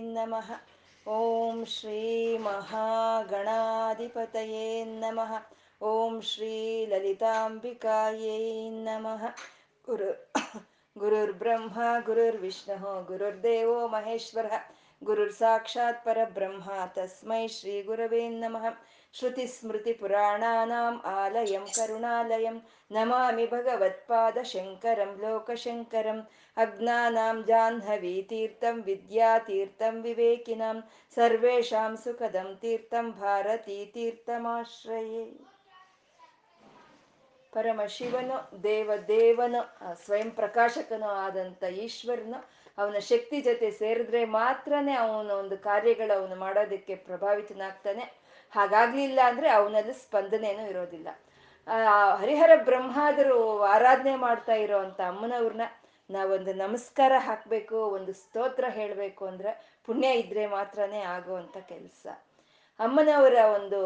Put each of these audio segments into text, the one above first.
ನಮಃ ಓಂ ಶ್ರೀ ಮಹಾಗಣಾಧಿಪತಯೇ ನಮಃ ಓಂ ಶ್ರೀ ಲಲಿತಾಂಬಿಕಾಯೇ ನಮಃ ಗುರು ಗುರುರ್ಬ್ರಹ್ಮ ಗುರುರ್ವಿಷ್ಣು ಗುರುರ್ದೇವೋ ಮಹೇಶ್ವರ ಗುರುರ್ ಸಾಕ್ಷಾತ್ ಪರಬ್ರಹ್ಮ ತಸ್ಮೈ ಶ್ರೀ ಗುರವೇ ನಮಃ श्रुतिस्मृतिपुराणानाम् आलयं करुणालयं नमामि भगवत्पादशङ्करं लोकशङ्करम् अज्ञानां जाह्नवीतीर्थं विद्यातीर्थं विवेकिनां सर्वेषां सुखदं तीर्थं ಭಾರತೀತೀರ್ಥಮಾಶ್ರಯೇ ಪರಮ ಶಿವನು ದೇವದೇವನು ಸ್ವಯಂ ಪ್ರಕಾಶಕನು ಆದಂತ ಈಶ್ವರನು ಅವನ ಶಕ್ತಿ ಜೊತೆ ಸೇರಿದ್ರೆ ಮಾತ್ರನೇ ಅವನ ಒಂದು ಕಾರ್ಯಗಳು ಅವನು ಮಾಡೋದಕ್ಕೆ ಪ್ರಭಾವಿತನಾಗ್ತಾನೆ. ಹಾಗಾಗ್ಲಿಲ್ಲ ಅಂದ್ರೆ ಅವನಲ್ಲಿ ಸ್ಪಂದನೇನೂ ಇರೋದಿಲ್ಲ. ಆ, ಹರಿಹರ ಬ್ರಹ್ಮಾದರು ಆರಾಧನೆ ಮಾಡ್ತಾ ಇರೋ ಅಂತ ಅಮ್ಮನವ್ರನ್ನ ನಾವೊಂದು ನಮಸ್ಕಾರ ಹಾಕ್ಬೇಕು, ಒಂದು ಸ್ತೋತ್ರ ಹೇಳಬೇಕು ಅಂದ್ರೆ ಪುಣ್ಯ ಇದ್ರೆ ಮಾತ್ರನೇ ಆಗುವಂತ ಕೆಲಸ. ಅಮ್ಮನವರ ಒಂದು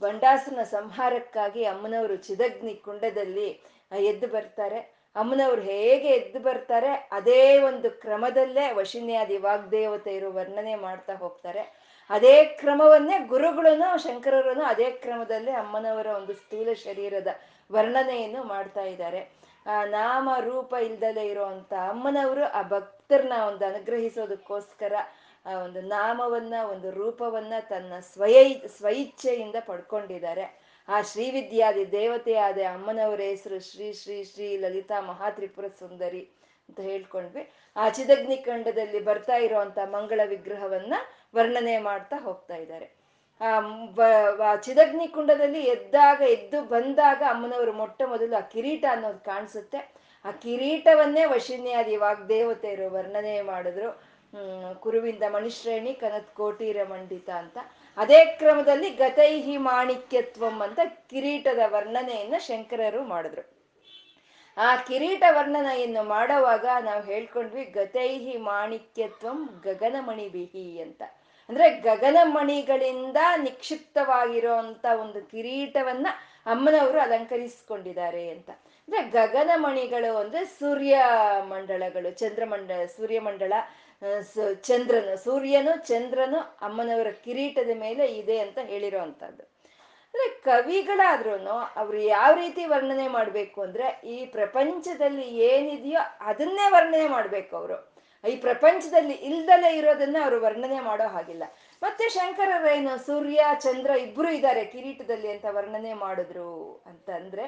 ಬಂಡಾಸನ ಸಂಹಾರಕ್ಕಾಗಿ ಅಮ್ಮನವರು ಚಿದಗ್ನಿ ಕುಂಡದಲ್ಲಿ ಎದ್ದು ಬರ್ತಾರೆ. ಅಮ್ಮನವ್ರು ಹೇಗೆ ಎದ್ದು ಬರ್ತಾರೆ, ಅದೇ ಒಂದು ಕ್ರಮದಲ್ಲೇ ವಶಿನ್ಯಾದಿ ವಾಗ್ದೇವತೆಯರು ವರ್ಣನೆ ಮಾಡ್ತಾ ಹೋಗ್ತಾರೆ. ಅದೇ ಕ್ರಮವನ್ನೇ ಗುರುಗಳನ್ನು ಶಂಕರರನ್ನು ಅದೇ ಕ್ರಮದಲ್ಲೇ ಅಮ್ಮನವರ ಒಂದು ಸ್ಥೂಲ ಶರೀರದ ವರ್ಣನೆಯನ್ನು ಮಾಡ್ತಾ ಇದ್ದಾರೆ. ಆ, ನಾಮ, ರೂಪ ಇಲ್ದಲೇ ಇರುವಂತ ಅಮ್ಮನವರು ಆ ಭಕ್ತರನ್ನ ಒಂದು ಅನುಗ್ರಹಿಸೋದಕ್ಕೋಸ್ಕರ, ಆ, ಒಂದು ನಾಮವನ್ನ, ಒಂದು ರೂಪವನ್ನ ತನ್ನ ಸ್ವಯ, ಸ್ವಇಚ್ಛೆಯಿಂದ ಪಡ್ಕೊಂಡಿದ್ದಾರೆ. ಆ ಶ್ರೀವಿದ್ಯಾದಿ ಆದ ಅಮ್ಮನವರ ಹೆಸರು ಶ್ರೀ ಶ್ರೀ ಶ್ರೀ ಲಲಿತಾ ಮಹಾತ್ರಿಪುರ ಸುಂದರಿ ಅಂತ ಹೇಳ್ಕೊಂಡ್ವಿ. ಆ ಚಿದಗ್ನಿ ಖಂಡದಲ್ಲಿ ಬರ್ತಾ ಇರುವಂತ ಮಂಗಳ ವಿಗ್ರಹವನ್ನ ವರ್ಣನೆ ಮಾಡ್ತಾ ಹೋಗ್ತಾ ಇದ್ದಾರೆ. ಆ ಚಿದಗ್ನಿ ಕುಂಡದಲ್ಲಿ ಎದ್ದಾಗ, ಎದ್ದು ಬಂದಾಗ ಅಮ್ಮನವರು ಮೊಟ್ಟ ಮೊದಲು ಆ ಕಿರೀಟ ಅನ್ನೋದು ಕಾಣಿಸುತ್ತೆ. ಆ ಕಿರೀಟವನ್ನೇ ವಶಿನ್ಯಾದಿ ವಾಗ್ದೇವತೆಯರು ವರ್ಣನೆ ಮಾಡಿದ್ರು. ಹ್ಮ್, ಕುರುವಿಂದ ಮಣಿಶ್ರೇಣಿ ಕನತ್ ಕೋಟೀರ ಮಂಡಿತ ಅಂತ. ಅದೇ ಕ್ರಮದಲ್ಲಿ ಗತೈಹಿ ಮಾಣಿಕ್ಯತ್ವಂ ಅಂತ ಕಿರೀಟದ ವರ್ಣನೆಯನ್ನ ಶಂಕರರು ಮಾಡಿದ್ರು. ಆ ಕಿರೀಟ ವರ್ಣನೆಯನ್ನು ಮಾಡುವಾಗ ನಾವು ಹೇಳ್ಕೊಂಡ್ವಿ ಗತೈಹಿ ಮಾಣಿಕ್ಯತ್ವಂ ಗಗನಮಣಿ ಬಿಹಿ ಅಂತ. ಅಂದ್ರೆ ಗಗನಮಣಿಗಳಿಂದ ನಿಕ್ಷಿಪ್ತವಾಗಿರುವಂತ ಒಂದು ಕಿರೀಟವನ್ನ ಅಮ್ಮನವರು ಅಲಂಕರಿಸಿಕೊಂಡಿದ್ದಾರೆ ಅಂತ. ಅಂದ್ರೆ ಗಗನಮಣಿಗಳು ಅಂದ್ರೆ ಸೂರ್ಯ ಮಂಡಳಗಳು ಚಂದ್ರಮಂಡಳ ಸೂರ್ಯಮಂಡಳ ಚಂದ್ರನು, ಸೂರ್ಯನು ಚಂದ್ರನು ಅಮ್ಮನವರ ಕಿರೀಟದ ಮೇಲೆ ಇದೆ ಅಂತ ಹೇಳಿರೋ ಅಂತದ್ದು ಅಂದ್ರೆ ಕವಿಗಳಾದ್ರೂ ಅವ್ರು ಯಾವ ರೀತಿ ವರ್ಣನೆ ಮಾಡ್ಬೇಕು ಅಂದ್ರೆ ಈ ಪ್ರಪಂಚದಲ್ಲಿ ಏನಿದೆಯೋ ಅದನ್ನೇ ವರ್ಣನೆ ಮಾಡ್ಬೇಕು ಅವರು. ಈ ಪ್ರಪಂಚದಲ್ಲಿ ಇಲ್ದಲೆ ಇರೋದನ್ನ ಅವರು ವರ್ಣನೆ ಮಾಡೋ ಹಾಗಿಲ್ಲ. ಮತ್ತೆ ಶಂಕರರೇನು ಸೂರ್ಯ, ಚಂದ್ರ ಇಬ್ರು ಇದ್ದಾರೆ ಕಿರೀಟದಲ್ಲಿ ಅಂತ ವರ್ಣನೆ ಮಾಡಿದ್ರು ಅಂತಂದ್ರೆ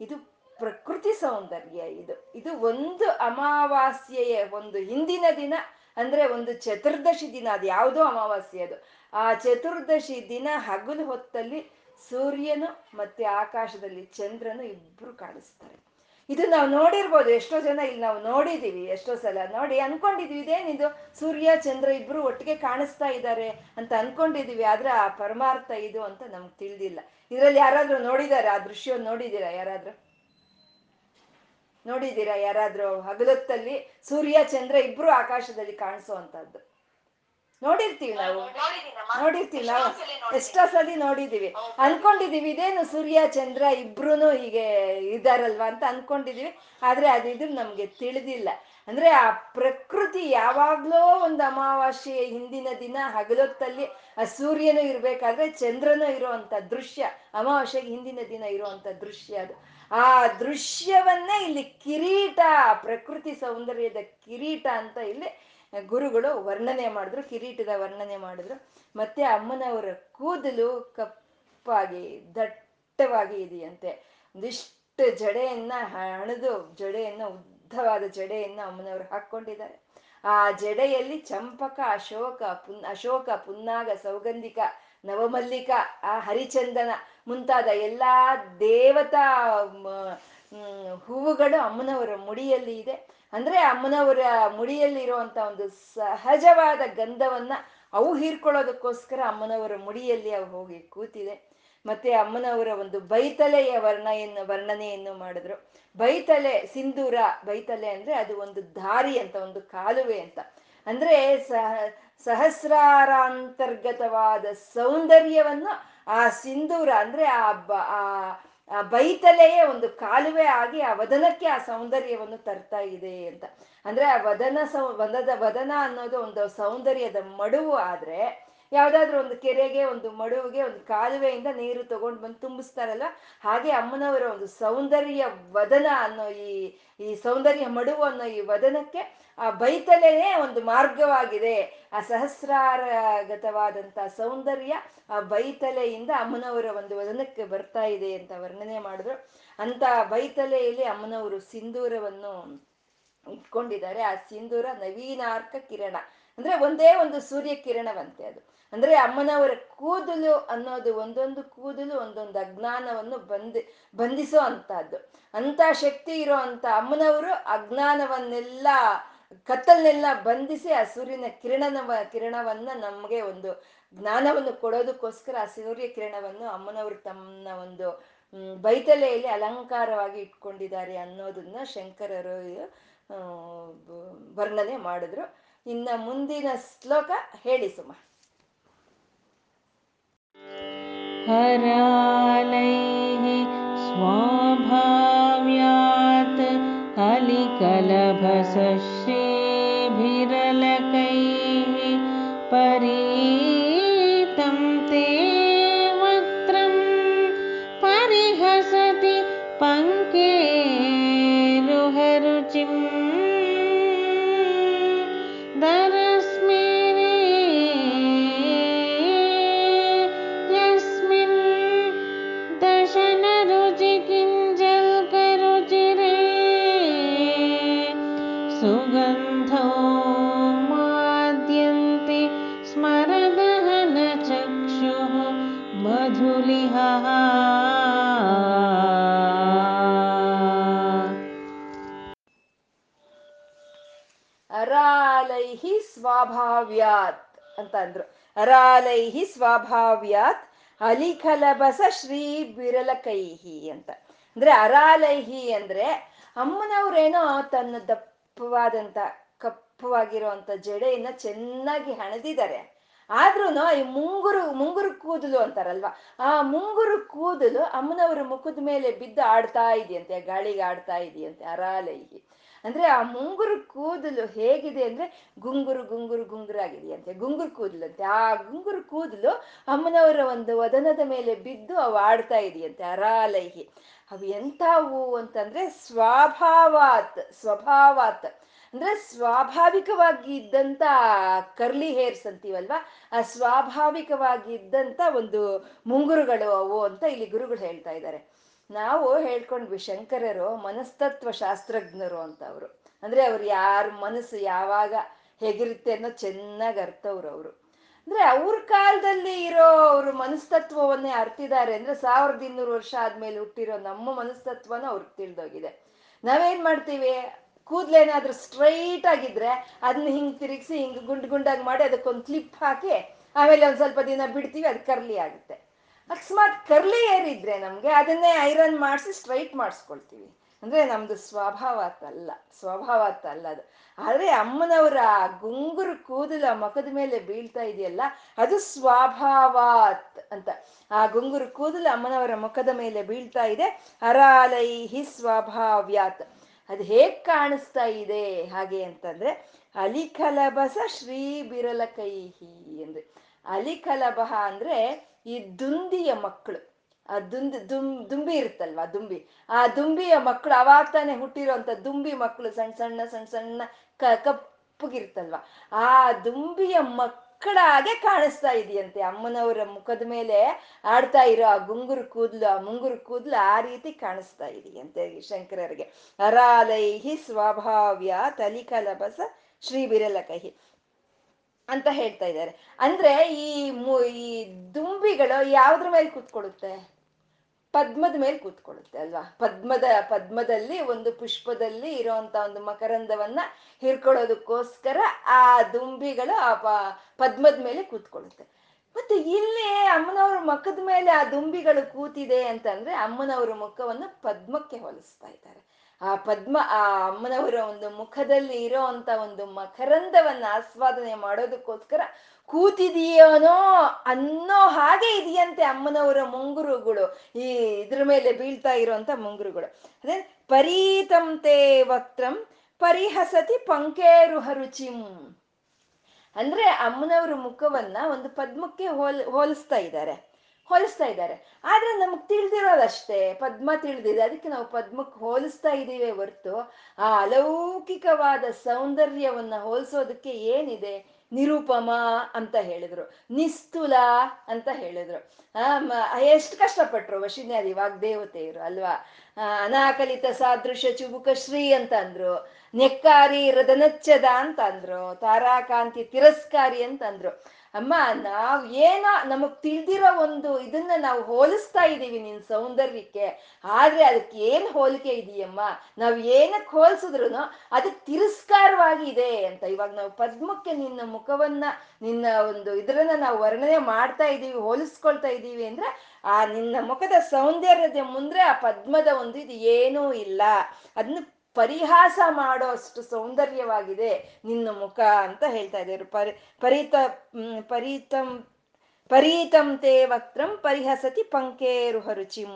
ಇದು ಪ್ರಕೃತಿ ಸೌಂದರ್ಯ ಇದು. ಇದು ಒಂದು ಅಮಾವಾಸ್ಯೆಯ ಒಂದು ಹಿಂದಿನ ದಿನ ಅಂದ್ರೆ ಒಂದು ಚತುರ್ದಶಿ ದಿನ, ಅದು ಯಾವುದೋ ಅಮಾವಾಸ್ಯೆ ಅದು. ಆ ಚತುರ್ದಶಿ ದಿನ ಹಗಲು ಹೊತ್ತಲ್ಲಿ ಸೂರ್ಯನು ಮತ್ತೆ ಆಕಾಶದಲ್ಲಿ ಚಂದ್ರನು ಇಬ್ರು ಕಾಣಿಸ್ತಾರೆ. ಇದು ನಾವು ನೋಡಿರ್ಬೋದು, ಎಷ್ಟೋ ಜನ ಇಲ್ಲಿ ನಾವು ನೋಡಿದೀವಿ, ಎಷ್ಟೋ ಸಲ. ನೋಡಿ, ಅನ್ಕೊಂಡಿದೀವಿ ಇದೇನಿದು ಸೂರ್ಯ, ಚಂದ್ರ ಇಬ್ರು ಒಟ್ಟಿಗೆ ಕಾಣಿಸ್ತಾ ಇದ್ದಾರೆ ಅಂತ ಅನ್ಕೊಂಡಿದೀವಿ, ಆದ್ರೆ ಆ ಪರಮಾರ್ಥ ಇದು ಅಂತ ನಮ್ಗೆ ತಿಳಿದಿಲ್ಲ. ಇದ್ರಲ್ಲಿ ಯಾರಾದ್ರೂ ನೋಡಿದಾರ? ಆ ದೃಶ್ಯವನ್ನು ನೋಡಿದೀರಾ ಯಾರಾದ್ರೂ? ನೋಡಿದೀರಾ ಯಾರಾದ್ರೂ ಹಗಲೊತ್ತಲ್ಲಿ ಸೂರ್ಯ ಚಂದ್ರ ಇಬ್ರು ಆಕಾಶದಲ್ಲಿ ಕಾಣಿಸುವಂತದ್ದು ನೋಡಿರ್ತೀವಿ ನಾವು. ನೋಡಿರ್ತೀವಿ ನಾವು. ಎಷ್ಟೋ ಸಲಿ ನೋಡಿದೀವಿ. ಅನ್ಕೊಂಡಿದೀವಿ ಇದೇನು ಸೂರ್ಯ ಚಂದ್ರ ಇಬ್ರು ಹೀಗೆ ಇದಾರಲ್ವಾ ಅಂತ ಅನ್ಕೊಂಡಿದೀವಿ. ಆದ್ರೆ ಅದಿದ್ರು ನಮ್ಗೆ ತಿಳಿದಿಲ್ಲ. ಅಂದ್ರೆ ಆ ಪ್ರಕೃತಿ ಯಾವಾಗ್ಲೋ ಒಂದು ಅಮಾವಾಸ್ಯೆಯ ಹಿಂದಿನ ದಿನ ಹಗಲೊತ್ತಲ್ಲಿ ಆ ಸೂರ್ಯನು ಇರ್ಬೇಕಾದ್ರೆ ಚಂದ್ರನು ಇರುವಂತ ದೃಶ್ಯ ಅಮಾವಾಸ್ಯೆಗೆ ಹಿಂದಿನ ದಿನ ಇರುವಂತ ದೃಶ್ಯ ಅದು. ಆ ದೃಶ್ಯವನ್ನೇ ಇಲ್ಲಿ ಕಿರೀಟ, ಪ್ರಕೃತಿ ಸೌಂದರ್ಯದ ಕಿರೀಟ ಅಂತ ಇಲ್ಲಿ ಗುರುಗಳು ವರ್ಣನೆ ಮಾಡಿದ್ರು, ಕಿರೀಟದ ವರ್ಣನೆ ಮಾಡಿದ್ರು. ಮತ್ತೆ ಅಮ್ಮನವರ ಕೂದಲು ಕಪ್ಪಾಗಿ, ದಟ್ಟವಾಗಿ ಇದೆಯಂತೆ. ಒಂದಿಷ್ಟು ಜಡೆಯನ್ನ ಹಣದು, ಜಡೆಯನ್ನ, ಉದ್ದವಾದ ಜಡೆಯನ್ನ ಅಮ್ಮನವರು ಹಾಕೊಂಡಿದ್ದಾರೆ ಆ ಜಡೆಯಲ್ಲಿ ಚಂಪಕ, ಅಶೋಕ, ಪುನ್, ಅಶೋಕ, ಪುನ್ನಾಗ, ಸೌಗಂಧಿಕ, ನವಮಲ್ಲಿಕ, ಆ ಹರಿಚಂದನ ಮುಂತಾದ ಎಲ್ಲ ದೇವತಾ ಹೂವುಗಳು ಅಮ್ಮನವರ ಮುಡಿಯಲ್ಲಿ ಇದೆ. ಅಂದ್ರೆ ಅಮ್ಮನವರ ಮುಡಿಯಲ್ಲಿ ಇರುವಂತ ಒಂದು ಸಹಜವಾದ ಗಂಧವನ್ನ ಅವು ಹೀರ್ಕೊಳ್ಳೋದಕ್ಕೋಸ್ಕರ ಅಮ್ಮನವರ ಮುಡಿಯಲ್ಲಿ ಅವು ಹೋಗಿ ಕೂತಿದೆ. ಮತ್ತೆ ಅಮ್ಮನವರ ಒಂದು ಬೈತಲೆಯ ವರ್ಣೆಯನ್ನು ವರ್ಣನೆಯನ್ನು ಮಾಡಿದ್ರು. ಬೈತಲೆ, ಸಿಂಧೂರ ಬೈತಲೆ ಅಂದ್ರೆ ಅದು ಒಂದು ದಾರಿ ಅಂತ, ಒಂದು ಕಾಲುವೆ ಅಂತ. ಅಂದ್ರೆ ಸಹ, ಸಹಸ್ರಾರಾಂತರ್ಗತವಾದ ಸೌಂದರ್ಯವನ್ನು ಆ ಸಿಂಧೂರ ಅಂದ್ರೆ ಆ ಆ ಬೈತಲೆಯೇ ಒಂದು ಕಾಲುವೆ ಆಗಿ ಆ ವದನಕ್ಕೆ ಆ ಸೌಂದರ್ಯವನ್ನು ತರ್ತಾ ಇದೆ ಅಂತ. ಅಂದ್ರೆ ಆ ವದನ ಸೌ, ವದದ, ವದನ ಅನ್ನೋದು ಒಂದು ಸೌಂದರ್ಯದ ಮಡುವು ಆದ್ರೆ ಯಾವ್ದಾದ್ರು ಒಂದು ಕೆರೆಗೆ, ಒಂದು ಮಡುವಿಗೆ, ಒಂದು ಕಾಲುವೆಯಿಂದ ನೀರು ತಗೊಂಡು ಬಂದು ತುಂಬಿಸ್ತಾರಲ್ಲ, ಹಾಗೆ ಅಮ್ಮನವರ ಒಂದು ಸೌಂದರ್ಯ ವದನ ಅನ್ನೋ ಈ ಈ ಸೌಂದರ್ಯ ಮಡುವು ಅನ್ನೋ ಈ ವದನಕ್ಕೆ ಆ ಬೈತಲೆನೇ ಒಂದು ಮಾರ್ಗವಾಗಿದೆ. ಆ ಸಹಸ್ರಾರಗತವಾದಂತ ಸೌಂದರ್ಯ ಆ ಬೈತಲೆಯಿಂದ ಅಮ್ಮನವರ ಒಂದು ವದನಕ್ಕೆ ಬರ್ತಾ ಇದೆ ಅಂತ ವರ್ಣನೆ ಮಾಡಿದ್ರು. ಅಂತ ಬೈತಲೆಯಲ್ಲಿ ಅಮ್ಮನವರು ಸಿಂಧೂರವನ್ನು ಇಟ್ಕೊಂಡಿದ್ದಾರೆ. ಆ ಸಿಂಧೂರ ನವೀನಾರ್ಕ ಕಿರಣ. ಅಂದ್ರೆ ಒಂದೇ ಒಂದು ಸೂರ್ಯ ಕಿರಣವಂತೆ ಅದು. ಅಂದ್ರೆ ಅಮ್ಮನವರ ಕೂದಲು ಅನ್ನೋದು ಒಂದೊಂದು ಕೂದಲು, ಒಂದೊಂದು ಅಜ್ಞಾನವನ್ನು ಬಂಧಿ ಬಂಧಿಸೋ ಅಂತದ್ದು ಅಂತ ಶಕ್ತಿ ಇರೋ ಅಂತ ಅಮ್ಮನವರು ಅಜ್ಞಾನವನ್ನೆಲ್ಲ, ಕತ್ತಲ್ನೆಲ್ಲ ಬಂಧಿಸಿ ಆ ಸೂರ್ಯನ ಕಿರಣನ ಕಿರಣವನ್ನ ನಮಗೆ ಒಂದು ಜ್ಞಾನವನ್ನು ಕೊಡೋದಕ್ಕೋಸ್ಕರ ಆ ಸೂರ್ಯ ಕಿರಣವನ್ನು ಅಮ್ಮನವರು ತಮ್ಮ ಒಂದು ಬೈತಲೆಯಲ್ಲಿ ಅಲಂಕಾರವಾಗಿ ಇಟ್ಕೊಂಡಿದ್ದಾರೆ ಅನ್ನೋದನ್ನ ಶಂಕರರು ವರ್ಣನೆ ಮಾಡಿದ್ರು. ಇನ್ನ ಮುಂದಿನ ಶ್ಲೋಕ ಹೇಳಿ ಸುಮ. हरालैः स्वाभाव्यात् अलिकलभसश्रीभिरलकैः ಸ್ವಾಭಾವ್ಯಾತ್ ಅಂತ ಅಂದ್ರು. ಅರಾಲೈಹಿ ಸ್ವಾಭಾವ್ಯಾತ್ ಅಲಿಖಲಬಸ ಶ್ರೀ ಬಿರಲ ಕೈಹಿ ಅಂತ. ಅಂದ್ರೆ ಅರಾಲೈಹಿ ಅಂದ್ರೆ ಅಮ್ಮನವ್ರೇನೋ ತನ್ನ ದಪ್ಪವಾದಂತ, ಕಪ್ಪವಾಗಿರುವಂತ ಜಡೆಯನ್ನ ಚೆನ್ನಾಗಿ ಹಣದಿದ್ದಾರೆ. ಆದ್ರೂ ಈ ಮುಂಗುರು ಮುಂಗುರು ಕೂದಲು ಅಂತಾರಲ್ವಾ, ಆ ಮುಂಗುರು ಕೂದಲು ಅಮ್ಮನವರ ಮುಖದ ಮೇಲೆ ಬಿದ್ದು ಆಡ್ತಾ ಇದೆಯಂತೆ, ಗಾಳಿಗೆ ಆಡ್ತಾ ಇದೆಯಂತೆ ಅರಾಲೈಹಿ. ಅಂದ್ರೆ ಆ ಮುಂಗುರು ಕೂದಲು ಹೇಗಿದೆ ಅಂದ್ರೆ ಗುಂಗುರು ಗುಂಗುರು ಗುಂಗುರಾಗಿದೆಯಂತೆ ಗುಂಗುರು ಅಂತೆ ಆ ಗುಂಗುರು ಕೂದಲು ಅಮ್ಮನವರ ಒಂದು ವದನದ ಮೇಲೆ ಬಿದ್ದು ಅವು ಆಡ್ತಾ ಇದೆಯಂತೆ, ಅರಾಲೈಹಿ. ಅವು ಎಂಥವು ಅಂತಂದ್ರೆ ಸ್ವಾಭಾವಾತ್, ಸ್ವಭಾವಾತ್. ಅಂದ್ರೆ ಸ್ವಾಭಾವಿಕವಾಗಿ ಇದ್ದಂತ ಕರ್ಲಿ ಹೇರ್ಸ್ ಅಂತೀವಲ್ವಾ? ಆ ಸ್ವಾಭಾವಿಕವಾಗಿ ಇದ್ದಂತ ಒಂದು ಮುಂಗುರುಗಳು ಅವು ಅಂತ ಇಲ್ಲಿ ಗುರುಗಳು ಹೇಳ್ತಾ ಇದ್ದಾರೆ. ನಾವು ಹೇಳ್ಕೊಂಡ್ವಿ ಶಂಕರರು ಮನಸ್ತತ್ವ ಶಾಸ್ತ್ರಜ್ಞರು ಅಂತ ಅವರು. ಅಂದ್ರೆ ಅವ್ರು ಯಾರ ಮನಸ್ಸು ಯಾವಾಗ ಹೇಗಿರುತ್ತೆ ಅನ್ನೋ ಚೆನ್ನಾಗಿ ಅರ್ಥವ್ರು ಅವರು. ಅಂದ್ರೆ ಅವ್ರ ಕಾಲದಲ್ಲಿ ಇರೋ ಅವ್ರ ಮನಸ್ತತ್ವವನ್ನೇ ಅರ್ತಿದ್ದಾರೆ ಅಂದ್ರೆ ಸಾವಿರದ ಇನ್ನೂರು ವರ್ಷ ಆದ್ಮೇಲೆ ಹುಟ್ಟಿರೋ ನಮ್ಮ ಮನಸ್ತತ್ವನ ಅವ್ರಿಗೆ ತಿಳಿದೋಗಿದೆ. ನಾವೇನ್ ಮಾಡ್ತೀವಿ? ಕೂದ್ಲೇನಾದ್ರೂ ಸ್ಟ್ರೈಟ್ ಆಗಿದ್ರೆ ಅದನ್ನ ಹಿಂಗ್ ತಿರುಗಿಸಿ ಹಿಂಗ್ ಗುಂಡ್ ಗುಂಡಾಗಿ ಮಾಡಿ ಅದಕ್ಕೊಂದು ಕ್ಲಿಪ್ ಹಾಕಿ ಆಮೇಲೆ ಒಂದ್ ಸ್ವಲ್ಪ ದಿನ ಬಿಡ್ತೀವಿ, ಅದು ಕರ್ಲಿ ಆಗುತ್ತೆ. ಅಕಸ್ಮಾತ್ ಕರ್ಲಿ ಏರಿದ್ರೆ ನಮ್ಗೆ ಅದನ್ನೇ ಐರನ್ ಮಾಡಿಸಿ ಸ್ಟ್ರೈಟ್ ಮಾಡಿಸ್ಕೊಳ್ತೀವಿ. ಅಂದ್ರೆ ನಮ್ದು ಸ್ವಭಾವತ್ ಅಲ್ಲ ಸ್ವಭಾವತ್ ಅಲ್ಲ ಅದು. ಆದ್ರೆ ಅಮ್ಮನವರ ಗುಂಗುರು ಕೂದಲ ಮಖದ ಮೇಲೆ ಬೀಳ್ತಾ ಇದೆಯಲ್ಲ, ಅದು ಸ್ವಭಾವಾತ್ ಅಂತ. ಆ ಗುಂಗುರು ಕೂದಲು ಅಮ್ಮನವರ ಮುಖದ ಮೇಲೆ ಬೀಳ್ತಾ ಇದೆ ಅರಾಲೈಹಿ ಸ್ವಭಾವ್ಯಾತ್. ಅದು ಹೇಗ್ ಕಾಣಿಸ್ತಾ ಇದೆ ಹಾಗೆ ಅಂತಂದ್ರೆ ಅಲಿಕಲಬಸ ಶ್ರೀ ಬಿರಲ ಕೈಹಿ ಅಂದ್ರೆ ಅಲಿಕಲಬಹ ಅಂದ್ರೆ ಈ ದುಂದಿಯ ಮಕ್ಕಳು. ಆ ದುಂದಿ ದುಂ, ದುಂಬಿ ಇರುತ್ತಲ್ವಾ, ದುಂಬಿ? ಆ ದುಂಬಿಯ ಮಕ್ಕಳು ಅವಾಗ ತಾನೆ ದುಂಬಿ ಮಕ್ಕಳು ಸಣ್ಣ ಸಣ್ಣ ಸಣ್ಣ ಸಣ್ಣ ಕ ಕಪ್ಪಗಿರ್ತಲ್ವಾ ಆ ದುಂಬಿಯ ಮಕ್ಕಳಾಗೆ ಕಾಣಿಸ್ತಾ ಇದೆಯಂತೆ. ಅಮ್ಮನವರ ಮುಖದ ಮೇಲೆ ಆಡ್ತಾ ಇರೋ ಆ ಗುಂಗುರು ಕೂದ್ಲು, ಆ ಮುಂಗುರು ಕೂದ್ಲು ಆ ರೀತಿ ಕಾಣಿಸ್ತಾ ಇದೆಯಂತೆ ಶಂಕರರಿಗೆ. ಅರಾಲೈಹಿ ಸ್ವಭಾವ್ಯ ತಲಿಕಲಬಸ ಶ್ರೀ ಬಿರಲ ಕಹಿ ಅಂತ ಹೇಳ್ತಾ ಇದ್ದಾರೆ. ಅಂದ್ರೆ ಈ ಈ ದುಂಬಿಗಳು ಯಾವ್ದ್ರ ಮೇಲೆ ಕೂತ್ಕೊಳ್ಳುತ್ತೆ? ಪದ್ಮದ ಮೇಲೆ ಕೂತ್ಕೊಳ್ಳುತ್ತೆ ಅಲ್ವಾ? ಪದ್ಮದ, ಪದ್ಮದಲ್ಲಿ, ಒಂದು ಪುಷ್ಪದಲ್ಲಿ ಇರೋಂತ ಒಂದು ಮಕರಂದವನ್ನ ಹಿರ್ಕೊಳ್ಳೋದಕ್ಕೋಸ್ಕರ ಆ ದುಂಬಿಗಳು ಆ ಪದ್ಮದ ಮೇಲೆ ಕೂತ್ಕೊಳ್ಳುತ್ತೆ. ಮತ್ತೆ ಇಲ್ಲಿ ಅಮ್ಮನವ್ರ ಮುಖದ ಮೇಲೆ ಆ ದುಂಬಿಗಳು ಕೂತಿದೆ ಅಂತಂದ್ರೆ ಅಮ್ಮನವ್ರ ಮುಖವನ್ನು ಪದ್ಮಕ್ಕೆ ಹೋಲಿಸ್ತಾ ಇದ್ದಾರೆ. ಆ ಪದ್ಮ, ಆ ಅಮ್ಮನವರ ಒಂದು ಮುಖದಲ್ಲಿ ಇರೋ ಅಂತ ಒಂದು ಮಕರಂದವನ್ನ ಆಸ್ವಾದನೆ ಮಾಡೋದಕ್ಕೋಸ್ಕರ ಕೂತಿದೀಯೋನೋ ಅನ್ನೋ ಹಾಗೆ ಇದೆಯಂತೆ ಅಮ್ಮನವರ ಮುಂಗುರುಗಳು, ಈ ಇದ್ರ ಮೇಲೆ ಬೀಳ್ತಾ ಇರೋಂತ ಮುಂಗುರುಗಳು. ಅದೇ ಪರೀತಂತೆ ವಕ್ತ್ರಂ ಪರಿಹಸತಿ ಪಂಕೇರು ಹರುಚಿಂ. ಅಂದ್ರೆ ಅಮ್ಮನವರ ಮುಖವನ್ನ ಒಂದು ಪದ್ಮಕ್ಕೆ ಹೋಲ್, ಹೋಲಿಸ್ತಾ ಇದ್ದಾರೆ. ಹೋಲಿಸ್ತಾ ಇದ್ದಾರೆ. ಆದ್ರೆ ನಮ್ಗೆ ತಿಳಿದಿರೋದಷ್ಟೇ, ಪದ್ಮ ತಿಳಿದಿದೆ. ಅದಕ್ಕೆ ನಾವು ಪದ್ಮಕ್ಕೆ ಹೋಲಿಸ್ತಾ ಇದ್ದೀವಿ ಹೊರ್ತು ಆ ಅಲೌಕಿಕವಾದ ಸೌಂದರ್ಯವನ್ನ ಹೋಲಿಸೋದಕ್ಕೆ ಏನಿದೆ? ನಿರುಪಮ ಅಂತ ಹೇಳಿದ್ರು. ನಿಸ್ತುಲ ಅಂತ ಹೇಳಿದ್ರು. ಆ ಎಷ್ಟು ಕಷ್ಟಪಟ್ರು ವಶಿನ್ಯಾದಿ ವಾಗ್ದೇವತೆಯರು, ಅಲ್ವಾ? ಅನಾಕಲಿತ ಸಾದೃಶ್ಯ ಚುಬುಕ ಶ್ರೀ ಅಂತ ಅಂದ್ರು. ನೆಕ್ಕಾರಿ ರದನಚ್ಚದ ಅಂತ ಅಂದ್ರು. ತಾರಾಕಾಂತಿ ತಿರಸ್ಕಾರಿ ಅಂತ ಅಂದ್ರು. ಅಮ್ಮ, ನಾವ್ ಏನೋ ನಮಗ್ ತಿಳಿದಿರೋ ಒಂದು ಇದನ್ನ ನಾವು ಹೋಲಿಸ್ತಾ ಇದೀವಿ ನಿನ್ ಸೌಂದರ್ಯಕ್ಕೆ. ಆದ್ರೆ ಅದಕ್ಕೆ ಏನ್ ಹೋಲಿಕೆ ಇದೆಯಮ್ಮ? ನಾವ್ ಏನಕ್ಕೆ ಹೋಲ್ಸಿದ್ರು ಅದಕ್ಕೆ ತಿರಸ್ಕಾರವಾಗಿ ಇದೆ ಅಂತ. ಇವಾಗ ನಾವು ಪದ್ಮಕ್ಕೆ ನಿನ್ನ ಮುಖವನ್ನ, ನಿನ್ನ ಒಂದು ಇದ್ರನ್ನ ನಾವು ವರ್ಣನೆ ಮಾಡ್ತಾ ಇದೀವಿ, ಹೋಲಿಸ್ಕೊಳ್ತಾ ಇದ್ದೀವಿ ಅಂದ್ರೆ ಆ ನಿನ್ನ ಮುಖದ ಸೌಂದರ್ಯದ ಮುಂದ್ರೆ ಆ ಪದ್ಮದ ಒಂದು ಇದು ಏನೂ ಇಲ್ಲ. ಅದನ್ನ ಪರಿಹಾಸ ಮಾಡೋ ಅಷ್ಟು ಸೌಂದರ್ಯವಾಗಿದೆ ನಿನ್ನ ಮುಖ ಅಂತ ಹೇಳ್ತಾ ಇದ್ದಾರೆ. ಪರಿ, ಪರಿತ ಪರಿತಂ, ಪರೀತಂ ತೇ ವಕ್ರಂ ಪರಿಹಸತಿ ಪಂಕೇರು ಹರುಚಿಂ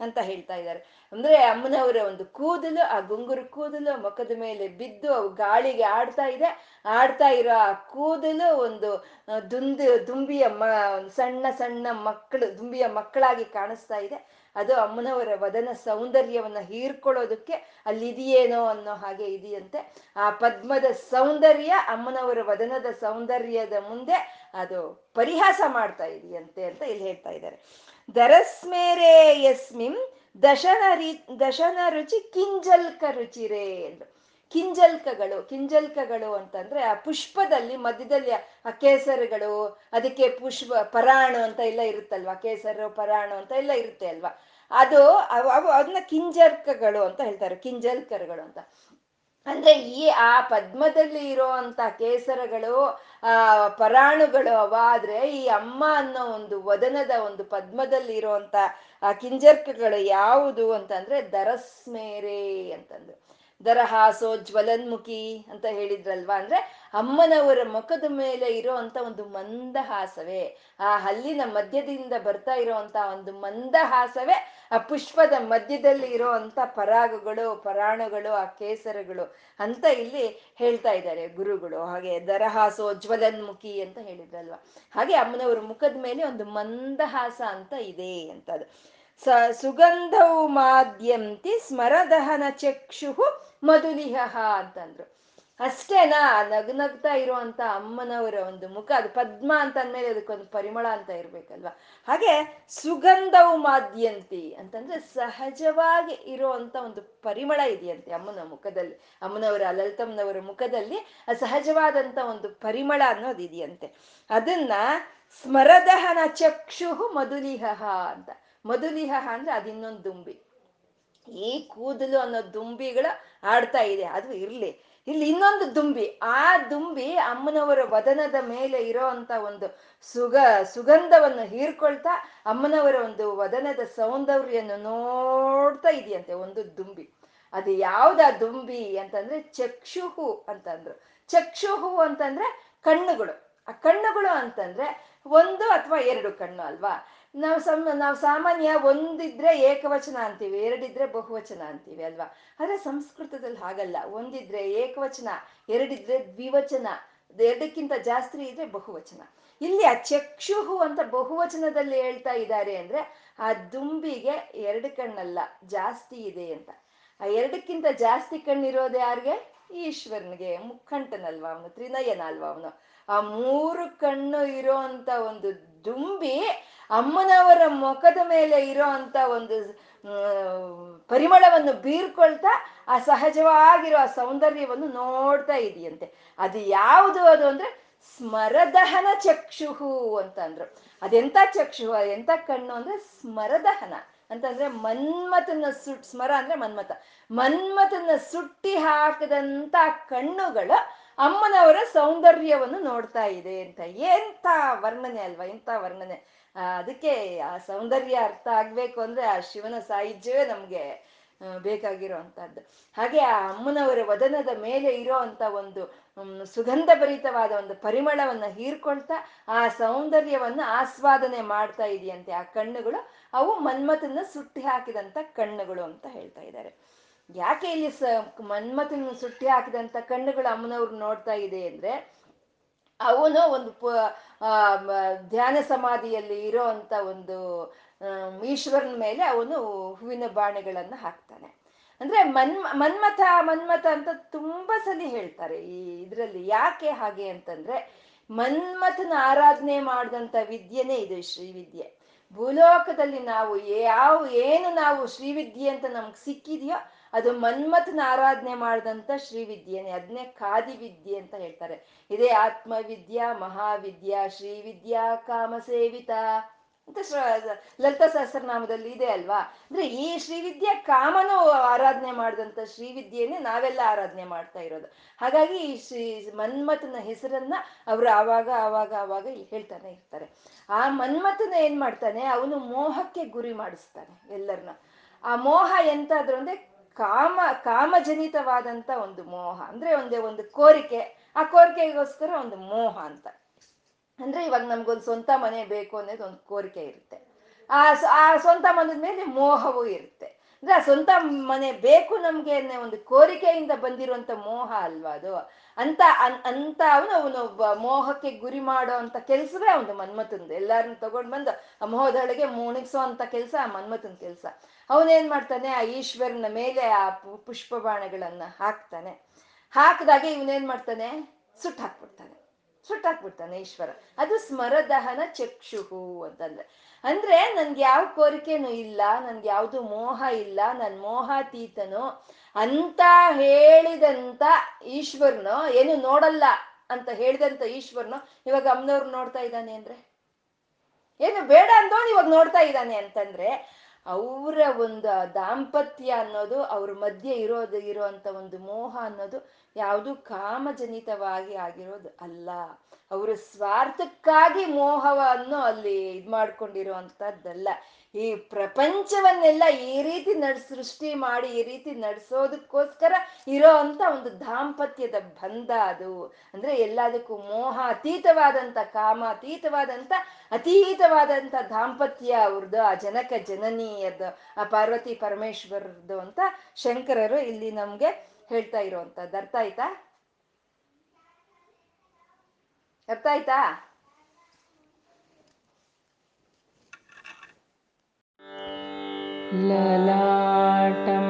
ಅಂತ ಹೇಳ್ತಾ ಇದ್ದಾರೆ. ಅಂದ್ರೆ ಅಮ್ಮನವರ ಒಂದು ಕೂದಲು, ಆ ಗುಂಗುರು ಕೂದಲು ಮುಖದ ಮೇಲೆ ಬಿದ್ದು ಅವು ಗಾಳಿಗೆ ಆಡ್ತಾ ಇದೆ. ಆಡ್ತಾ ಇರೋ ಆ ಕೂದಲು ಒಂದು ದುಂದು, ದುಂಬಿಯ ಮ ಸಣ್ಣ ಸಣ್ಣ ಮಕ್ಕಳು, ದುಂಬಿಯ ಮಕ್ಕಳಾಗಿ ಕಾಣಿಸ್ತಾ ಇದೆ. ಅದು ಅಮ್ಮನವರ ವದನ ಸೌಂದರ್ಯವನ್ನ ಹೀರ್ಕೊಳ್ಳೋದಕ್ಕೆ ಅಲ್ಲಿದೆಯೇನೋ ಅನ್ನೋ ಹಾಗೆ ಇದೆಯಂತೆ. ಆ ಪದ್ಮದ ಸೌಂದರ್ಯ ಅಮ್ಮನವರ ವದನದ ಸೌಂದರ್ಯದ ಮುಂದೆ ಅದು ಪರಿಹಾಸ ಮಾಡ್ತಾ ಇದೆಯಂತೆ ಅಂತ ಇಲ್ಲಿ ಹೇಳ್ತಾ ಇದ್ದಾರೆ. ದರಸ್ಮೇರೆ ಯಸ್ಮಿಂ ದಶನ ರೀ ದಶನ ರುಚಿ ಕಿಂಜಲ್ಕ ರುಚಿರೇ ಎಂದು. ಕಿಂಜಲ್ಕಗಳು ಕಿಂಜಲ್ಕಗಳು ಅಂತಂದ್ರೆ ಆ ಪುಷ್ಪದಲ್ಲಿ ಮಧ್ಯದಲ್ಲಿ ಆ ಕೇಸರಗಳು, ಅದಕ್ಕೆ ಪುಷ್ಪ, ಪರಾಣು ಅಂತ ಎಲ್ಲ ಇರುತ್ತಲ್ವಾ? ಕೇಸರು, ಪರಾಣು ಅಂತ ಎಲ್ಲ ಇರುತ್ತೆ ಅಲ್ವಾ? ಅದು ಅವು ಅದನ್ನ ಕಿಂಜರ್ಕಗಳು ಅಂತ ಹೇಳ್ತಾರೆ, ಕಿಂಜಲ್ಕರ್ಗಳು ಅಂತ. ಅಂದ್ರೆ ಈ ಆ ಪದ್ಮದಲ್ಲಿ ಇರೋಂತ ಕೇಸರಗಳು, ಆ ಪರಾಣುಗಳು ಅವಾದ್ರೆ ಈ ಅಮ್ಮ ಅನ್ನೋ ಒಂದು ವದನದ ಒಂದು ಪದ್ಮದಲ್ಲಿ ಇರುವಂತ ಆ ಕಿಂಜರ್ಕಗಳು ಯಾವುದು ಅಂತಂದ್ರೆ ದರಸ್ಮೇರೆ ಅಂತಂದ್ರು ದರಹಾಸೋ ಜ್ವಲನ್ಮುಖಿ ಅಂತ ಹೇಳಿದ್ರಲ್ವಾ? ಅಂದ್ರೆ ಅಮ್ಮನವರ ಮುಖದ ಮೇಲೆ ಇರೋ ಅಂತ ಒಂದು ಮಂದಹಾಸವೇ. ಆ ಹಲ್ಲಿನ ಮಧ್ಯದಿಂದ ಬರ್ತಾ ಇರೋಂತ ಒಂದು ಮಂದಹಾಸವೇ, ಆ ಪುಷ್ಪದ ಮಧ್ಯದಲ್ಲಿ ಇರೋ ಅಂತ ಪರಾಗಗಳು, ಪರಾಣುಗಳು, ಆ ಕೇಸರಗಳು ಅಂತ ಇಲ್ಲಿ ಹೇಳ್ತಾ ಇದ್ದಾರೆ ಗುರುಗಳು. ಹಾಗೆ ದರಹಾಸೋ ಜ್ವಲನ್ಮುಖಿ ಅಂತ ಹೇಳಿದ್ರಲ್ವಾ? ಹಾಗೆ ಅಮ್ಮನವರ ಮುಖದ ಮೇಲೆ ಒಂದು ಮಂದಹಾಸ ಅಂತ ಇದೆ ಅಂತ ಅದು ಸ ಸುಗಂಧವು ಮಾದ್ಯಂತಿ ಸ್ಮರದಹನ ಚಕ್ಷು ಮಧುಲಿಹ ಅಂತಂದ್ರು. ಅಷ್ಟೇನಾ ನಗ್ನಗ್ತಾ ಇರುವಂತ ಅಮ್ಮನವರ ಒಂದು ಮುಖ, ಅದು ಪದ್ಮ ಅಂತ ಅಂದ್ಮೇಲೆ ಅದಕ್ಕೊಂದು ಪರಿಮಳ ಅಂತ ಇರ್ಬೇಕಲ್ವಾ? ಹಾಗೆ ಸುಗಂಧವು ಮಾದ್ಯಂತಿ ಅಂತಂದ್ರೆ ಸಹಜವಾಗಿ ಇರುವಂತ ಒಂದು ಪರಿಮಳ ಇದೆಯಂತೆ ಅಮ್ಮನ ಮುಖದಲ್ಲಿ, ಅಮ್ಮನವರ ಲಲಿತಮ್ಮನವರ ಮುಖದಲ್ಲಿ ಆ ಸಹಜವಾದಂತ ಒಂದು ಪರಿಮಳ ಅನ್ನೋದು ಇದೆಯಂತೆ. ಅದನ್ನ ಸ್ಮರದಹನ ಚಕ್ಷು ಮಧುಲಿಹ ಅಂತ. ಮಧುಲಿಹ ಅಂದ್ರೆ ಅದಿನ್ನೊಂದು ದುಂಬಿ. ಈ ಕೂದಲು ಅನ್ನೋ ದುಂಬಿಗಳು ಆಡ್ತಾ ಇದೆ. ಅದು ಇರ್ಲಿ. ಇಲ್ಲಿ ಇನ್ನೊಂದು ದುಂಬಿ. ಆ ದುಂಬಿ ಅಮ್ಮನವರ ವದನದ ಮೇಲೆ ಇರೋ ಅಂತ ಒಂದು ಸುಗ, ಸುಗಂಧವನ್ನು ಹೀರ್ಕೊಳ್ತಾ ಅಮ್ಮನವರ ಒಂದು ವದನದ ಸೌಂದರ್ಯನ್ನು ನೋಡ್ತಾ ಇದೆಯಂತೆ ಒಂದು ದುಂಬಿ. ಅದು ಯಾವ್ದ ದುಂಬಿ ಅಂತಂದ್ರೆ ಚಕ್ಷುಹು ಅಂತಂದ್ರು. ಚಕ್ಷುಹು ಅಂತಂದ್ರೆ ಕಣ್ಣುಗಳು. ಆ ಕಣ್ಣುಗಳು ಅಂತಂದ್ರೆ ಒಂದು ಅಥವಾ ಎರಡು ಕಣ್ಣು ಅಲ್ವಾ? ನಾವು ಸಮ, ನಾವು ಸಾಮಾನ್ಯ ಒಂದಿದ್ರೆ ಏಕವಚನ ಅಂತೀವಿ, ಎರಡಿದ್ರೆ ಬಹುವಚನ ಅಂತೀವಿ ಅಲ್ವಾ? ಆದ್ರೆ ಸಂಸ್ಕೃತದಲ್ಲಿ ಹಾಗಲ್ಲ. ಒಂದಿದ್ರೆ ಏಕವಚನ, ಎರಡಿದ್ರೆ ದ್ವಿವಚನ, ಎರಡಕ್ಕಿಂತ ಜಾಸ್ತಿ ಇದ್ರೆ ಬಹುವಚನ. ಇಲ್ಲಿ ಆ ಚಕ್ಷುಹು ಅಂತ ಬಹುವಚನದಲ್ಲಿ ಹೇಳ್ತಾ ಇದ್ದಾರೆ ಅಂದ್ರೆ ಆ ದುಂಬಿಗೆ ಎರಡು ಕಣ್ಣಲ್ಲ, ಜಾಸ್ತಿ ಇದೆ ಅಂತ. ಆ ಎರಡಕ್ಕಿಂತ ಜಾಸ್ತಿ ಕಣ್ಣಿರೋದು ಯಾರಿಗೆ? ಈಶ್ವರನಿಗೆ ಮುಖಂಠನಲ್ವಾ ಅವನು, ತ್ರಿನಯನ ಅಲ್ವಾ ಅವನು. ಆ ಮೂರು ಕಣ್ಣು ಇರೋ ಅಂತ ಒಂದು ದುಂಬಿ ಅಮ್ಮನವರ ಮುಖದ ಮೇಲೆ ಇರೋ ಅಂತ ಒಂದು ಪರಿಮಳವನ್ನು ಬೀರ್ಕೊಳ್ತಾ ಆ ಸಹಜವಾಗಿರೋ ಆ ಸೌಂದರ್ಯವನ್ನು ನೋಡ್ತಾ ಇದೆಯಂತೆ. ಅದು ಯಾವುದು ಅದು ಅಂದ್ರೆ ಸ್ಮರದಹನ ಚಕ್ಷುಹು ಅಂತ ಅಂದ್ರು ಅದೆಂತ ಚಕ್ಷು ಎಂತ ಕಣ್ಣು ಅಂದ್ರೆ ಸ್ಮರದಹನ. ಅಂತಂದ್ರೆ ಮನ್ಮಥನ ಸುಟ್, ಸ್ಮರ ಅಂದ್ರೆ ಮನ್ಮಥ. ಮನ್ಮಥನ ಸುಟ್ಟಿ ಹಾಕದಂತ ಕಣ್ಣುಗಳು ಅಮ್ಮನವರ ಸೌಂದರ್ಯವನ್ನು ನೋಡ್ತಾ ಇದೆ ಅಂತ. ಎಂತ ವರ್ಣನೆ ಅಲ್ವಾ ಎಂತ ವರ್ಣನೆ. ಅದಕ್ಕೆ ಆ ಸೌಂದರ್ಯ ಅರ್ಥ ಆಗ್ಬೇಕು ಅಂದ್ರೆ ಆ ಶಿವನ ಸಾಹಿತ್ಯವೇ ನಮ್ಗೆ ಬೇಕಾಗಿರುವಂತಹದ್ದು ಬೇಕಾಗಿರೋ ಅಂಥದ್ದು ಹಾಗೆ ಆ ಅಮ್ಮನವರ ವದನದ ಮೇಲೆ ಇರೋ ಅಂತ ಒಂದು ಸುಗಂಧ ಭರಿತವಾದ ಒಂದು ಪರಿಮಳವನ್ನ ಹೀರ್ಕೊಳ್ತಾ ಆ ಸೌಂದರ್ಯವನ್ನು ಆಸ್ವಾದನೆ ಮಾಡ್ತಾ ಇದೆಯಂತೆ ಆ ಕಣ್ಣುಗಳು. ಅವು ಮನ್ಮಥನ ಸುಟ್ಟಿ ಹಾಕಿದಂತ ಕಣ್ಣುಗಳು ಅಂತ ಹೇಳ್ತಾ ಇದ್ದಾರೆ. ಯಾಕೆ ಇಲ್ಲಿ ಸ ಮನ್ಮಥನ ಸುಟ್ಟಿ ಹಾಕಿದಂತ ಕಣ್ಣುಗಳು ಅಮ್ಮನವ್ರು ನೋಡ್ತಾ ಇದೆ ಅಂದ್ರೆ ಅವನು ಒಂದು ಧ್ಯಾನ ಸಮಾಧಿಯಲ್ಲಿ ಇರೋ ಅಂತ ಒಂದು ಈಶ್ವರನ ಮೇಲೆ ಅವನು ಹೂವಿನ ಬಾಣೆಗಳನ್ನ ಹಾಕ್ತಾನೆ. ಅಂದ್ರೆ ಮನ್ಮ ಮನ್ಮಥ ಮನ್ಮಥ ಅಂತ ತುಂಬಾ ಸಲ ಹೇಳ್ತಾರೆ ಈ ಇದರಲ್ಲಿ. ಯಾಕೆ ಹಾಗೆ ಅಂತಂದ್ರೆ ಮನ್ಮಥನ ಆರಾಧನೆ ಮಾಡಿದಂತ ವಿದ್ಯೆನೇ ಇದು ಶ್ರೀವಿದ್ಯೆ. ಭೂಲೋಕದಲ್ಲಿ ನಾವು ಯಾವ, ಏನು ನಾವು ಶ್ರೀವಿದ್ಯೆ ಅಂತ ನಮ್ಗೆ ಸಿಕ್ಕಿದೆಯೋ ಅದು ಮನ್ಮಥನ ಆರಾಧನೆ ಮಾಡಿದಂಥ ಶ್ರೀವಿದ್ಯೆನೆ ಅದನ್ನೇ ಖಾದಿ ವಿದ್ಯೆ ಅಂತ ಹೇಳ್ತಾರೆ. ಇದೇ ಆತ್ಮವಿದ್ಯಾ, ಮಹಾವಿದ್ಯಾ ಶ್ರೀವಿದ್ಯಾ ಕಾಮಸೇವಿತ ಅಂತ ಲಲಿತಾ ಸಹಸ್ರನಾಮದಲ್ಲಿ ಇದೆ ಅಲ್ವಾ? ಅಂದ್ರೆ ಈ ಶ್ರೀವಿದ್ಯೆ ಕಾಮನ ಆರಾಧನೆ ಮಾಡಿದಂತ ಶ್ರೀವಿದ್ಯೆನೇ ನಾವೆಲ್ಲ ಆರಾಧನೆ ಮಾಡ್ತಾ ಇರೋದು. ಹಾಗಾಗಿ ಈ ಶ್ರೀ ಮನ್ಮಥನ ಹೆಸರನ್ನ ಅವರು ಆವಾಗ ಆವಾಗ ಆವಾಗ ಹೇಳ್ತಾನೆ ಇರ್ತಾರೆ. ಆ ಮನ್ಮಥನ ಏನ್ ಮಾಡ್ತಾನೆ? ಅವನು ಮೋಹಕ್ಕೆ ಗುರಿ ಮಾಡಿಸ್ತಾನೆ ಎಲ್ಲರನ್ನ. ಆ ಮೋಹ ಎಂತಾದ್ರು ಅಂದ್ರೆ ಕಾಮ, ಕಾಮಜನಿತವಾದಂತ ಒಂದು ಮೋಹ. ಅಂದ್ರೆ ಒಂದೇ ಒಂದು ಕೋರಿಕೆ. ಆ ಕೋರಿಕೆಗೋಸ್ಕರ ಒಂದು ಮೋಹ ಅಂತ. ಅಂದ್ರೆ ಇವಾಗ ನಮ್ಗೊಂದು ಸ್ವಂತ ಮನೆ ಬೇಕು ಅನ್ನೋದು ಒಂದು ಕೋರಿಕೆ ಇರುತ್ತೆ. ಆ ಆ ಸ್ವಂತ ಮನದ ಮೇಲೆ ಮೋಹವೂ ಇರುತ್ತೆ. ಅಂದ್ರೆ ಸ್ವಂತ ಮನೆ ಬೇಕು ನಮ್ಗೆ ಅನ್ನೋ ಒಂದು ಕೋರಿಕೆಯಿಂದ ಬಂದಿರುವಂತ ಮೋಹ ಅಲ್ವಾ ಅದು? ಅಂತ ಅಂತ ಅವನು ಅವನು ಮೋಹಕ್ಕೆ ಗುರಿ ಮಾಡೋ ಅಂತ ಕೆಲ್ಸವೇ ಅವನು ಮನ್ಮಥಂದು. ಎಲ್ಲಾರನ್ನ ತಗೊಂಡ್ ಬಂದು, ಆ ಮೋಹದೊಳಗೆ ಮುಣಿಸೋ ಅಂತ ಕೆಲಸ ಆ ಮನ್ಮಥನ್ ಕೆಲಸ. ಅವನೇನ್ ಮಾಡ್ತಾನೆ? ಆ ಈಶ್ವರನ ಮೇಲೆ ಆ ಪುಷ್ಪ ಬಾಣಗಳನ್ನ ಹಾಕ್ತಾನೆ. ಹಾಕಿದಾಗ ಇವನೇನ್ ಮಾಡ್ತಾನೆ? ಸುಟ್ಟು ಹಾಕ್ಬಿಡ್ತಾನೆ. ಸುಟ್ಟಾಕ್ಬಿಡ್ತಾನೆ ಈಶ್ವರ. ಅದು ಸ್ಮರದಹನ ಚಕ್ಷುಹು ಅಂತಂದ್ರೆ. ಅಂದ್ರೆ ನನ್ಗೆ ಯಾವ ಕೋರಿಕೆನೂ ಇಲ್ಲ, ನನ್ಗೆ ಯಾವ್ದು ಮೋಹ ಇಲ್ಲ, ನನ್ ಮೋಹಾತೀತನು ಅಂತ ಹೇಳಿದಂತ ಈಶ್ವರನು ಏನು ನೋಡಲ್ಲ ಅಂತ ಹೇಳಿದಂತ ಈಶ್ವರನು ಇವಾಗ ಅಮ್ಮನವ್ರು ನೋಡ್ತಾ ಇದ್ದಾನೆ ಅಂದ್ರೆ? ಏನು ಬೇಡ ಅಂದವನು ಇವಾಗ ನೋಡ್ತಾ ಇದ್ದಾನೆ ಅಂತಂದ್ರೆ ಅವರ ಒಂದು ದಾಂಪತ್ಯ ಅನ್ನೋದು ಅವ್ರ ಮಧ್ಯೆ ಇರೋದು, ಇರುವಂತ ಒಂದು ಮೋಹ ಅನ್ನೋದು ಯಾವುದು ಕಾಮಜನಿತವಾಗಿ ಆಗಿರೋದು ಅಲ್ಲ. ಅವರು ಸ್ವಾರ್ಥಕ್ಕಾಗಿ ಮೋಹವನ್ನು ಅಲ್ಲಿ ಇದ್ ಮಾಡ್ಕೊಂಡಿರುವಂತದ್ದಲ್ಲ. ಈ ಪ್ರಪಂಚವನ್ನೆಲ್ಲ ಈ ರೀತಿ ನಡ್, ಸೃಷ್ಟಿ ಮಾಡಿ ಈ ರೀತಿ ನಡೆಸೋದಕ್ಕೋಸ್ಕರ ಇರೋ ಅಂತ ಒಂದು ದಾಂಪತ್ಯದ ಬಂಧ ಅದು. ಅಂದ್ರೆ ಎಲ್ಲದಕ್ಕೂ ಮೋಹ ಅತೀತವಾದಂತ ಕಾಮ ಅತೀತವಾದಂತ ಅತೀತವಾದಂತ ದಾಂಪತ್ಯ ಅವ್ರದ್ದು, ಆ ಜನಕ ಜನನೀಯದ್ದು, ಆ ಪಾರ್ವತಿ ಪರಮೇಶ್ವರದ್ದು ಅಂತ ಶಂಕರರು ಇಲ್ಲಿ ನಮ್ಗೆ ಹೇಳ್ತಾ ಇರೋವಂಥದ್ದು ಅರ್ಥ ಆಯ್ತಾ? ಅರ್ಥ ಆಯ್ತಾ? ललाटं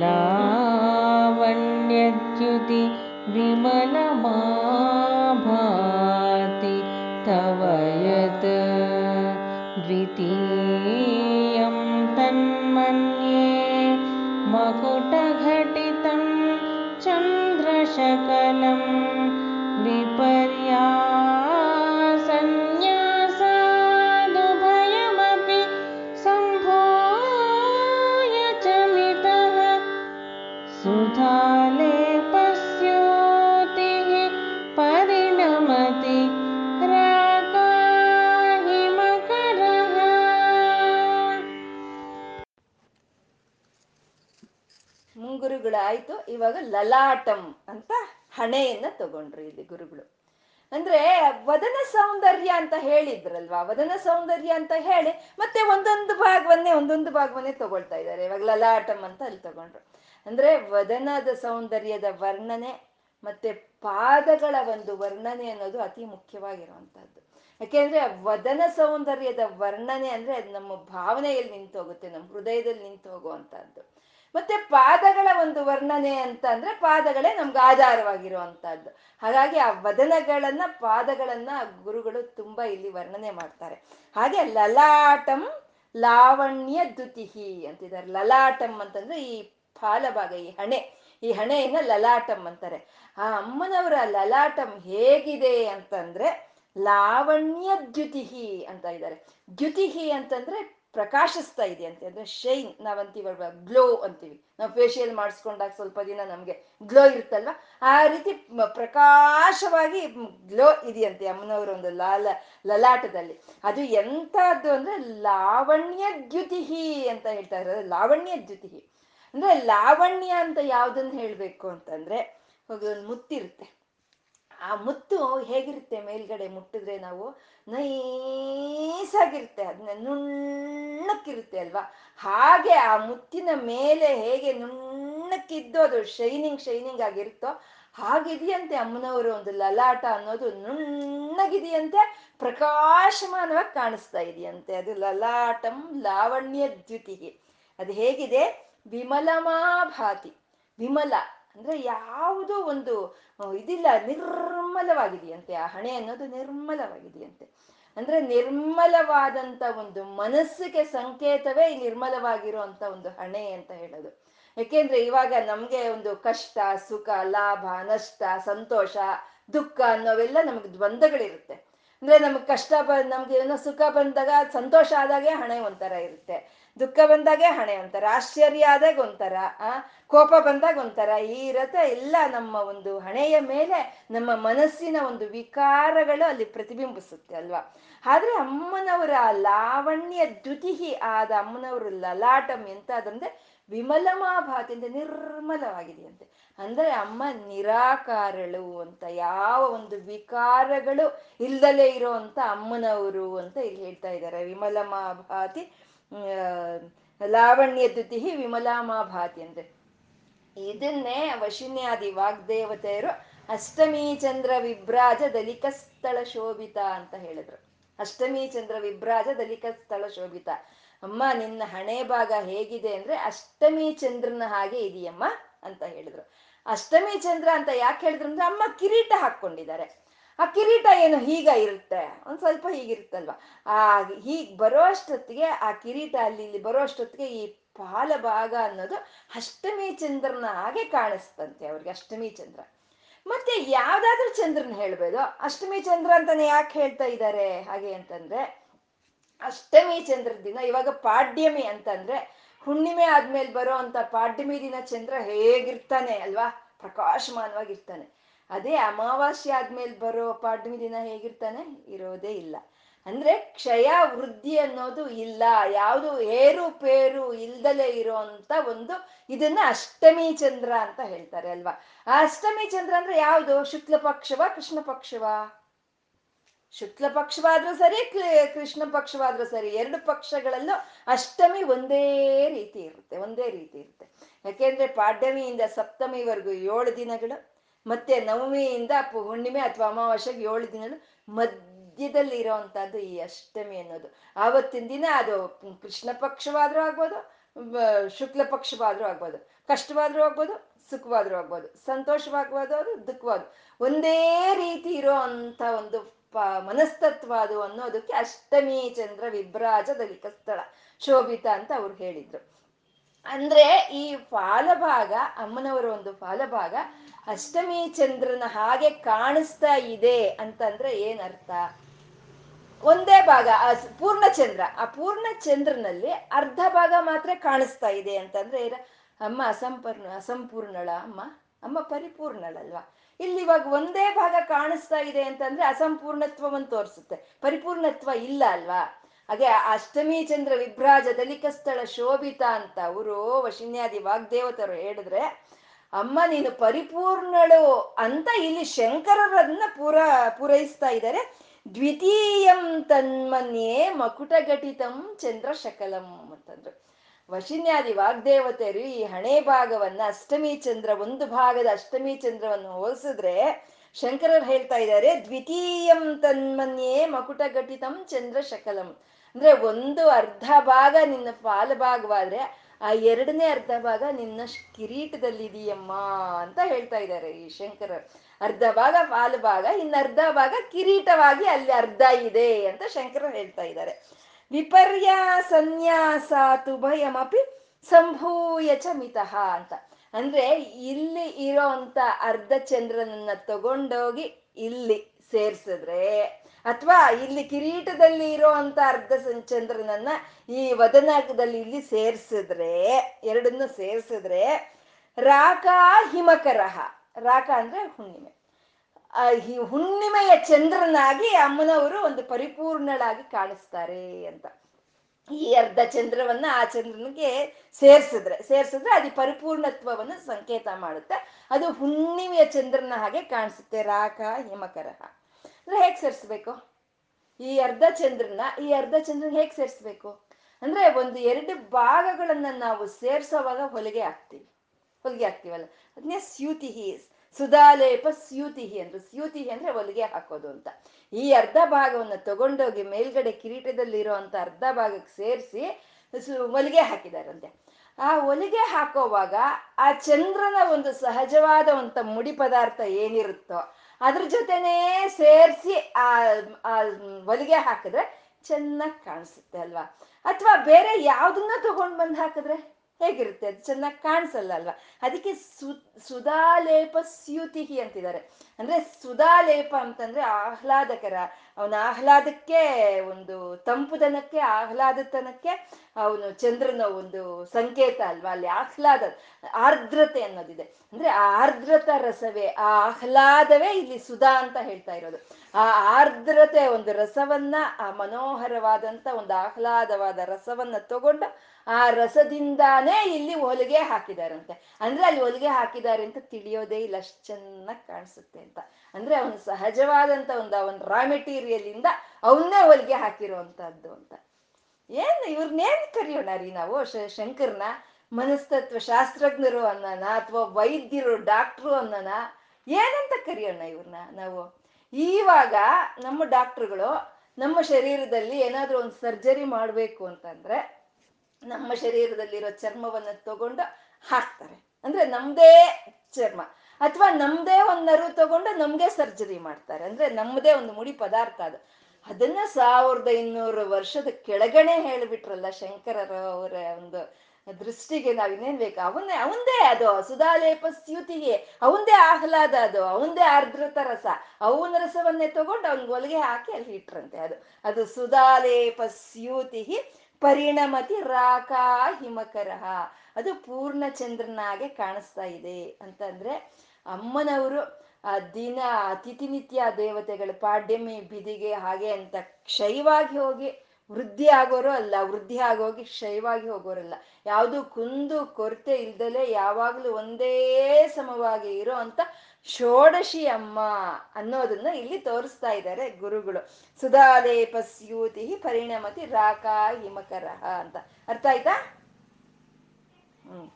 लावण्यद्युति विमला ಮುಂಗುರುಗಳಾಯ್ತು ಇವಾಗ ಲಲಾಟಂ ಅಂತ ಹಣೆಯನ್ನ ತಗೊಂಡ್ರು ಇಲ್ಲಿ ಗುರುಗಳು. ಅಂದ್ರೆ ವದನ ಸೌಂದರ್ಯ ಅಂತ ಹೇಳಿದ್ರಲ್ವಾ? ವದನ ಸೌಂದರ್ಯ ಅಂತ ಹೇಳಿ ಮತ್ತೆ ಒಂದೊಂದು ಭಾಗವನ್ನೇ ಒಂದೊಂದು ಭಾಗವನ್ನೇ ತಗೊಳ್ತಾ ಇದ್ದಾರೆ. ಇವಾಗ ಲಲಾಟಂ ಅಂತ ಅಲ್ಲಿ ತಗೊಂಡ್ರು. ಅಂದ್ರೆ ವದನದ ಸೌಂದರ್ಯದ ವರ್ಣನೆ ಮತ್ತೆ ಪಾದಗಳ ಒಂದು ವರ್ಣನೆ ಅನ್ನೋದು ಅತಿ ಮುಖ್ಯವಾಗಿರುವಂತಹದ್ದು. ಯಾಕೆಂದ್ರೆ ವದನ ಸೌಂದರ್ಯದ ವರ್ಣನೆ ಅಂದ್ರೆ ಅದು ನಮ್ಮ ಭಾವನೆಯಲ್ಲಿ ನಿಂತು ಹೋಗುತ್ತೆ ನಮ್ಮ ಹೃದಯದಲ್ಲಿ ನಿಂತು ಹೋಗುವಂತಹದ್ದು ಮತ್ತೆ ಪಾದಗಳ ಒಂದು ವರ್ಣನೆ ಅಂತ ಅಂದ್ರೆ ಪಾದಗಳೇ ನಮ್ಗೆ ಆಧಾರವಾಗಿರುವಂತಹದ್ದು. ಹಾಗಾಗಿ ಆ ವದನಗಳನ್ನ, ಪಾದಗಳನ್ನ ಗುರುಗಳು ತುಂಬಾ ಇಲ್ಲಿ ವರ್ಣನೆ ಮಾಡ್ತಾರೆ. ಹಾಗೆ ಲಲಾಟಂ ಲಾವಣ್ಯ ದ್ಯುತಿಹಿ ಅಂತಿದ್ದಾರೆ. ಲಲಾಟಂ ಅಂತಂದ್ರೆ ಈ ಫಾಲಭಾಗ ಈ ಹಣೆ. ಈ ಹಣೆಯನ್ನ ಲಲಾಟಂ ಅಂತಾರೆ. ಆ ಅಮ್ಮನವರ ಲಲಾಟಂ ಹೇಗಿದೆ ಅಂತಂದ್ರೆ ಲಾವಣ್ಯ ದ್ಯುತಿಹಿ ಅಂತ ಇದ್ದಾರೆ. ದ್ಯುತಿಹಿ ಅಂತಂದ್ರೆ ಪ್ರಕಾಶಿಸ್ತಾ ಅಂತ ಅಂದ್ರೆ ಶೈನ್ ನಾವಂತೀವಲ್ವ ಗ್ಲೋ ಅಂತೀವಿ. ನಾವು ಫೇಶಿಯಲ್ ಮಾಡಿಸ್ಕೊಂಡಾಗ ಸ್ವಲ್ಪ ದಿನ ನಮಗೆ ಗ್ಲೋ ಇರುತ್ತಲ್ವ ಆ ರೀತಿ ಪ್ರಕಾಶವಾಗಿ ಗ್ಲೋ ಇದೆಯಂತೆ ಅಮ್ಮನವರ ಒಂದು ಲಾಲ, ಲಲಾಟದಲ್ಲಿ. ಅದು ಎಂಥದ್ದು ಅಂದ್ರೆ ಲಾವಣ್ಯ ದ್ಯುತಿಹಿ ಅಂತ ಹೇಳ್ತಾ ಇರೋದು. ಲಾವಣ್ಯ ದ್ಯುತಿಹಿ. ಅಂದ್ರೆ ಲಾವಣ್ಯ ಅಂತ ಯಾವ್ದನ್ನ ಹೇಳ್ಬೇಕು ಅಂತಂದ್ರೆ ಒಂದು ಮುತ್ತಿರುತ್ತೆ. ಆ ಮುತ್ತು ಹೇಗಿರುತ್ತೆ ಮೇಲ್ಗಡೆ ಮುಟ್ಟಿದ್ರೆ ನಾವು ನೈಸಾಗಿರುತ್ತೆ ಅದನ್ನ ನುಣ್ಣಕ್ಕಿರುತ್ತೆ ಅಲ್ವಾ? ಹಾಗೆ ಆ ಮುತ್ತಿನ ಮೇಲೆ ಹೇಗೆ ನುಣ್ಣಕ್ಕಿದ್ದು ಅದು ಶೈನಿಂಗ್ ಶೈನಿಂಗ್ ಆಗಿರುತ್ತೋ ಹಾಗಿದೆಯಂತೆ ಅಮ್ಮನವರು ಒಂದು ಲಲಾಟ ಅನ್ನೋದು ನುಣ್ಣಗಿದೆಯಂತೆ, ಪ್ರಕಾಶಮಾನವಾಗಿ ಕಾಣಿಸ್ತಾ ಇದೆಯಂತೆ. ಅದು ಲಲಾಟಂ ಲಾವಣ್ಯ ದ್ಯುತಿಗೆ ಅದು ಹೇಗಿದೆ? ವಿಮಲಮಾಭಾತಿ. ವಿಮಲ. ಅಂದ್ರೆ ಯಾವುದೋ ಒಂದು ಇದಿಲ್ಲ, ನಿರ್ಮಲವಾಗಿದೆಯಂತೆ. ಆ ಹಣೆ ಅನ್ನೋದು ನಿರ್ಮಲವಾಗಿದೆಯಂತೆ. ಅಂದ್ರೆ ನಿರ್ಮಲವಾದಂತ ಒಂದು ಮನಸ್ಸಿಗೆ ಸಂಕೇತವೇ ಈ ನಿರ್ಮಲವಾಗಿರುವಂತ ಒಂದು ಹಣೆ ಅಂತ ಹೇಳೋದು. ಯಾಕೆಂದ್ರೆ ಇವಾಗ ನಮ್ಗೆ ಒಂದು ಕಷ್ಟ, ಸುಖ, ಲಾಭ, ನಷ್ಟ, ಸಂತೋಷ, ದುಃಖ ಅನ್ನೋವೆಲ್ಲ ನಮ್ಗೆ ದ್ವಂದ್ವಗಳಿರುತ್ತೆ. ಅಂದ್ರೆ ನಮ್ಗೆ ಕಷ್ಟ ಬ, ನಮ್ಗೆ ಏನೋ ಸುಖ ಬಂದಾಗ, ಸಂತೋಷ ಆದಾಗೆ ಹಣೆ ಒಂಥರ ಇರುತ್ತೆ. ದುಃಖ ಬಂದಾಗೆ ಹಣೆ ಅಂತಾರೆ ಆಶ್ಚರ್ಯ ಆದಾಗ ಒಂಥರ, ಆ, ಕೋಪ ಬಂದಾಗ ಒಂಥರ, ಈ ರಥ ಎಲ್ಲ ನಮ್ಮ ಒಂದು ಹಣೆಯ ಮೇಲೆ ನಮ್ಮ ಮನಸ್ಸಿನ ಒಂದು ವಿಕಾರಗಳು ಅಲ್ಲಿ ಪ್ರತಿಬಿಂಬಿಸುತ್ತೆ ಅಲ್ವಾ? ಆದ್ರೆ ಅಮ್ಮನವರ ಲಾವಣ್ಯ ದ್ಯುತಿಹಿ ಆದ ಅಮ್ಮನವರ ಲಲಾಟಂ ಎಂತಾದಂದ್ರೆ ವಿಮಲಮಾಭಾತಿ ಅಂತ ನಿರ್ಮಲವಾಗಿದೆಯಂತೆ. ಅಂದ್ರೆ ಅಮ್ಮ ನಿರಾಕಾರಳು ಅಂತ, ಯಾವ ಒಂದು ವಿಕಾರಗಳು ಇಲ್ದಲೇ ಇರೋ ಅಂತ ಅಮ್ಮನವರು ಅಂತ ಇಲ್ಲಿ ಹೇಳ್ತಾ ಇದ್ದಾರೆ. ವಿಮಲಮಾಭಾತಿ ಲಾವಣ್ಯ ದ್ಯುತಿಹಿ ವಿಮಲಾಮಾಭಾತಿ ಅಂದ್ರೆ. ಇದನ್ನೇ ವಶಿನ್ಯಾದಿ ವಾಗ್ದೇವತೆಯರು ಅಷ್ಟಮಿ ಚಂದ್ರ ವಿಭ್ರಾಜ ದಲಿಕ ಸ್ಥಳ ಶೋಭಿತ ಅಂತ ಹೇಳಿದ್ರು. ಅಷ್ಟಮಿ ಚಂದ್ರ ವಿಭ್ರಾಜ ದಲಿಕ ಸ್ಥಳ ಶೋಭಿತ. ಅಮ್ಮ, ನಿನ್ನ ಹಣೆ ಭಾಗ ಹೇಗಿದೆ ಅಂದ್ರೆ ಅಷ್ಟಮಿ ಚಂದ್ರನ ಹಾಗೆ ಇದೆಯಮ್ಮ ಅಂತ ಹೇಳಿದ್ರು. ಅಷ್ಟಮಿ ಚಂದ್ರ ಅಂತ ಯಾಕೆ ಹೇಳಿದ್ರು ಅಂದ್ರೆ ಅಮ್ಮ ಕಿರೀಟ ಹಾಕೊಂಡಿದ್ದಾರೆ ಆ ಕಿರೀಟ ಏನು ಹೀಗ ಇರುತ್ತೆ? ಒಂದ್ ಸ್ವಲ್ಪ ಹೀಗಿರುತ್ತಲ್ವ? ಆ ಹೀಗ್ ಬರೋ ಅಷ್ಟೊತ್ತಿಗೆ ಆ ಕಿರೀಟ ಅಲ್ಲಿ ಇಲ್ಲಿ ಬರೋ ಅಷ್ಟೊತ್ತಿಗೆ ಈ ಪಾಲ ಭಾಗ ಅನ್ನೋದು ಅಷ್ಟಮಿ ಚಂದ್ರನ ಹಾಗೆ ಕಾಣಿಸ್ತಂತೆ ಅವ್ರಿಗೆ, ಅಷ್ಟಮಿ ಚಂದ್ರ. ಮತ್ತೆ ಯಾವ್ದಾದ್ರೂ ಚಂದ್ರನ್ ಹೇಳ್ಬೋದು. ಅಷ್ಟಮಿ ಚಂದ್ರ ಅಂತಾನೆ ಯಾಕೆ ಹೇಳ್ತಾ ಇದ್ದಾರೆ ಹಾಗೆ ಅಂತಂದ್ರೆ, ಅಷ್ಟಮಿ ಚಂದ್ರ ದಿನ ಇವಾಗ ಪಾಡ್ಯಮಿ ಅಂತಂದ್ರೆ, ಹುಣ್ಣಿಮೆ ಆದ್ಮೇಲೆ ಬರೋ ಅಂತ ಪಾಡ್ಯಮಿ ದಿನ ಚಂದ್ರ ಹೇಗಿರ್ತಾನೆ ಅಲ್ವಾ? ಪ್ರಕಾಶಮಾನವಾಗಿರ್ತಾನೆ. ಅದೇ ಅಮಾವಾಸ್ಯೆ ಆದ್ಮೇಲೆ ಬರೋ ಪಾಡ್ಮಿ ದಿನ ಹೇಗಿರ್ತಾನೆ? ಇರೋದೇ ಇಲ್ಲ. ಅಂದ್ರೆ ಕ್ಷಯ ವೃದ್ಧಿ ಅನ್ನೋದು ಇಲ್ಲ. ಯಾವುದು ಏರು ಪೇರು ಇಲ್ದಲೇ ಇರೋಂತ ಒಂದು ಇದನ್ನ ಅಷ್ಟಮಿ ಚಂದ್ರ ಅಂತ ಹೇಳ್ತಾರೆ ಅಲ್ವಾ? ಆ ಅಷ್ಟಮಿ ಚಂದ್ರ ಅಂದ್ರೆ ಯಾವುದು? ಶುಕ್ಲ ಪಕ್ಷವ, ಕೃಷ್ಣ ಪಕ್ಷವ? ಶುಕ್ಲ ಪಕ್ಷವಾದ್ರೂ ಸರಿ ಕೃಷ್ಣ ಪಕ್ಷವಾದ್ರೂ ಸರಿ. ಎರಡು ಪಕ್ಷಗಳಲ್ಲೂ ಅಷ್ಟಮಿ ಒಂದೇ ರೀತಿ ಇರುತ್ತೆ, ಒಂದೇ ರೀತಿ ಇರುತ್ತೆ. ಯಾಕೆಂದ್ರೆ ಪಾಡ್ಯಮಿಯಿಂದ ಸಪ್ತಮಿವರೆಗೂ ಏಳು ದಿನಗಳು. ಮತ್ತೆ ನವಮಿಯಿಂದ ಹುಣ್ಣಿಮೆ ಅಥವಾ ಅಮಾವಾಸ್ಯೆಗೆ ಏಳು ದಿನಗಳು ಮಧ್ಯದಲ್ಲಿ ಇರೋವಂಥದ್ದು ಈ ಅಷ್ಟಮಿ ಅನ್ನೋದು ಆವತ್ತಿನ ದಿನ ಅದು ಕೃಷ್ಣ ಪಕ್ಷವಾದ್ರೂ ಆಗ್ಬೋದು ಶುಕ್ಲ ಪಕ್ಷವಾದ್ರೂ ಆಗ್ಬೋದು, ಕಷ್ಟವಾದ್ರೂ ಆಗ್ಬೋದು, ಸುಖವಾದ್ರೂ ಆಗ್ಬೋದು, ಸಂತೋಷವಾಗ್ಬೋದು, ಅದು ದುಃಖವಾದ್ರು. ಒಂದೇ ರೀತಿ ಇರೋ ಅಂತ ಒಂದು ಪ, ಮನಸ್ತತ್ವ ಅದು ಅನ್ನೋದಕ್ಕೆ ಅಷ್ಟಮಿ ಚಂದ್ರ ವಿಭ್ರಾಜ ದಲಿಕ ಸ್ಥಳ, ಶೋಭಿತ ಅಂತ ಅವ್ರು ಹೇಳಿದ್ರು. ಅಂದ್ರೆ ಈ ಫಾಲಭಾಗ, ಅಮ್ಮನವರ ಒಂದು ಫಾಲಭಾಗ ಅಷ್ಟಮಿ ಚಂದ್ರನ ಹಾಗೆ ಕಾಣಿಸ್ತಾ ಇದೆ ಅಂತಂದ್ರೆ ಏನರ್ಥ? ಒಂದೇ ಭಾಗ, ಆ ಪೂರ್ಣ ಚಂದ್ರ, ಆ ಪೂರ್ಣ ಚಂದ್ರನಲ್ಲಿ ಅರ್ಧ ಭಾಗ ಮಾತ್ರ ಕಾಣಿಸ್ತಾ ಇದೆ ಅಂತಂದ್ರೆ ಅಮ್ಮ ಅಸಂಪರ್ಣ, ಅಸಂಪೂರ್ಣಳ, ಅಮ್ಮ ಅಮ್ಮ ಪರಿಪೂರ್ಣಳಲ್ವಾ? ಇಲ್ಲಿ ಇವಾಗ ಒಂದೇ ಭಾಗ ಕಾಣಿಸ್ತಾ ಇದೆ ಅಂತಂದ್ರೆ ಅಸಂಪೂರ್ಣತ್ವವನ್ನು ತೋರಿಸುತ್ತೆ. ಪರಿಪೂರ್ಣತ್ವ ಇಲ್ಲ ಅಲ್ವಾ? ಹಾಗೆ ಅಷ್ಟಮಿ ಚಂದ್ರ ವಿಭ್ರಾಜ ದಲಿಕ ಸ್ಥಳ ಶೋಭಿತ ಅಂತ ಅವರು ವಶಿನ್ಯಾದಿ ವಾಗ್ದೇವತರು ಹೇಳಿದ್ರೆ, ಅಮ್ಮ ನೀನು ಪರಿಪೂರ್ಣಳು ಅಂತ ಇಲ್ಲಿ ಶಂಕರರನ್ನ ಪೂರ, ಪೂರೈಸ್ತಾ ಇದ್ದಾರೆ. ದ್ವಿತೀಯಂ ತನ್ಮನ್ಯೇ ಮಕುಟಘಟಿತಂ ಚಂದ್ರ ಶಕಲಂ ಅಂತಂದ್ರು. ವಶಿನ್ಯಾದಿ ವಾಗ್ದೇವತೆಯರು ಈ ಹಣೆ ಭಾಗವನ್ನ ಅಷ್ಟಮಿ ಚಂದ್ರ ಒಂದು ಭಾಗದ ಅಷ್ಟಮಿ ಚಂದ್ರವನ್ನು ಹೋಲಿಸಿದ್ರೆ ಶಂಕರರು ಹೇಳ್ತಾ ಇದ್ದಾರೆ, ದ್ವಿತೀಯಂ ತನ್ಮನ್ಯೇ ಮಕುಟಘಟಿತಂ ಚಂದ್ರ ಶಕಲಂ ಅಂದ್ರೆ ಒಂದು ಅರ್ಧ ಭಾಗ ನಿನ್ನ ಪಾಲಭಾಗವಾದ್ರೆ ಆ ಎರಡನೇ ಅರ್ಧ ಭಾಗ ನಿನ್ನ ಕಿರೀಟದಲ್ಲಿ ಕಿರೀಟದಲ್ಲಿದೆಯಮ್ಮ ಅಂತ ಹೇಳ್ತಾ ಇದ್ದಾರೆ ಈ ಶಂಕರ. ಅರ್ಧ ಭಾಗ ಪಾಲು ಭಾಗ, ಇನ್ನ ಅರ್ಧ ಭಾಗ ಕಿರೀಟವಾಗಿ ಅಲ್ಲಿ ಅರ್ಧ ಇದೆ ಅಂತ ಶಂಕರ ಹೇಳ್ತಾ ಇದ್ದಾರೆ. ವಿಪರ್ಯ ಸಂನ್ಯಾಸಾತುಭಯಮಪಿ ಸಂಭೂಯ ಚ ಮಿತಃ ಅಂತ. ಅಂದ್ರೆ ಇಲ್ಲಿ ಇರೋ ಅಂತ ಅರ್ಧ ಚಂದ್ರನನ್ನ ತಗೊಂಡೋಗಿ ಇಲ್ಲಿ ಸೇರ್ಸಿದ್ರೆ ಅಥವಾ ಇಲ್ಲಿ ಕಿರೀಟದಲ್ಲಿ ಇರೋ ಅಂತ ಅರ್ಧ ಚಂದ್ರನನ್ನ ಈ ವದನಾಗದಲ್ಲಿ ಇಲ್ಲಿ ಸೇರ್ಸಿದ್ರೆ, ಎರಡನ್ನು ಸೇರ್ಸಿದ್ರೆ ರಾಕ ಹಿಮಕರಹ. ರಾಕ ಅಂದ್ರೆ ಹುಣ್ಣಿಮೆ. ಈ ಹುಣ್ಣಿಮೆಯ ಚಂದ್ರನಾಗಿ ಅಮ್ಮನವರು ಒಂದು ಪರಿಪೂರ್ಣಳಾಗಿ ಕಾಣಿಸ್ತಾರೆ ಅಂತ. ಈ ಅರ್ಧ ಚಂದ್ರವನ್ನ ಆ ಚಂದ್ರನಿಗೆ ಸೇರ್ಸಿದ್ರೆ ಸೇರ್ಸಿದ್ರೆ ಅದು ಪರಿಪೂರ್ಣತ್ವವನ್ನು ಸಂಕೇತ ಮಾಡುತ್ತೆ. ಅದು ಹುಣ್ಣಿಮೆಯ ಚಂದ್ರನ ಹಾಗೆ ಕಾಣಿಸುತ್ತೆ, ರಾಕ ಹಿಮಕರಹ. ಅಂದ್ರೆ ಹೇಗೆ ಸೇರಿಸ್ಬೇಕು? ಈ ಅರ್ಧ ಚಂದ್ರನ, ಈ ಅರ್ಧ ಚಂದ್ರನ ಹೇಗೆ ಸೇರಿಸ್ಬೇಕು? ಅಂದ್ರೆ ಒಂದು ಎರಡು ಭಾಗಗಳನ್ನ ನಾವು ಸೇರಿಸೋವಾಗ ಹೊಲಿಗೆ ಹಾಕ್ತೀವಿ. ಹೊಲಿಗೆ ಹಾಕ್ತೀವಲ್ಲ? ಅದನ್ನೇ ಸ್ಯೂತಿಹಿ ಸುಧಾಲೇಪ ಸ್ಯೂತಿಹಿ ಅಂದ್ರೆ. ಸ್ಯೂತಿಹಿ ಅಂದ್ರೆ ಹೊಲಿಗೆ ಹಾಕೋದು ಅಂತ. ಈ ಅರ್ಧ ಭಾಗವನ್ನು ತಗೊಂಡೋಗಿ ಮೇಲ್ಗಡೆ ಕಿರೀಟದಲ್ಲಿ ಅಂತ ಅರ್ಧ ಭಾಗಕ್ಕೆ ಸೇರಿಸಿ ಹೊಲಿಗೆ ಹಾಕಿದಾರಂತೆ ಆ ಹೊಲಿಗೆ ಹಾಕೋವಾಗ ಆ ಚಂದ್ರನ ಒಂದು ಸಹಜವಾದ ಒಂದು ಮುಡಿ ಪದಾರ್ಥ ಏನಿರುತ್ತೋ ಅದ್ರ ಜೊತೆನೇ ಸೇರಿಸಿ ಆ ಹೊಲಿಗೆ ಹಾಕಿದ್ರೆ ಚೆನ್ನಾಗಿ ಕಾಣಿಸುತ್ತೆ ಅಲ್ವಾ? ಅಥವಾ ಬೇರೆ ಯಾವ್ದನ್ನ ತಗೊಂಡ್ ಬಂದು ಹಾಕಿದ್ರೆ? ಹೇಗಿರುತ್ತೆ? ಅದು ಚೆನ್ನಾಗಿ ಕಾಣಿಸಲ್ಲ ಅಲ್ವಾ? ಅದಕ್ಕೆ ಸು, ಸುಧಾಲೇಪ ಸ್ಯೂತಿಹಿ ಅಂತಿದ್ದಾರೆ. ಅಂದ್ರೆ ಸುಧಾಲೇಪ ಅಂತಂದ್ರೆ ಆಹ್ಲಾದಕರ. ಅವನ ಆಹ್ಲಾದಕ್ಕೆ ಒಂದು ತಂಪುದನಕ್ಕೆ ಆಹ್ಲಾದತನಕ್ಕೆ ಅವನು ಚಂದ್ರನ ಒಂದು ಸಂಕೇತ ಅಲ್ವಾ? ಅಲ್ಲಿ ಆಹ್ಲಾದ, ಆರ್ದ್ರತೆ ಅನ್ನೋದಿದೆ. ಅಂದ್ರೆ ಆರ್ದ್ರತ ರಸವೇ, ಆ ಆಹ್ಲಾದವೇ ಇಲ್ಲಿ ಸುಧಾ ಅಂತ ಹೇಳ್ತಾ ಇರೋದು. ಆ ಆರ್ದ್ರತೆ ಒಂದು ರಸವನ್ನ, ಆ ಮನೋಹರವಾದಂತ ಒಂದು ಆಹ್ಲಾದವಾದ ರಸವನ್ನ ತಗೊಂಡು ಆ ರಸದಿಂದಾನೇ ಇಲ್ಲಿ ಹೊಲಿಗೆ ಹಾಕಿದಾರಂತೆ. ಅಂದ್ರೆ ಅಲ್ಲಿ ಹೊಲಿಗೆ ಹಾಕಿದ್ದಾರೆ ಅಂತ ತಿಳಿಯೋದೇ ಇಲ್ಲ, ಅಷ್ಟು ಚೆನ್ನಾಗಿ ಕಾಣಿಸುತ್ತೆ ಅಂತ. ಅಂದ್ರೆ ಅವನು ಸಹಜವಾದಂತ ಒಂದು ಅವನ್ ರಾ ಮೆಟೀರಿಯಲ್ ಇಂದ ಅವನ್ನೇ ಹೊಲಿಗೆ ಹಾಕಿರುವಂತಹದ್ದು ಅಂತ. ಏನ್ ಇವ್ರನ್ನೇನ್ ಕರೆಯೋಣ ರೀ ನಾವು? ಶಂಕರ್ನ, ಮನಸ್ತತ್ವ ಶಾಸ್ತ್ರಜ್ಞರು ಅನ್ನನ ಅಥವಾ ವೈದ್ಯರು, ಡಾಕ್ಟ್ರು ಅನ್ನನ ಏನಂತ ಕರೆಯೋಣ ಇವ್ರನ್ನ ನಾವು? ಈವಾಗ ನಮ್ಮ ಡಾಕ್ಟ್ರುಗಳು ನಮ್ಮ ಶರೀರದಲ್ಲಿ ಏನಾದರೂ ಒಂದು ಸರ್ಜರಿ ಮಾಡಬೇಕು ಅಂತಂದ್ರೆ ನಮ್ಮ ಶರೀರದಲ್ಲಿರೋ ಚರ್ಮವನ್ನು ತಗೊಂಡು ಹಾಕ್ತಾರೆ. ಅಂದ್ರೆ ನಮ್ದೇ ಚರ್ಮ. ಅಥವಾ ನಮ್ದೇ ಒಂದು ನರು ತಗೊಂಡು ನಮ್ಗೆ ಸರ್ಜರಿ ಮಾಡ್ತಾರೆ. ಅಂದ್ರೆ ನಮ್ಮದೇ ಒಂದು ಮುಡಿ ಪದಾರ್ಥ ಅದು. ಅದನ್ನ ಸಾವಿರದ ಇನ್ನೂರು ವರ್ಷದ ಕೆಳಗಡೆ ಹೇಳ್ಬಿಟ್ರಲ್ಲ ಶಂಕರರ ಅವರ ಒಂದು ದೃಷ್ಟಿಗೆ ನಾವ್ ಇನ್ನೇನ್ ಬೇಕು? ಅವನ್ನೇ ಅವಂದೇ ಅದು ಸುಧಾಲೇಪ ಸ್ಯೂತಿಗೆ ಅವಂದೇ ಆಹ್ಲಾದ ಅದು. ಅವಂದೇ ಆರ್ದ್ರತ ರಸ. ಅವನ ರಸವನ್ನೇ ತಗೊಂಡು ಅವ್ನ್ ಹೊಲಿಗೆ ಹಾಕಿ ಅಲ್ಲಿ ಇಟ್ರಂತೆ ಅದು. ಅದು ಸುಧಾಲೇಪ ಪರಿಣಮತಿ ರಾಕಾ ಹಿಮಕರಹ. ಅದು ಪೂರ್ಣ ಚಂದ್ರನಾಗೆ ಕಾಣಿಸ್ತಾ ಇದೆ ಅಂತಂದ್ರೆ ಅಮ್ಮನವರು ಆ ದಿನ ಅತಿಥಿನಿತ್ಯ ದೇವತೆಗಳು ಪಾಡ್ಯಮಿ ಬಿದಿಗೆ ಹಾಗೆ ಅಂತ ಕ್ಷಯವಾಗಿ ಹೋಗಿ ವೃದ್ಧಿ ಆಗೋರು ಅಲ್ಲ, ವೃದ್ಧಿ ಆಗೋಗಿ ಕ್ಷಯವಾಗಿ ಹೋಗೋರಲ್ಲ. ಯಾವುದು ಕುಂದು ಕೊರತೆ ಇಲ್ದಲೆ ಯಾವಾಗಲೂ ಒಂದೇ ಸಮವಾಗಿ ಇರೋ ಅಂತ ಷೋಡಶಿ ಅಮ್ಮ ಅನ್ನೋದನ್ನ ಇಲ್ಲಿ ತೋರಿಸ್ತಾ ಇದ್ದಾರೆ ಗುರುಗಳು. ಸುಧಾಲೇಪ ಸ್ಯೂತಿ ಪರಿಣಮತಿ ರಾಕಾ ಹಿಮಕರಹ ಅಂತ. ಅರ್ಥ ಆಯ್ತಾ? ಹ್ಮ್.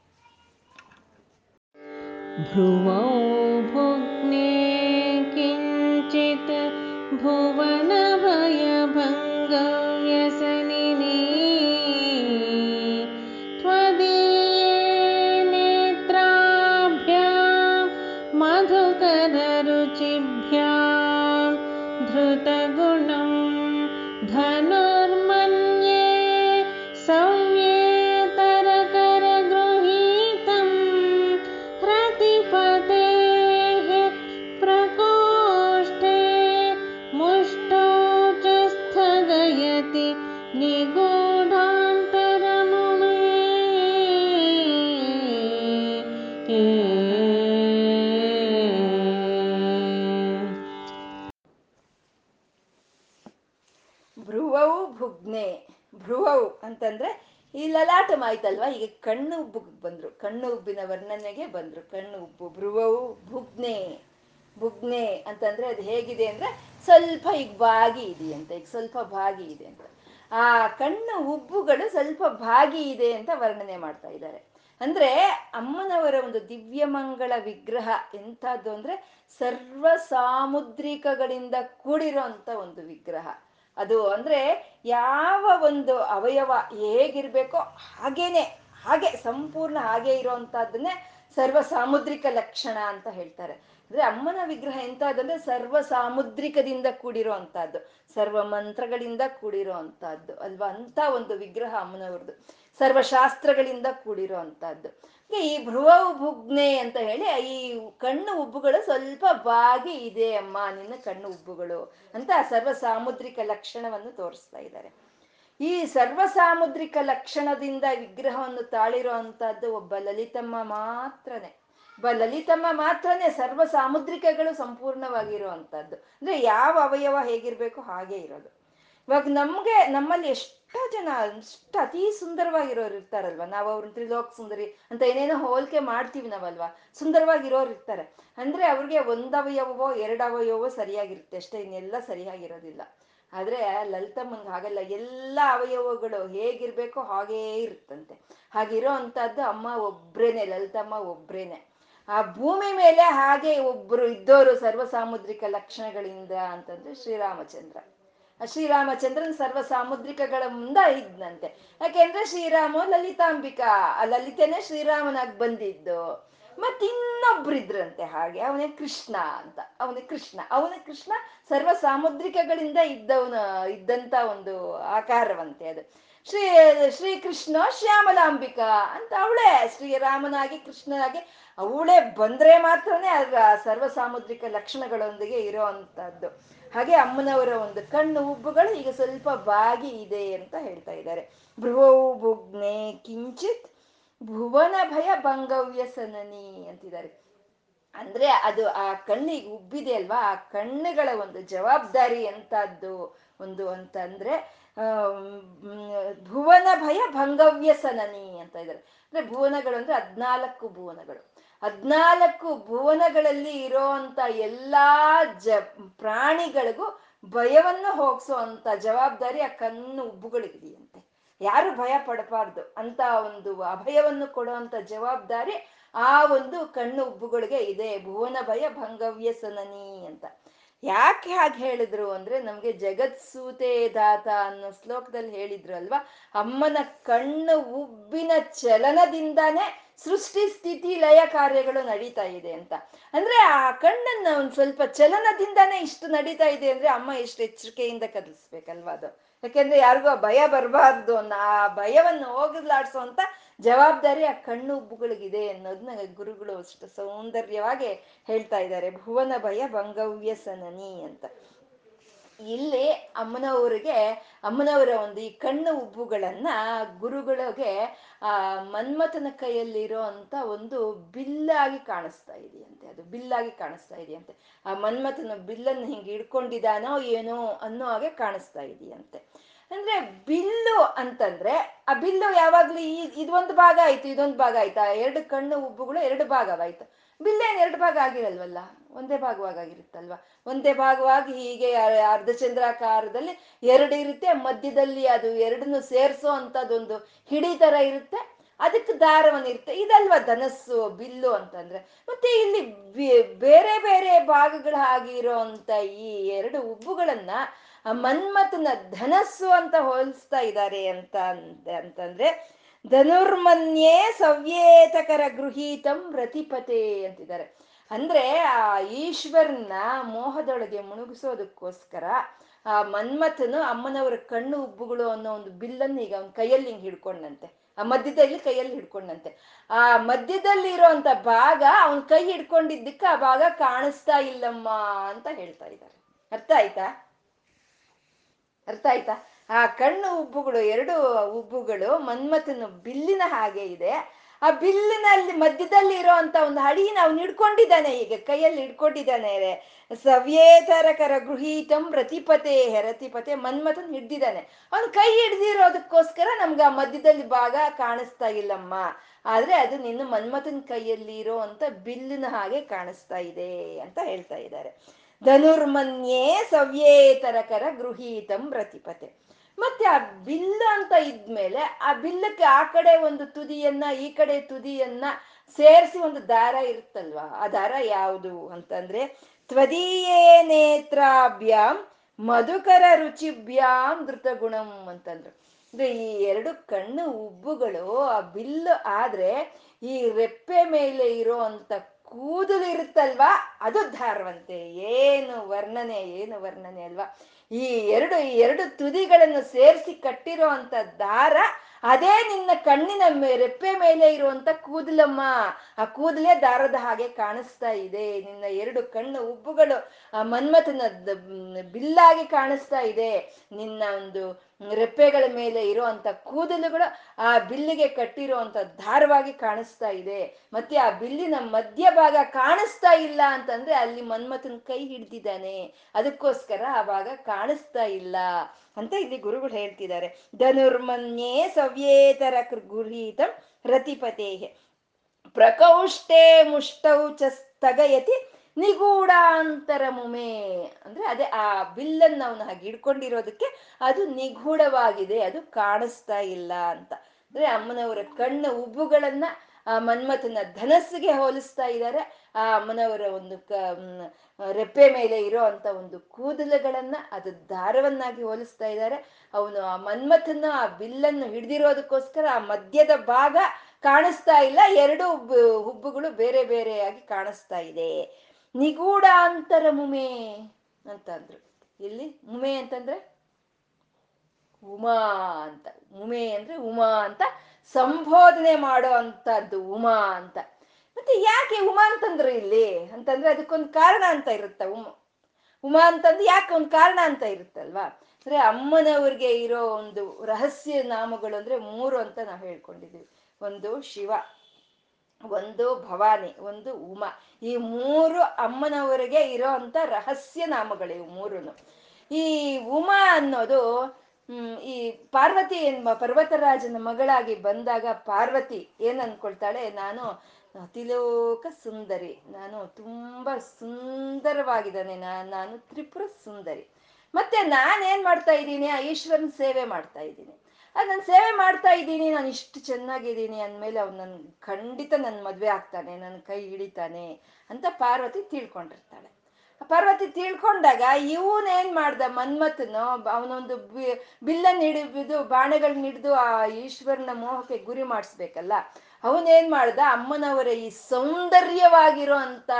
ಭ್ರುವವು ಭುಗ್ನೆ. ಭ್ರುವವು ಅಂತಂದ್ರೆ ಈ ಲಲಾಟಮಾಯ್ತಲ್ವಾ ಈಗ ಕಣ್ಣು ಉಬ್ಬು ಬಂದ್ರು. ಕಣ್ಣು ಉಬ್ಬಿನ ವರ್ಣನೆಗೆ ಬಂದ್ರು. ಕಣ್ಣು ಉಬ್ಬು, ಭ್ರುವವು ಭುಗ್ನೆ. ಭುಗ್ನೆ ಅಂತಂದ್ರೆ ಅದು ಹೇಗಿದೆ ಅಂದ್ರೆ ಸ್ವಲ್ಪ ಈಗ ಬಾಗಿ ಇದೆಯಂತ ಈಗ ಸ್ವಲ್ಪ ಭಾಗಿ ಇದೆ ಅಂತ. ಆ ಕಣ್ಣು ಉಬ್ಬುಗಳು ಸ್ವಲ್ಪ ಭಾಗಿ ಇದೆ ಅಂತ ವರ್ಣನೆ ಮಾಡ್ತಾ ಇದ್ದಾರೆ. ಅಂದ್ರೆ ಅಮ್ಮನವರ ಒಂದು ದಿವ್ಯಮಂಗಳ ವಿಗ್ರಹ ಎಂಥದ್ದು ಅಂದ್ರೆ ಸರ್ವ ಸಾಮುದ್ರಿಕಗಳಿಂದ ಕೂಡಿರೋ ಒಂದು ವಿಗ್ರಹ. ಅದು ಅಂದ್ರೆ ಯಾವ ಒಂದು ಅವಯವ ಹೇಗಿರ್ಬೇಕೋ ಹಾಗೇನೆ, ಹಾಗೆ ಸಂಪೂರ್ಣ ಹಾಗೆ ಇರೋವಂಥದ್ದನ್ನೇ ಸರ್ವ ಸಾಮುದ್ರಿಕ ಲಕ್ಷಣ ಅಂತ ಹೇಳ್ತಾರೆ. ಅಂದ್ರೆ ಅಮ್ಮನ ವಿಗ್ರಹ ಎಂತದಂದ್ರೆ ಸರ್ವ ಸಾಮುದ್ರಿಕದಿಂದ ಕೂಡಿರೋ ಅಂತಹದ್ದು ಸರ್ವ ಮಂತ್ರಗಳಿಂದ ಕೂಡಿರೋ ಅಂತದ್ದು ಅಲ್ವಾ? ಅಂತ ಒಂದು ವಿಗ್ರಹ ಅಮ್ಮನವ್ರದ್ದು. ಸರ್ವಶಾಸ್ತ್ರಗಳಿಂದ ಕೂಡಿರೋ ಅಂತದ್ದು ಈ ಭ್ರುವ ಭುಗ್ನೆ ಅಂತ ಹೇಳಿ, ಈ ಕಣ್ಣು ಉಬ್ಬುಗಳು ಸ್ವಲ್ಪ ಬಾಗಿ ಇದೆ ಅಮ್ಮ, ನಿನ್ನ ಕಣ್ಣು ಉಬ್ಬುಗಳು ಅಂತ ಸರ್ವ ಸಾಮುದ್ರಿಕ ಲಕ್ಷಣವನ್ನು ತೋರಿಸ್ತಾ ಇದ್ದಾರೆ. ಈ ಸರ್ವ ಸಾಮುದ್ರಿಕ ಲಕ್ಷಣದಿಂದ ವಿಗ್ರಹವನ್ನು ತಾಳಿರೋ ಅಂತದ್ದು ಒಬ್ಬ ಲಲಿತಮ್ಮ ಮಾತ್ರನೇ. ಒಬ್ಬ ಲಲಿತಮ್ಮ ಮಾತ್ರನೇ ಸರ್ವ ಸಾಮುದ್ರಿಕಗಳು ಸಂಪೂರ್ಣವಾಗಿರುವಂತದ್ದು ಅಂದ್ರೆ ಯಾವ ಅವಯವ ಹೇಗಿರ್ಬೇಕು ಹಾಗೆ ಇರೋದು. ಇವಾಗ ನಮ್ಗೆ, ನಮ್ಮಲ್ಲಿ ಎಷ್ಟೋ ಜನ ಅಷ್ಟು ಅತಿ ಸುಂದರವಾಗಿರೋರು ಇರ್ತಾರಲ್ವ? ನಾವು ಅವ್ರನ್ನ ತ್ರಿಲೋಕ್ ಸುಂದರಿ ಅಂತ ಏನೇನೋ ಹೋಲಿಕೆ ಮಾಡ್ತೀವಿ ನಾವಲ್ವಾ? ಸುಂದರವಾಗಿರೋರು ಇರ್ತಾರೆ. ಅಂದ್ರೆ ಅವ್ರಿಗೆ ಒಂದವಯವವೋ ಎರಡವಯವೋ ಸರಿಯಾಗಿರುತ್ತೆ ಅಷ್ಟೇ, ಇನ್ನೆಲ್ಲ ಸರಿಯಾಗಿರೋದಿಲ್ಲ. ಆದ್ರೆ ಲಲಿತಮ್ಮನ್ ಹಾಗಲ್ಲ. ಎಲ್ಲ ಅವಯವಗಳು ಹೇಗಿರ್ಬೇಕೋ ಹಾಗೇ ಇರುತ್ತಂತೆ. ಹಾಗಿರೋ ಅಂತದ್ದು ಅಮ್ಮ ಒಬ್ರೇನೆ, ಲಲಿತಮ್ಮ ಒಬ್ರೇನೆ. ಆ ಭೂಮಿ ಮೇಲೆ ಹಾಗೆ ಒಬ್ರು ಇದ್ದೋರು ಸರ್ವಸಾಮುದ್ರಿಕ ಲಕ್ಷಣಗಳಿಂದ ಅಂತಂದ್ರೆ ಶ್ರೀರಾಮಚಂದ್ರ. ಶ್ರೀರಾಮಚಂದ್ರನ್ ಸರ್ವ ಸಾಮುದ್ರಿಕಗಳ ಮುಂದ ಇದ್ನಂತೆ. ಯಾಕೆಂದ್ರೆ ಶ್ರೀರಾಮ ಲಲಿತಾಂಬಿಕಾ, ಆ ಲಲಿತೆನೆ ಶ್ರೀರಾಮನಾಗಿ ಬಂದಿದ್ದು. ಮತ್ ಇನ್ನೊಬ್ರಿದ್ರಂತೆ ಹಾಗೆ, ಅವನೇ ಕೃಷ್ಣ ಅಂತ. ಅವನೇ ಕೃಷ್ಣ. ಅವನ ಕೃಷ್ಣ ಸರ್ವ ಸಾಮುದ್ರಿಕಗಳಿಂದ ಇದ್ದವನ, ಇದ್ದಂತ ಒಂದು ಆಕಾರವಂತೆ ಅದು. ಶ್ರೀ, ಶ್ರೀಕೃಷ್ಣ ಶ್ಯಾಮಲಾಂಬಿಕಾ ಅಂತ ಅವಳೇ, ಶ್ರೀರಾಮನಾಗಿ ಕೃಷ್ಣನಾಗಿ ಅವಳೇ ಬಂದ್ರೆ ಮಾತ್ರನೇ ಅದ್ರ ಸರ್ವ ಸಾಮುದ್ರಿಕ ಲಕ್ಷಣಗಳೊಂದಿಗೆ ಇರೋ ಹಾಗೆ ಅಮ್ಮನವರ ಒಂದು ಕಣ್ಣು ಉಬ್ಬುಗಳು ಈಗ ಸ್ವಲ್ಪ ಬಾಗಿ ಇದೆ ಅಂತ ಹೇಳ್ತಾ ಇದ್ದಾರೆ. ಭ್ರುವವು ಬುಗ್ನೆ ಕಿಂಚಿತ್ ಭುವನ ಭಯ ಭಂಗವ್ಯ ಸನನಿ ಅಂತಿದ್ದಾರೆ. ಅಂದ್ರೆ ಅದು ಆ ಕಣ್ಣಿಗೆ ಉಬ್ಬಿದೆ ಅಲ್ವಾ? ಆ ಕಣ್ಣುಗಳ ಒಂದು ಜವಾಬ್ದಾರಿ ಎಂತದ್ದು ಒಂದು ಅಂತಂದ್ರೆ ಭುವನ ಭಯ ಭಂಗವ್ಯ ಸನನಿ ಅಂತ ಇದ್ದಾರೆ. ಅಂದ್ರೆ ಭುವನಗಳು ಅಂದ್ರೆ ಹದ್ನಾಲ್ಕು ಭುವನಗಳು. ಹದ್ನಾಲ್ಕು ಭುವನಗಳಲ್ಲಿ ಇರೋ ಎಲ್ಲಾ ಜ ಪ್ರಾಣಿಗಳಿಗೂ ಭಯವನ್ನು ಹೋಗ್ಸೋ ಅಂತ ಜವಾಬ್ದಾರಿ ಆ ಕಣ್ಣು ಉಬ್ಬುಗಳಿಗಿದೆಯಂತೆ. ಯಾರು ಭಯ ಪಡಬಾರ್ದು. ಅಂತ ಒಂದು ಅಭಯವನ್ನು ಕೊಡುವಂತ ಜವಾಬ್ದಾರಿ ಆ ಒಂದು ಕಣ್ಣು ಉಬ್ಬುಗಳಿಗೆ ಇದೆ. ಭುವನ ಭಯ ಭಂಗವ್ಯ ಸನನಿ ಅಂತ. ಯಾಕೆ ಹಾಗೆ ಹೇಳಿದ್ರು ಅಂದ್ರೆ ನಮ್ಗೆ ಜಗತ್ ಸೂತೆ ದಾತ ಅನ್ನೋ ಶ್ಲೋಕದಲ್ಲಿ ಹೇಳಿದ್ರು ಅಲ್ವಾ ಅಮ್ಮನ ಕಣ್ಣು ಉಬ್ಬಿನ ಚಲನದಿಂದಾನೇ ಸೃಷ್ಟಿ ಸ್ಥಿತಿ ಲಯ ಕಾರ್ಯಗಳು ನಡೀತಾ ಇದೆ ಅಂತ. ಅಂದ್ರೆ ಆ ಕಣ್ಣನ್ನ ಒಂದ್ ಸ್ವಲ್ಪ ಚಲನದಿಂದಾನೇ ಇಷ್ಟು ನಡೀತಾ ಇದೆ ಅಂದ್ರೆ ಅಮ್ಮ ಎಷ್ಟು ಎಚ್ಚರಿಕೆಯಿಂದ ಕದಲಿಸ್ಬೇಕಲ್ವಾ ಅದು. ಯಾಕೆಂದ್ರೆ ಯಾರಿಗೂ ಆ ಭಯ ಬರಬಾರ್ದು ಅನ್ನೋ ಆ ಭಯವನ್ನು ಹೋಗಲಾಡ್ಸೋಂತ ಜವಾಬ್ದಾರಿ ಆ ಕಣ್ಣು ಉಬ್ಬುಗಳಿಗಿದೆ ಅನ್ನೋದನ್ನ ಗುರುಗಳು ಅಷ್ಟು ಸೌಂದರ್ಯವಾಗಿ ಹೇಳ್ತಾ ಇದ್ದಾರೆ. ಭುವನ ಭಯ ಭಂಗವ್ಯ ಸನನಿ ಅಂತ. ಇಲ್ಲಿ ಅಮ್ಮನವರಿಗೆ, ಅಮ್ಮನವರ ಒಂದು ಈ ಕಣ್ಣು ಉಬ್ಬುಗಳನ್ನ ಗುರುಗಳಿಗೆ, ಆ, ಮನ್ಮಥನ ಕೈಯಲ್ಲಿರೋ ಅಂತ ಒಂದು ಬಿಲ್ಲಾಗಿ ಕಾಣಿಸ್ತಾ ಇದೆಯಂತೆ. ಅದು ಬಿಲ್ಲಾಗಿ ಕಾಣಿಸ್ತಾ ಇದೆಯಂತೆ. ಆ ಮನ್ಮಥನ ಬಿಲ್ಲನ್ನು ಹಿಂಗೆ ಹಿಡ್ಕೊಂಡಿದಾನೋ ಏನೋ ಅನ್ನೋ ಹಾಗೆ ಕಾಣಿಸ್ತಾ ಇದೆಯಂತೆ. ಅಂದ್ರೆ ಬಿಲ್ಲು ಅಂತಂದ್ರೆ, ಆ ಬಿಲ್ಲು ಯಾವಾಗ್ಲೂ ಈ, ಇದೊಂದು ಭಾಗ ಆಯ್ತು, ಇದೊಂದು ಭಾಗ ಆಯ್ತಾ. ಎರಡು ಕಣ್ಣು ಉಬ್ಬುಗಳು ಎರಡು ಭಾಗವಾಯ್ತು. ಬಿಲ್ಲೇನು ಎರಡು ಭಾಗ ಆಗಿರಲ್ವಲ್ಲ? ಒಂದೇ ಭಾಗವಾಗಿರುತ್ತಲ್ವ? ಒಂದೇ ಭಾಗವಾಗಿ ಹೀಗೆ ಅರ್ಧ ಚಂದ್ರಾಕಾರದಲ್ಲಿ ಎರಡು ಇರುತ್ತೆ, ಮಧ್ಯದಲ್ಲಿ ಅದು ಎರಡನ್ನು ಸೇರಿಸೋ ಅಂತದೊಂದು ಹಿಡಿ ತರ ಇರುತ್ತೆ. ಅದಕ್ಕೆ ದಾರವನ್ನು ಇರುತ್ತೆ. ಇದಲ್ವಾ ಧನಸ್ಸು, ಬಿಲ್ಲು ಅಂತಂದ್ರೆ. ಮತ್ತೆ ಇಲ್ಲಿ ಬೇರೆ ಬೇರೆ ಭಾಗಗಳು ಅಂತ ಈ ಎರಡು ಉಬ್ಬುಗಳನ್ನ ಮನ್ಮಥನ ಧನಸ್ಸು ಅಂತ ಹೋಲಿಸ್ತಾ ಇದ್ದಾರೆ ಅಂತ ಅಂತಂದ್ರೆ, ಧನುರ್ಮನ್ಯೇ ಸವ್ಯೇತಕರ ಗೃಹೀತಂ ರತಿಪತೆ ಅಂತಿದ್ದಾರೆ. ಅಂದ್ರೆ ಆ ಈಶ್ವರನ ಮೋಹದೊಳಗೆ ಮುಣುಗಿಸೋದಕ್ಕೋಸ್ಕರ, ಆ ಮನ್ಮಥನು ಅಮ್ಮನವರ ಕಣ್ಣು ಉಬ್ಬುಗಳು ಅನ್ನೋ ಒಂದು ಬಿಲ್ಲನ್ನು ಈಗ ಅವನ ಕೈಯಲ್ಲಿ ಹಿಂಗೆ ಹಿಡ್ಕೊಂಡಂತೆ. ಆ ಮಧ್ಯದಲ್ಲಿ ಕೈಯಲ್ಲಿ ಹಿಡ್ಕೊಂಡಂತೆ. ಆ ಮಧ್ಯದಲ್ಲಿ ಇರೋಂಥ ಭಾಗ ಅವನ ಕೈ ಹಿಡ್ಕೊಂಡಿದ್ದಕ್ಕೆ ಆ ಭಾಗ ಕಾಣಿಸ್ತಾ ಇಲ್ಲಮ್ಮ ಅಂತ ಹೇಳ್ತಾ ಇದ್ದಾರೆ. ಅರ್ಥ ಆಯ್ತಾ? ಅರ್ಥ ಆಯ್ತಾ? ಆ ಕಣ್ಣು ಉಬ್ಬುಗಳು, ಎರಡು ಉಬ್ಬುಗಳು ಮನ್ಮಥನ ಬಿಲ್ಲಿನ ಹಾಗೆ ಇದೆ. ಆ ಬಿಲ್ಲಿನಲ್ಲಿ ಮಧ್ಯದಲ್ಲಿ ಇರೋಂತ ಒಂದು ಹಡಿನ ನಾವು ಹಿಡ್ಕೊಂಡಿದ್ದಾನೆ ಈಗ, ಕೈಯಲ್ಲಿ ಹಿಡ್ಕೊಂಡಿದ್ದಾನೆ ಸವ್ಯೇತರಕರ ಗೃಹೀತಂ ರತಿಪತೆ ರತಿಪತೆ ಮನ್ಮಥನ್ ಹಿಡ್ದಿದ್ದಾನೆ. ಅವ್ನು ಕೈ ಹಿಡ್ದಿರೋದಕ್ಕೋಸ್ಕರ ನಮ್ಗೆ ಆ ಮಧ್ಯದಲ್ಲಿ ಭಾಗ ಕಾಣಿಸ್ತಾ ಇಲ್ಲಮ್ಮ. ಆದ್ರೆ ಅದು ನಿನ್ನ ಮನ್ಮಥನ್ ಕೈಯಲ್ಲಿ ಇರೋ ಅಂತ ಬಿಲ್ಲಿನ ಹಾಗೆ ಕಾಣಿಸ್ತಾ ಇದೆ ಅಂತ ಹೇಳ್ತಾ ಇದ್ದಾರೆ. ಧನುರ್ಮನ್ಯೇ ಸವ್ಯೇತರಕರ ಗೃಹೀತಂ ರತಿಪತೆ. ಮತ್ತೆ ಆ ಬಿಲ್ಲು ಅಂತ ಇದ್ಮೇಲೆ ಆ ಬಿಲ್ಲಕ್ಕೆ ಆ ಕಡೆ ಒಂದು ತುದಿಯನ್ನ, ಈ ಕಡೆ ತುದಿಯನ್ನ ಸೇರಿಸಿ ಒಂದು ದಾರ ಇರುತ್ತಲ್ವಾ? ಆ ದಾರ ಯಾವುದು ಅಂತಂದ್ರೆ, ತ್ವದೀಯೇ ನೇತ್ರಾಭ್ಯಾಂ ಮಧುಕರ ರುಚಿಭ್ಯಾಂ ಧೃತಗುಣಂ ಅಂತಂದ್ರು. ಅಂದ್ರೆ ಈ ಎರಡು ಕಣ್ಣು ಉಬ್ಬುಗಳು, ಆ ಬಿಲ್ಲು ಆದ್ರೆ ಈ ರೆಪ್ಪೆ ಮೇಲೆ ಇರೋ ಅಂತ ಕೂದಲು ಇರುತ್ತಲ್ವಾ? ಅದು ಧಾರವಂತೆ. ಏನು ವರ್ಣನೆ ಏನು ವರ್ಣನೆ ಅಲ್ವಾ? ಈ ಎರಡು ಈ ಎರಡು ತುದಿಗಳನ್ನು ಸೇರಿಸಿ ಕಟ್ಟಿರೋ ಅಂತ ದಾರ ಅದೇ ನಿನ್ನ ಕಣ್ಣಿನ ರೆಪ್ಪೆ ಮೇಲೆ ಇರುವಂತ ಕೂದಲಮ್ಮ. ಆ ಕೂದಲೇ ದಾರದ ಹಾಗೆ ಕಾಣಿಸ್ತಾ ಇದೆ. ನಿನ್ನ ಎರಡು ಕಣ್ಣು ಉಬ್ಬುಗಳು, ಆ ಮನ್ಮಥನ ಬಿಲ್ಲಾಗಿ ಕಾಣಿಸ್ತಾ ಇದೆ. ನಿನ್ನ ಒಂದು ರೆಪ್ಪೆಗಳ ಮೇಲೆ ಇರುವಂತ ಕೂದಲುಗಳು ಆ ಬಿಲ್ಲಿಗೆ ಕಟ್ಟಿರುವಂತ ದಾರವಾಗಿ ಕಾಣಿಸ್ತಾ ಇದೆ. ಮತ್ತೆ ಆ ಬಿಲ್ಲಿನ ಮಧ್ಯಭಾಗ ಕಾಣಿಸ್ತಾ ಇಲ್ಲ ಅಂತಂದ್ರೆ ಅಲ್ಲಿ ಮನ್ಮಥನ್ ಕೈ ಹಿಡ್ದಿದ್ದಾನೆ. ಅದಕ್ಕೋಸ್ಕರ ಆ ಭಾಗ ಕಾಣಿಸ್ತಾ ಇಲ್ಲ. ಅಂತ ಇಲ್ಲಿ ಗುರುಗಳು ಹೇಳ್ತಿದ್ದಾರೆ. ಧನುರ್ಮನ್ಯೇ ಸವ್ಯೇತರ ಗುರೀತಂ ರತಿಪತೇಹೆ. ಪ್ರಕೌಷ್ಟೇ ಮುಷ್ಟೌ ಚ ಸ್ಥಗಯತಿ ನಿಗೂಢಾಂತರ ಮುಮೆ ಅಂದ್ರೆ ಅದೇ ಆ ಬಿಲ್ಲನ್ನ ಅವನು ಹಾಗೆ ಹಿಡ್ಕೊಂಡಿರೋದಕ್ಕೆ ಅದು ನಿಗೂಢವಾಗಿದೆ, ಅದು ಕಾಣಿಸ್ತಾ ಇಲ್ಲ ಅಂತ. ಅಂದ್ರೆ ಅಮ್ಮನವರ ಕಣ್ಣ ಉಬ್ಬುಗಳನ್ನ ಆ ಮನ್ಮಥನ ಧನಸ್ಸಿಗೆ ಹೋಲಿಸ್ತಾ ಇದ್ದಾರೆ. ಆ ಅಮ್ಮನವರ ಒಂದು ಕ ರೆಪ್ಪೆ ಮೇಲೆ ಇರೋ ಅಂತ ಒಂದು ಕೂದಲುಗಳನ್ನ ಅದು ದಾರವನ್ನಾಗಿ ಹೋಲಿಸ್ತಾ ಇದ್ದಾರೆ. ಅವನು ಆ ಮನ್ಮಥನ, ಆ ಬಿಲ್ಲನ್ನು ಹಿಡ್ದಿರೋದಕ್ಕೋಸ್ಕರ ಆ ಮಧ್ಯದ ಭಾಗ ಕಾಣಿಸ್ತಾ ಇಲ್ಲ. ಎರಡು ಹುಬ್ಬು- ಹುಬ್ಬುಗಳು ಬೇರೆ ಬೇರೆಯಾಗಿ ಕಾಣಿಸ್ತಾ ಇದೆ. ನಿಗೂಢಾಂತರ ಮುಮೆ ಅಂತ ಅಂದ್ರು. ಇಲ್ಲಿ ಮುಮೆ ಅಂತಂದ್ರೆ? ಉಮಾ ಅಂತ. ಉಮೆ ಅಂದ್ರೆ ಉಮಾ ಅಂತ. ಸಂಬೋಧನೆ ಮಾಡೋ ಅಂತದ್ದು ಉಮಾ ಅಂತ. ಮತ್ತೆ ಯಾಕೆ ಉಮಾ ಅಂತಂದ್ರು ಇಲ್ಲಿ? ಅಂತಂದ್ರೆ ಅದಕ್ಕೊಂದು ಕಾರಣ ಅಂತ ಇರುತ್ತ ಉಮ. ಉಮಾ ಅಂತಂದ್ರೆ ಯಾಕೆ ಒಂದು ಕಾರಣ ಅಂತ ಇರುತ್ತಲ್ವಾ ಅಂದ್ರೆ ಅಮ್ಮನವ್ರಿಗೆ ಇರೋ ಒಂದು ರಹಸ್ಯ ನಾಮಗಳು ಅಂದ್ರೆ ಮೂರು ಅಂತ ನಾವು ಹೇಳ್ಕೊಂಡಿದ್ವಿ ಒಂದು ಶಿವ, ಒಂದು ಭವಾನಿ, ಒಂದು ಉಮಾ. ಈ ಮೂರು ಅಮ್ಮನವರಿಗೆ ಇರೋ ಅಂತ ರಹಸ್ಯ ನಾಮಗಳು ಇವು ಮೂರುನು. ಈ ಉಮಾ ಅನ್ನೋದು, ಹ್ಮ್, ಈ ಪಾರ್ವತಿ ಪರ್ವತರಾಜನ ಮಗಳಾಗಿ ಬಂದಾಗ ಪಾರ್ವತಿ ಏನ್ ಅನ್ಕೊಳ್ತಾಳೆ? ನಾನು ಅತಿಲೋಕ ಸುಂದರಿ ನಾನು ತುಂಬಾ ಸುಂದರವಾಗಿದ್ದಾನೆ. ನಾ- ನಾನು ತ್ರಿಪುರ ಸುಂದರಿ. ಮತ್ತೆ ನಾನೇನ್ ಮಾಡ್ತಾ ಇದ್ದೀನಿ? ಆ ಈಶ್ವರನ ಸೇವೆ ಮಾಡ್ತಾ ಇದ್ದೀನಿ. ಅದು ನಾನು ಸೇವೆ ಮಾಡ್ತಾ ಇದ್ದೀನಿ. ನಾನು ಇಷ್ಟು ಚೆನ್ನಾಗಿದ್ದೀನಿ ಅಂದಮೇಲೆ ಅವ್ನು ನನ್ನ ಖಂಡಿತ ನನ್ನ ಮದುವೆ ಆಗ್ತಾನೆ. ನನ್ನ ಕೈ ಹಿಡಿತಾನೆ ಅಂತ ಪಾರ್ವತಿ ತಿಳ್ಕೊಂಡಿರ್ತಾಳೆ. ಪಾರ್ವತಿ ತಿಳ್ಕೊಂಡಾಗ ಇವನೇನ್ ಮಾಡ್ದ? ಮನ್ಮಥನು ಅವನೊಂದು ಬಿಲ್ಲನ್ನು ಹಿಡಿದು, ಬಾಣಗಳನ್ನ ಹಿಡಿದು ಆ ಈಶ್ವರನ ಮೋಹಕ್ಕೆ ಗುರಿ ಮಾಡಿಸ್ಬೇಕಲ್ಲ. ಅವನೇನ್ ಮಾಡ್ದ? ಅಮ್ಮನವರ ಈ ಸೌಂದರ್ಯವಾಗಿರೋ ಅಂತ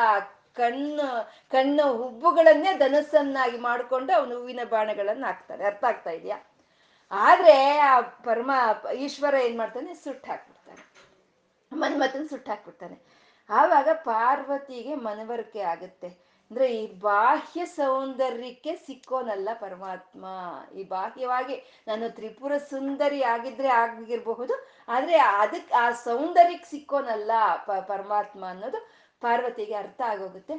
ಕಣ್ಣು ಕಣ್ಣು ಹುಬ್ಬುಗಳನ್ನೇ ಧನಸ್ಸನ್ನಾಗಿ ಮಾಡಿಕೊಂಡು ಅವನು ಹೂವಿನ ಬಾಣಗಳನ್ನ ಹಾಕ್ತಾನೆ. ಅರ್ಥ ಆಗ್ತಾ ಇದೆಯಾ? ಆದ್ರೆ ಆ ಪರಮ, ಈಶ್ವರ ಏನ್ ಮಾಡ್ತಾನೆ? ಸುಟ್ಟು ಹಾಕ್ಬಿಡ್ತಾನೆ. ಮನ್ಮಥನ್ ಸುಟ್ಟು ಹಾಕ್ಬಿಡ್ತಾನೆ. ಆವಾಗ ಪಾರ್ವತಿಗೆ ಮನವರಿಕೆ ಆಗುತ್ತೆ. ಅಂದ್ರೆ ಈ ಬಾಹ್ಯ ಸೌಂದರ್ಯಕ್ಕೆ ಸಿಕ್ಕೋನಲ್ಲ ಪರಮಾತ್ಮ. ಈ ಬಾಹ್ಯವಾಗಿ ನಾನು ತ್ರಿಪುರ ಸುಂದರಿ ಆಗಿದ್ರೆ ಆಗಿರಬಹುದು, ಆದ್ರೆ ಅದಕ್ ಆ ಸೌಂದರ್ಯಕ್ಕೆ ಸಿಕ್ಕೋನಲ್ಲ ಪರಮಾತ್ಮ ಅನ್ನೋದು ಪಾರ್ವತಿಗೆ ಅರ್ಥ ಆಗೋಗುತ್ತೆ.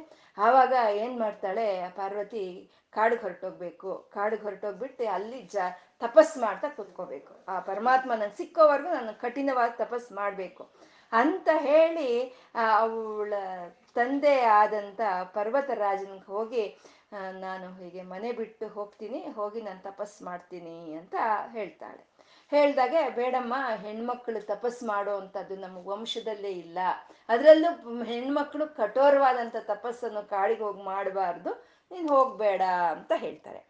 ಆವಾಗ ಏನ್ ಮಾಡ್ತಾಳೆ, ಪಾರ್ವತಿ ಕಾಡಿಗೆ ಹೊರಟೋಗ್ಬೇಕು. ಕಾಡಿಗೆ ಹೊರಟೋಗ್ಬಿಟ್ಟು ಅಲ್ಲಿ ಜ, ತಪಸ್ ಮಾಡ್ತಾ ಕುತ್ಕೋಬೇಕು. ಆ ಪರಮಾತ್ಮ ನನ್ ಸಿಕ್ಕೋವರೆಗೂ ನಾನು ಕಠಿಣವಾಗಿ ತಪಸ್ ಮಾಡ್ಬೇಕು ಅಂತ ಹೇಳಿ ಅವಳ ತಂದೆ ಆದಂತ ಪರ್ವತರಾಜನ್ಗೆ ಹೋಗಿ ನಾನು ಹೀಗೆ ಮನೆ ಬಿಟ್ಟು ಹೋಗ್ತೀನಿ, ಹೋಗಿ ನಾನು ತಪಸ್ ಮಾಡ್ತೀನಿ ಅಂತ ಹೇಳ್ತಾಳೆ. ಹೇಳ್ದಾಗೆ, ಬೇಡಮ್ಮ, ಹೆಣ್ಮಕ್ಳು ತಪಸ್ ಮಾಡುವಂಥದ್ದು ನಮ್ಮ ವಂಶದಲ್ಲೇ ಇಲ್ಲ. ಅದರಲ್ಲೂ ಹೆಣ್ಮಕ್ಳು ಕಠೋರವಾದಂಥ ತಪಸ್ಸನ್ನು ಕಾಡಿಗೆ ಹೋಗಿ ಮಾಡಬಾರ್ದು, ನೀನು ಹೋಗ್ಬೇಡ ಅಂತ ಹೇಳ್ತಾರೆ.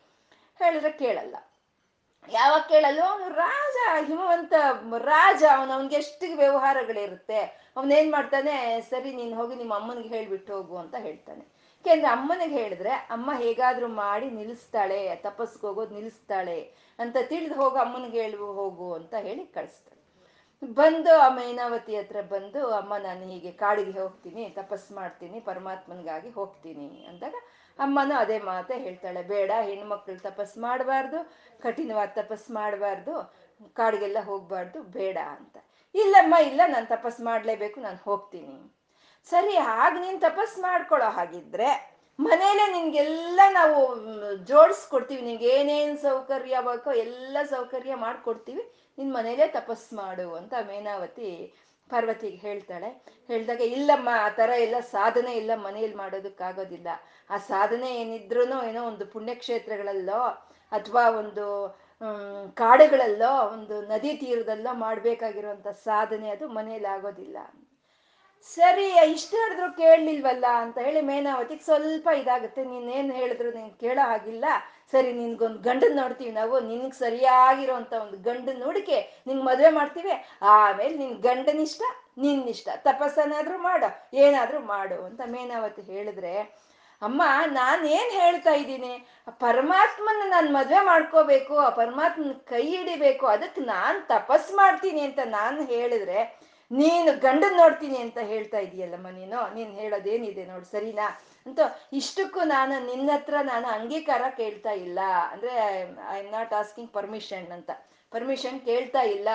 ಹೇಳಿದ್ರೆ ಕೇಳಲ್ಲ. ಯಾವಾಗ ಕೇಳಲ್ಲ ಅವನು ರಾಜ, ಹಿಮವಂತ ರಾಜ, ಅವನು ಅವನಿಗೆ ಎಷ್ಟು ವ್ಯವಹಾರಗಳಿರುತ್ತೆ? ಅವನೇನ್ ಮಾಡ್ತಾನೆ? ಸರಿ, ನೀನು ಹೋಗಿ ನಿಮ್ಮ ಅಮ್ಮನಿಗೆ ಹೇಳ್ಬಿಟ್ಟು ಹೋಗು ಅಂತ ಹೇಳ್ತಾನೆ. ಯಾಕೆಂದ್ರೆ ಅಮ್ಮನಿಗೆ ಹೇಳಿದ್ರೆ, ಅಮ್ಮ ಹೇಗಾದ್ರೂ ಮಾಡಿ ನಿಲ್ಲಿಸ್ತಾಳೆ ತಪಸ್ಗೆ ಹೋಗೋದು ನಿಲ್ಲಿಸ್ತಾಳೆ ಅಂತ ತಿಳಿದು ಹೋಗು, ಅಮ್ಮನಿಗೆ ಹೇಳು, ಹೋಗು ಅಂತ ಹೇಳಿ ಕಳಿಸ್ತಾಳೆ. ಬಂದು ಆ ಮೈನಾವತಿ ಹತ್ರ ಬಂದು, ಅಮ್ಮ, ನಾನು ಹೀಗೆ ಕಾಡಿಗೆ ಹೋಗ್ತೀನಿ ತಪಸ್ ಮಾಡ್ತೀನಿ, ಪರಮಾತ್ಮನಿಗಾಗಿ ಹೋಗ್ತೀನಿ ಅಂದಾಗ ಅಮ್ಮನೂ ಅದೇ ಮಾತೆ ಹೇಳ್ತಾಳೆ, ಬೇಡ, ಹೆಣ್ಮಕ್ಳು ತಪಸ್ ಮಾಡಬಾರ್ದು, ಕಠಿಣವಾದ ತಪಸ್ ಮಾಡಬಾರ್ದು, ಕಾಡಿಗೆಲ್ಲ ಹೋಗ್ಬಾರ್ದು, ಬೇಡ ಅಂತ. ಇಲ್ಲಮ್ಮ, ಇಲ್ಲ, ನಾನು ತಪಸ್ ಮಾಡಲೇಬೇಕು, ನಾನು ಹೋಗ್ತೀನಿ. ಸರಿ ಹಾಗ ನೀನು ತಪಸ್ ಮಾಡ್ಕೊಳ್ಳೋ ಹಾಗಿದ್ರೆ, ಮನೇಲೆ ನಿನ್ಗೆಲ್ಲ ನಾವು ಜೋಡಿಸ್ಕೊಡ್ತೀವಿ, ನಿನ್ಗೆ ಏನೇನ್ ಸೌಕರ್ಯ ಬೇಕೋ ಎಲ್ಲ ಸೌಕರ್ಯ ಮಾಡ್ಕೊಡ್ತೀವಿ ನಿನ್ನ ಮನೇಲೆ ತಪಸ್ ಮಾಡು, ಅಂತ ಮೇನಾವತಿ ಪಾರ್ವತಿಗೆ ಹೇಳ್ತಾಳೆ, ಹೇಳಿದಾಗ, ಇಲ್ಲಮ್ಮ, ಆ ಥರ ಎಲ್ಲ ಸಾಧನೆ ಇಲ್ಲ ಮನೆಯಲ್ಲಿ ಮಾಡೋದಕ್ಕಾಗೋದಿಲ್ಲ. ಆ ಸಾಧನೆ ಏನಿದ್ರೂ ಏನೋ ಒಂದು ಪುಣ್ಯಕ್ಷೇತ್ರಗಳಲ್ಲೋ ಅಥವಾ ಒಂದು ಕಾಡುಗಳಲ್ಲೋ, ಒಂದು ನದಿ ತೀರದಲ್ಲೋ ಮಾಡಬೇಕಾಗಿರುವಂಥ ಸಾಧನೆ ಅದು ಮನೆಯಲ್ಲಿ ಆಗೋದಿಲ್ಲ. ಸರಿ ಇಷ್ಟ ಹೇಳಿದ್ರು ಕೇಳಲಿಲ್ವಲ್ಲ? ಅಂತ ಹೇಳಿ ಮೇನಾವತಿಗೆ ಸ್ವಲ್ಪ ಇದಾಗುತ್ತೆ. ನೀನೇನು ಹೇಳಿದ್ರು ನೀನು ಕೇಳೋ ಹಾಗಿಲ್ಲ. ಸರಿ, ನಿನ್ಗೊಂದು ಗಂಡನ್ ನೋಡ್ತೀವಿ ನಾವು, ನಿನ್ಗ್ ಸರಿಯಾಗಿರೋಂಥ ಒಂದು ಗಂಡನ್ ಹುಡುಕೆ ನಿಂಗೆ ಮದುವೆ ಮಾಡ್ತೀವಿ. ಆಮೇಲೆ ನಿನ್ ಗಂಡನಿಷ್ಟ ಇಷ್ಟ ತಪಸ್ಸನಾದ್ರೂ ಮಾಡು, ಏನಾದ್ರೂ ಮಾಡು ಅಂತ ಮೇನಾವತಿ ಹೇಳಿದ್ರೆ, ಅಮ್ಮ ನಾನು ಏನ್ ಹೇಳ್ತಾ ಇದ್ದೀನಿ? ಪರಮಾತ್ಮನ ನಾನು ಮದ್ವೆ ಮಾಡ್ಕೋಬೇಕು, ಆ ಪರಮಾತ್ಮನ ಕೈ ಹಿಡಿಬೇಕು ಅದಕ್ಕೆ ನಾನು ತಪಸ್ ಮಾಡ್ತೀನಿ ಅಂತ ನಾನು ಹೇಳಿದ್ರೆ, ನೀನು ಗಂಡನ್ ನೋಡ್ತೀನಿ ಅಂತ ಹೇಳ್ತಾ ಇದೀಯಲ್ಲಮ್ಮ ನೀನು? ನೀನ್ ಹೇಳೋದೇನಿದೆ ನೋಡು, ಸರಿನಾ? ಅಂತ ಇಷ್ಟಕ್ಕೂ ನಾನು ನಿನ್ನ ಹತ್ರ ನಾನು ಅಂಗೀಕಾರ ಕೇಳ್ತಾ ಇಲ್ಲ. ಅಂದ್ರೆ I am not asking permission ಅಂತ. ಪರ್ಮಿಷನ್ ಕೇಳ್ತಾ ಇಲ್ಲ.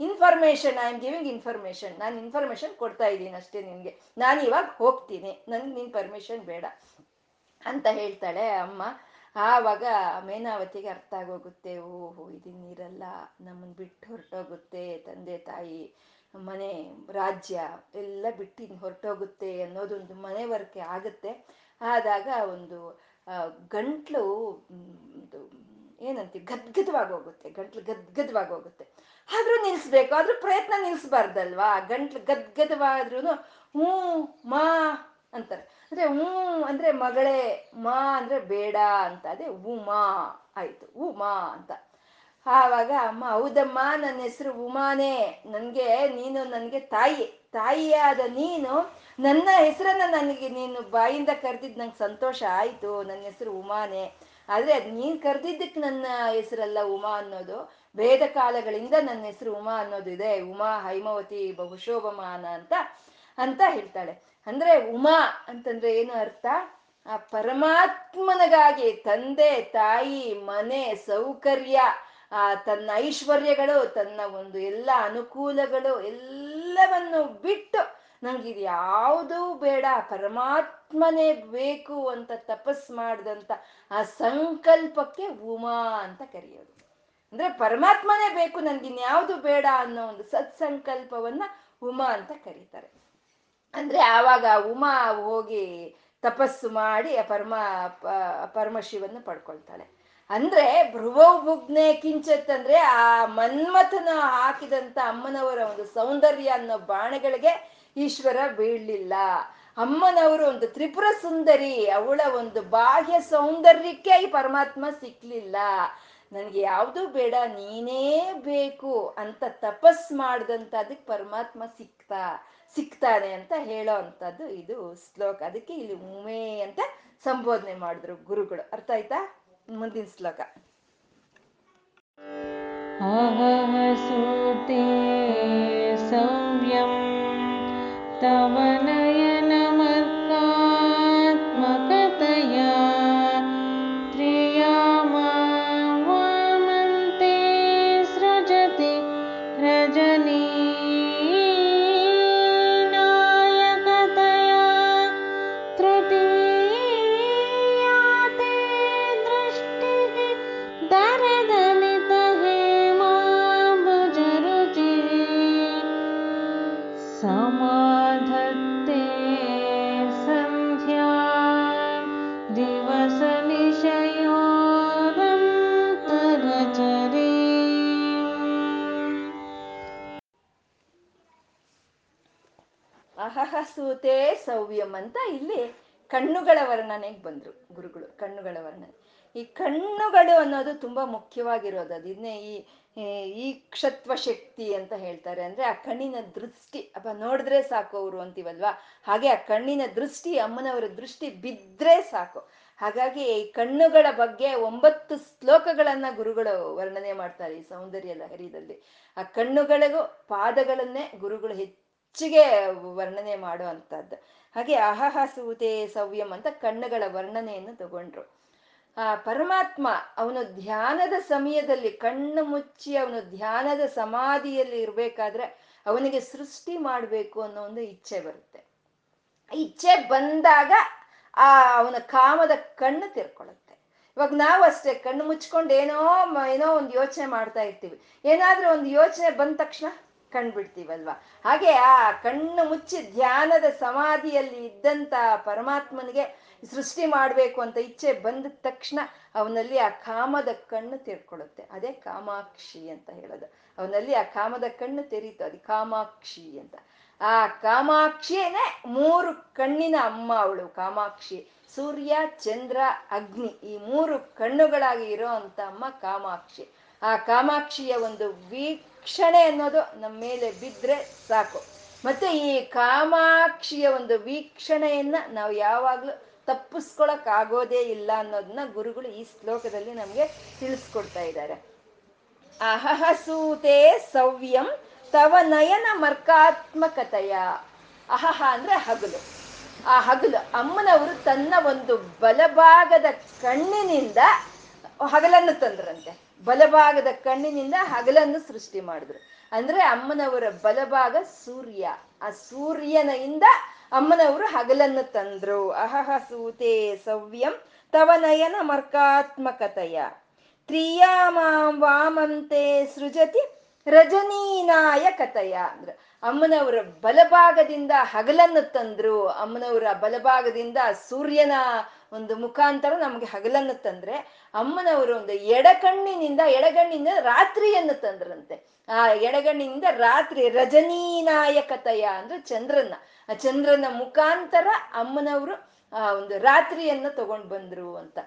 Information I am giving information ನಾನು ಇನ್ಫಾರ್ಮೇಶನ್ ಕೊಡ್ತಾ ಇದ್ದೀನಿ ಅಷ್ಟೇ ನಿನ್ಗೆ. ನಾನು ಇವಾಗ ಹೋಗ್ತೀನಿ. ನನ್ಗೆ ನಿನ್ ಪರ್ಮಿಷನ್ ಬೇಡ ಅಂತ ಹೇಳ್ತಾಳೆ ಅಮ್ಮ. ಆವಾಗ ಮೇನಾವತಿಗೆ ಅರ್ಥ ಆಗೋಗುತ್ತೆ. ಓಹೋ, ಇದು ನೀರಲ್ಲ. ನಮ್ಮನ್ನು ಬಿಟ್ಟು ಹೊರಟೋಗುತ್ತೆ ತಂದೆ ತಾಯಿ. ಮನೆ, ರಾಜ್ಯ ಎಲ್ಲ ಬಿಟ್ಟು ಹೊರಟೋಗುತ್ತೆ ಅನ್ನೋದೊಂದು ಮನೆವರ್ಕೆ ಆಗುತ್ತೆ. ಆದಾಗ ಒಂದು ಗಂಟ್ಲು ಏನಂತೀವಿ ಗದ್ಗದವಾಗಿ ಹೋಗುತ್ತೆ, ಗಂಟ್ಲು ಗದ್ಗದವಾಗಿ ಹೋಗುತ್ತೆ. ಆದ್ರೂ ನಿಲ್ಲಿಸ್ಬೇಕು ಆದ್ರೂ ಪ್ರಯತ್ನ ನಿಲ್ಲಿಸ್ಬಾರ್ದಲ್ವಾ ಗಂಟ್ಲು ಗದ್ಗದವಾದ್ರೂ ಹ್ಞೂ, ಮಾ ಅಂತಾರೆ. ಅಂದ್ರೆ ಹ್ಞೂ ಅಂದ್ರೆ ಮಗಳೇ, ಮಾ ಅಂದ್ರೆ ಬೇಡ ಅಂತ, ಅದೇ ಉಮಾ ಆಯ್ತು ಉಮಾ ಅಂತ. ಆವಾಗ ಅಮ್ಮ, ಹೌದಮ್ಮ, ನನ್ನ ಹೆಸರು ಉಮಾನೇ. ನನಗೆ ನೀನು ನನಗೆ ತಾಯಿ ತಾಯಿಯಾದ ನೀನು, ನನ್ನ ಹೆಸರನ್ನ ನನಗೆ ನೀನು ಬಾಯಿಂದ ಕರೆದಿದ್ದು ನಂಗೆ ಸಂತೋಷ ಆಯಿತು, ನನ್ನ ಹೆಸರು ಉಮಾನೇ. ಆದರೆ ನೀನು ಕರೆದಿದ್ದಕ್ಕೆ ನನ್ನ ಹೆಸರಲ್ಲ ಉಮಾ ಅನ್ನೋದು ವೇದ ಕಾಲಗಳಿಂದ ನನ್ನ ಹೆಸರು ಉಮಾ ಅನ್ನೋದು ಇದೆ. ಉಮಾ ಹೈಮವತಿ ಬಹುಶೋಭಮಾನ ಅಂತ ಅಂತ ಹೇಳ್ತಾಳೆ. ಅಂದ್ರೆ ಉಮಾ ಅಂತಂದ್ರೆ ಏನು ಅರ್ಥ? ಆ ಪರಮಾತ್ಮನಗಾಗಿ ತಂದೆ, ತಾಯಿ, ಮನೆ, ಸೌಕರ್ಯ ಆ, ತನ್ನ ಐಶ್ವರ್ಯಗಳು, ತನ್ನ ಒಂದು ಎಲ್ಲ ಅನುಕೂಲಗಳು ಎಲ್ಲವನ್ನು ಬಿಟ್ಟು ನಂಗಿದು ಯಾವುದೂ ಬೇಡ, ಪರಮಾತ್ಮನೇ ಬೇಕು ಅಂತ ತಪಸ್ ಮಾಡಿದಂತ ಆ ಸಂಕಲ್ಪಕ್ಕೆ ಉಮಾ ಅಂತ ಕರೆಯೋದು. ಅಂದ್ರೆ ಪರಮಾತ್ಮನೇ ಬೇಕು ನನ್ಗಿನ್ಯಾವುದು ಬೇಡ ಅನ್ನೋ ಒಂದು ಸತ್ಸಂಕಲ್ಪವನ್ನ ಉಮಾ ಅಂತ ಕರೀತಾರೆ. ಅಂದ್ರೆ ಆವಾಗ ಉಮಾ ಹೋಗಿ ತಪಸ್ಸು ಮಾಡಿ ಆ ಪರಮ ಪರಮಶಿವನ್ನು ಪಡ್ಕೊಳ್ತಾಳೆ. ಅಂದ್ರೆ ಭ್ರುವೌಭುಗ್ನೆ ಕಿಂಚತ್ ಅಂದ್ರೆ ಆ ಮನ್ಮಥನ ಹಾಕಿದಂತ ಅಮ್ಮನವರ ಒಂದು ಸೌಂದರ್ಯ ಅನ್ನೋ ಬಾಣಗಳಿಗೆ ಈಶ್ವರ ಬೀಳ್ಲಿಲ್ಲ. ಅಮ್ಮನವರು ಒಂದು ತ್ರಿಪುರ ಸುಂದರಿ, ಅವಳ ಒಂದು ಬಾಹ್ಯ ಸೌಂದರ್ಯಕ್ಕೆ ಈ ಪರಮಾತ್ಮ ಸಿಕ್ಲಿಲ್ಲ. ನನ್ಗೆ ಯಾವುದು ಬೇಡ, ನೀನೇ ಬೇಕು ಅಂತ ತಪಸ್ ಮಾಡ್ದಂತ ಅದಕ್ಕೆ ಪರಮಾತ್ಮ ಸಿಕ್ತಾ, ಸಿಕ್ತಾನೆ ಅಂತ ಹೇಳೋ ಅಂಥದ್ದು ಇದು ಶ್ಲೋಕ. ಅದಕ್ಕೆ ಇಲ್ಲಿ ಉಮೆ ಅಂತ ಸಂಬೋಧನೆ ಮಾಡಿದ್ರು ಗುರುಗಳು. ಅರ್ಥ ಆಯ್ತಾ? दिस लगा। सूते सव्यं तवन ಕಣ್ಣುಗಳ ವರ್ಣನೆಗೆ ಬಂದ್ರು ಗುರುಗಳು, ಕಣ್ಣುಗಳ ವರ್ಣನೆ. ಈ ಕಣ್ಣುಗಳು ಅನ್ನೋದು ತುಂಬಾ ಮುಖ್ಯವಾಗಿರೋದು. ಅದು ಈ ಈ ಕ್ಷತ್ವ ಶಕ್ತಿ ಅಂತ ಹೇಳ್ತಾರೆ. ಅಂದ್ರೆ ಆ ಕಣ್ಣಿನ ದೃಷ್ಟಿ. ಅಪ್ಪ, ನೋಡಿದ್ರೆ ಸಾಕು ಅವರು ಅಂತೀವಲ್ವಾ? ಹಾಗೆ ಆ ಕಣ್ಣಿನ ದೃಷ್ಟಿ, ಅಮ್ಮನವರ ದೃಷ್ಟಿ ಬಿದ್ರೆ ಸಾಕು. ಹಾಗಾಗಿ ಈ ಕಣ್ಣುಗಳ ಬಗ್ಗೆ ಒಂಬತ್ತು ಶ್ಲೋಕಗಳನ್ನ ಗುರುಗಳು ವರ್ಣನೆ ಮಾಡ್ತಾರೆ ಈ ಸೌಂದರ್ಯ ಲಹರಿದಲ್ಲಿ. ಆ ಕಣ್ಣುಗಳಿಗೂ ಪಾದಗಳನ್ನೇ ಗುರುಗಳು ಹೆಚ್ಚಿಗೆ ವರ್ಣನೆ ಮಾಡೋ ಹಾಗೆ ಅಹಹ ಸವ್ಯಂ ಅಂತ ಕಣ್ಣುಗಳ ವರ್ಣನೆಯನ್ನು ತಗೊಂಡ್ರು. ಆ ಪರಮಾತ್ಮ ಅವನು ಧ್ಯಾನದ ಸಮಯದಲ್ಲಿ ಕಣ್ಣು ಮುಚ್ಚಿ ಅವನು ಧ್ಯಾನದ ಸಮಾಧಿಯಲ್ಲಿ ಇರ್ಬೇಕಾದ್ರೆ ಅವನಿಗೆ ಸೃಷ್ಟಿ ಮಾಡಬೇಕು ಅನ್ನೋ ಒಂದು ಇಚ್ಛೆ ಬರುತ್ತೆ. ಇಚ್ಛೆ ಬಂದಾಗ ಆ ಅವನ ಕಾಮದ ಕಣ್ಣು ತಿರ್ಕೊಳ್ಳುತ್ತೆ. ಇವಾಗ ನಾವು ಅಷ್ಟೇ ಕಣ್ಣು ಮುಚ್ಕೊಂಡು ಏನೋ ಏನೋ ಒಂದು ಯೋಚನೆ ಮಾಡ್ತಾ ಇರ್ತೀವಿ. ಏನಾದ್ರೂ ಒಂದು ಯೋಚನೆ ಬಂದ ತಕ್ಷಣ ಕಣ್ಬಿಡ್ತೀವಲ್ವಾ ಹಾಗೆ ಆ ಕಣ್ಣು ಮುಚ್ಚಿ ಧ್ಯಾನದ ಸಮಾಧಿಯಲ್ಲಿ ಇದ್ದಂತ ಪರಮಾತ್ಮನಿಗೆ ಸೃಷ್ಟಿ ಮಾಡಬೇಕು ಅಂತ ಇಚ್ಛೆ ಬಂದ ತಕ್ಷಣ ಅವನಲ್ಲಿ ಆ ಕಾಮದ ಕಣ್ಣು ತೆರ್ಕೊಳ್ಳುತ್ತೆ. ಅದೇ ಕಾಮಾಕ್ಷಿ ಅಂತ ಹೇಳೋದು. ಅವನಲ್ಲಿ ಆ ಕಾಮದ ಕಣ್ಣು ತೆರೀತು. ಅದು ಕಾಮಾಕ್ಷಿ ಅಂತ. ಆ ಕಾಮಾಕ್ಷಿಯೇನೆ ಮೂರು ಕಣ್ಣಿನ ಅಮ್ಮ ಅವಳು. ಕಾಮಾಕ್ಷಿ, ಸೂರ್ಯ, ಚಂದ್ರ, ಅಗ್ನಿ. ಈ ಮೂರು ಕಣ್ಣುಗಳಾಗಿ ಇರೋ ಅಮ್ಮ ಕಾಮಾಕ್ಷಿ. ಆ ಕಾಮಾಕ್ಷಿಯ ಒಂದು ವೀಕ್ಷಣೆ ಅನ್ನೋದು ನಮ್ಮ ಮೇಲೆ ಬಿದ್ದರೆ ಸಾಕು. ಮತ್ತೆ ಈ ಕಾಮಾಕ್ಷಿಯ ಒಂದು ವೀಕ್ಷಣೆಯನ್ನ ನಾವು ಯಾವಾಗಲೂ ತಪ್ಪಿಸ್ಕೊಳಕ್ ಆಗೋದೇ ಇಲ್ಲ ಅನ್ನೋದನ್ನ ಗುರುಗಳು ಈ ಶ್ಲೋಕದಲ್ಲಿ ನಮ್ಗೆ ತಿಳಿಸ್ಕೊಡ್ತಾ ಇದ್ದಾರೆ. ಅಹಹ ಸೂತೆ ಸವ್ಯಂ ತವ ನಯನ ಮರ್ಕಾತ್ಮಕತೆಯ. ಅಹಹ ಅಂದ್ರೆ ಹಗಲು. ಆ ಹಗಲು ಅಮ್ಮನವರು ತನ್ನ ಒಂದು ಬಲಭಾಗದ ಕಣ್ಣಿನಿಂದ ಹಗಲನ್ನು ತಂದ್ರಂತೆ. ಬಲಭಾಗದ ಕಣ್ಣಿನಿಂದ ಹಗಲನ್ನು ಸೃಷ್ಟಿ ಮಾಡಿದ್ರು. ಅಂದ್ರೆ ಅಮ್ಮನವರ ಬಲಭಾಗ ಸೂರ್ಯ. ಆ ಸೂರ್ಯನಿಂದ ಅಮ್ಮನವರು ಹಗಲನ್ನು ತಂದ್ರು. ಅಹಹ ಸೂತೆ ಸವ್ಯಂ ತವ ನಯನ ಮರ್ಕಾತ್ಮಕತೆಯ. ತ್ರಿಯಾಮಾಂ ವಾಮಂತೆ ಸೃಜತಿ ರಜನೀನಾಯ ಕಥಯ ಅಂದ್ರೆ ಅಮ್ಮನವರ ಬಲಭಾಗದಿಂದ ಹಗಲನ್ನು ತಂದ್ರು. ಅಮ್ಮನವರ ಬಲಭಾಗದಿಂದ ಸೂರ್ಯನ ಒಂದು ಮುಖಾಂತರ ನಮ್ಗೆ ಹಗಲನ್ನು ತಂದ್ರೆ ಅಮ್ಮನವರು ಒಂದು ಎಡಕಣ್ಣಿನಿಂದ, ಎಡಗಣ್ಣಿಂದ ರಾತ್ರಿಯನ್ನು ತಂದ್ರಂತೆ. ಆ ಎಡಗಣ್ಣಿನಿಂದ ರಾತ್ರಿ ರಜನೀನಾಯಕತಯ ಅಂದ್ರೆ ಚಂದ್ರನ ಆ ಚಂದ್ರನ ಮುಖಾಂತರ ಅಮ್ಮನವರು ಆ ಒಂದು ರಾತ್ರಿಯನ್ನು ತಗೊಂಡ್ ಬಂದ್ರು ಅಂತ.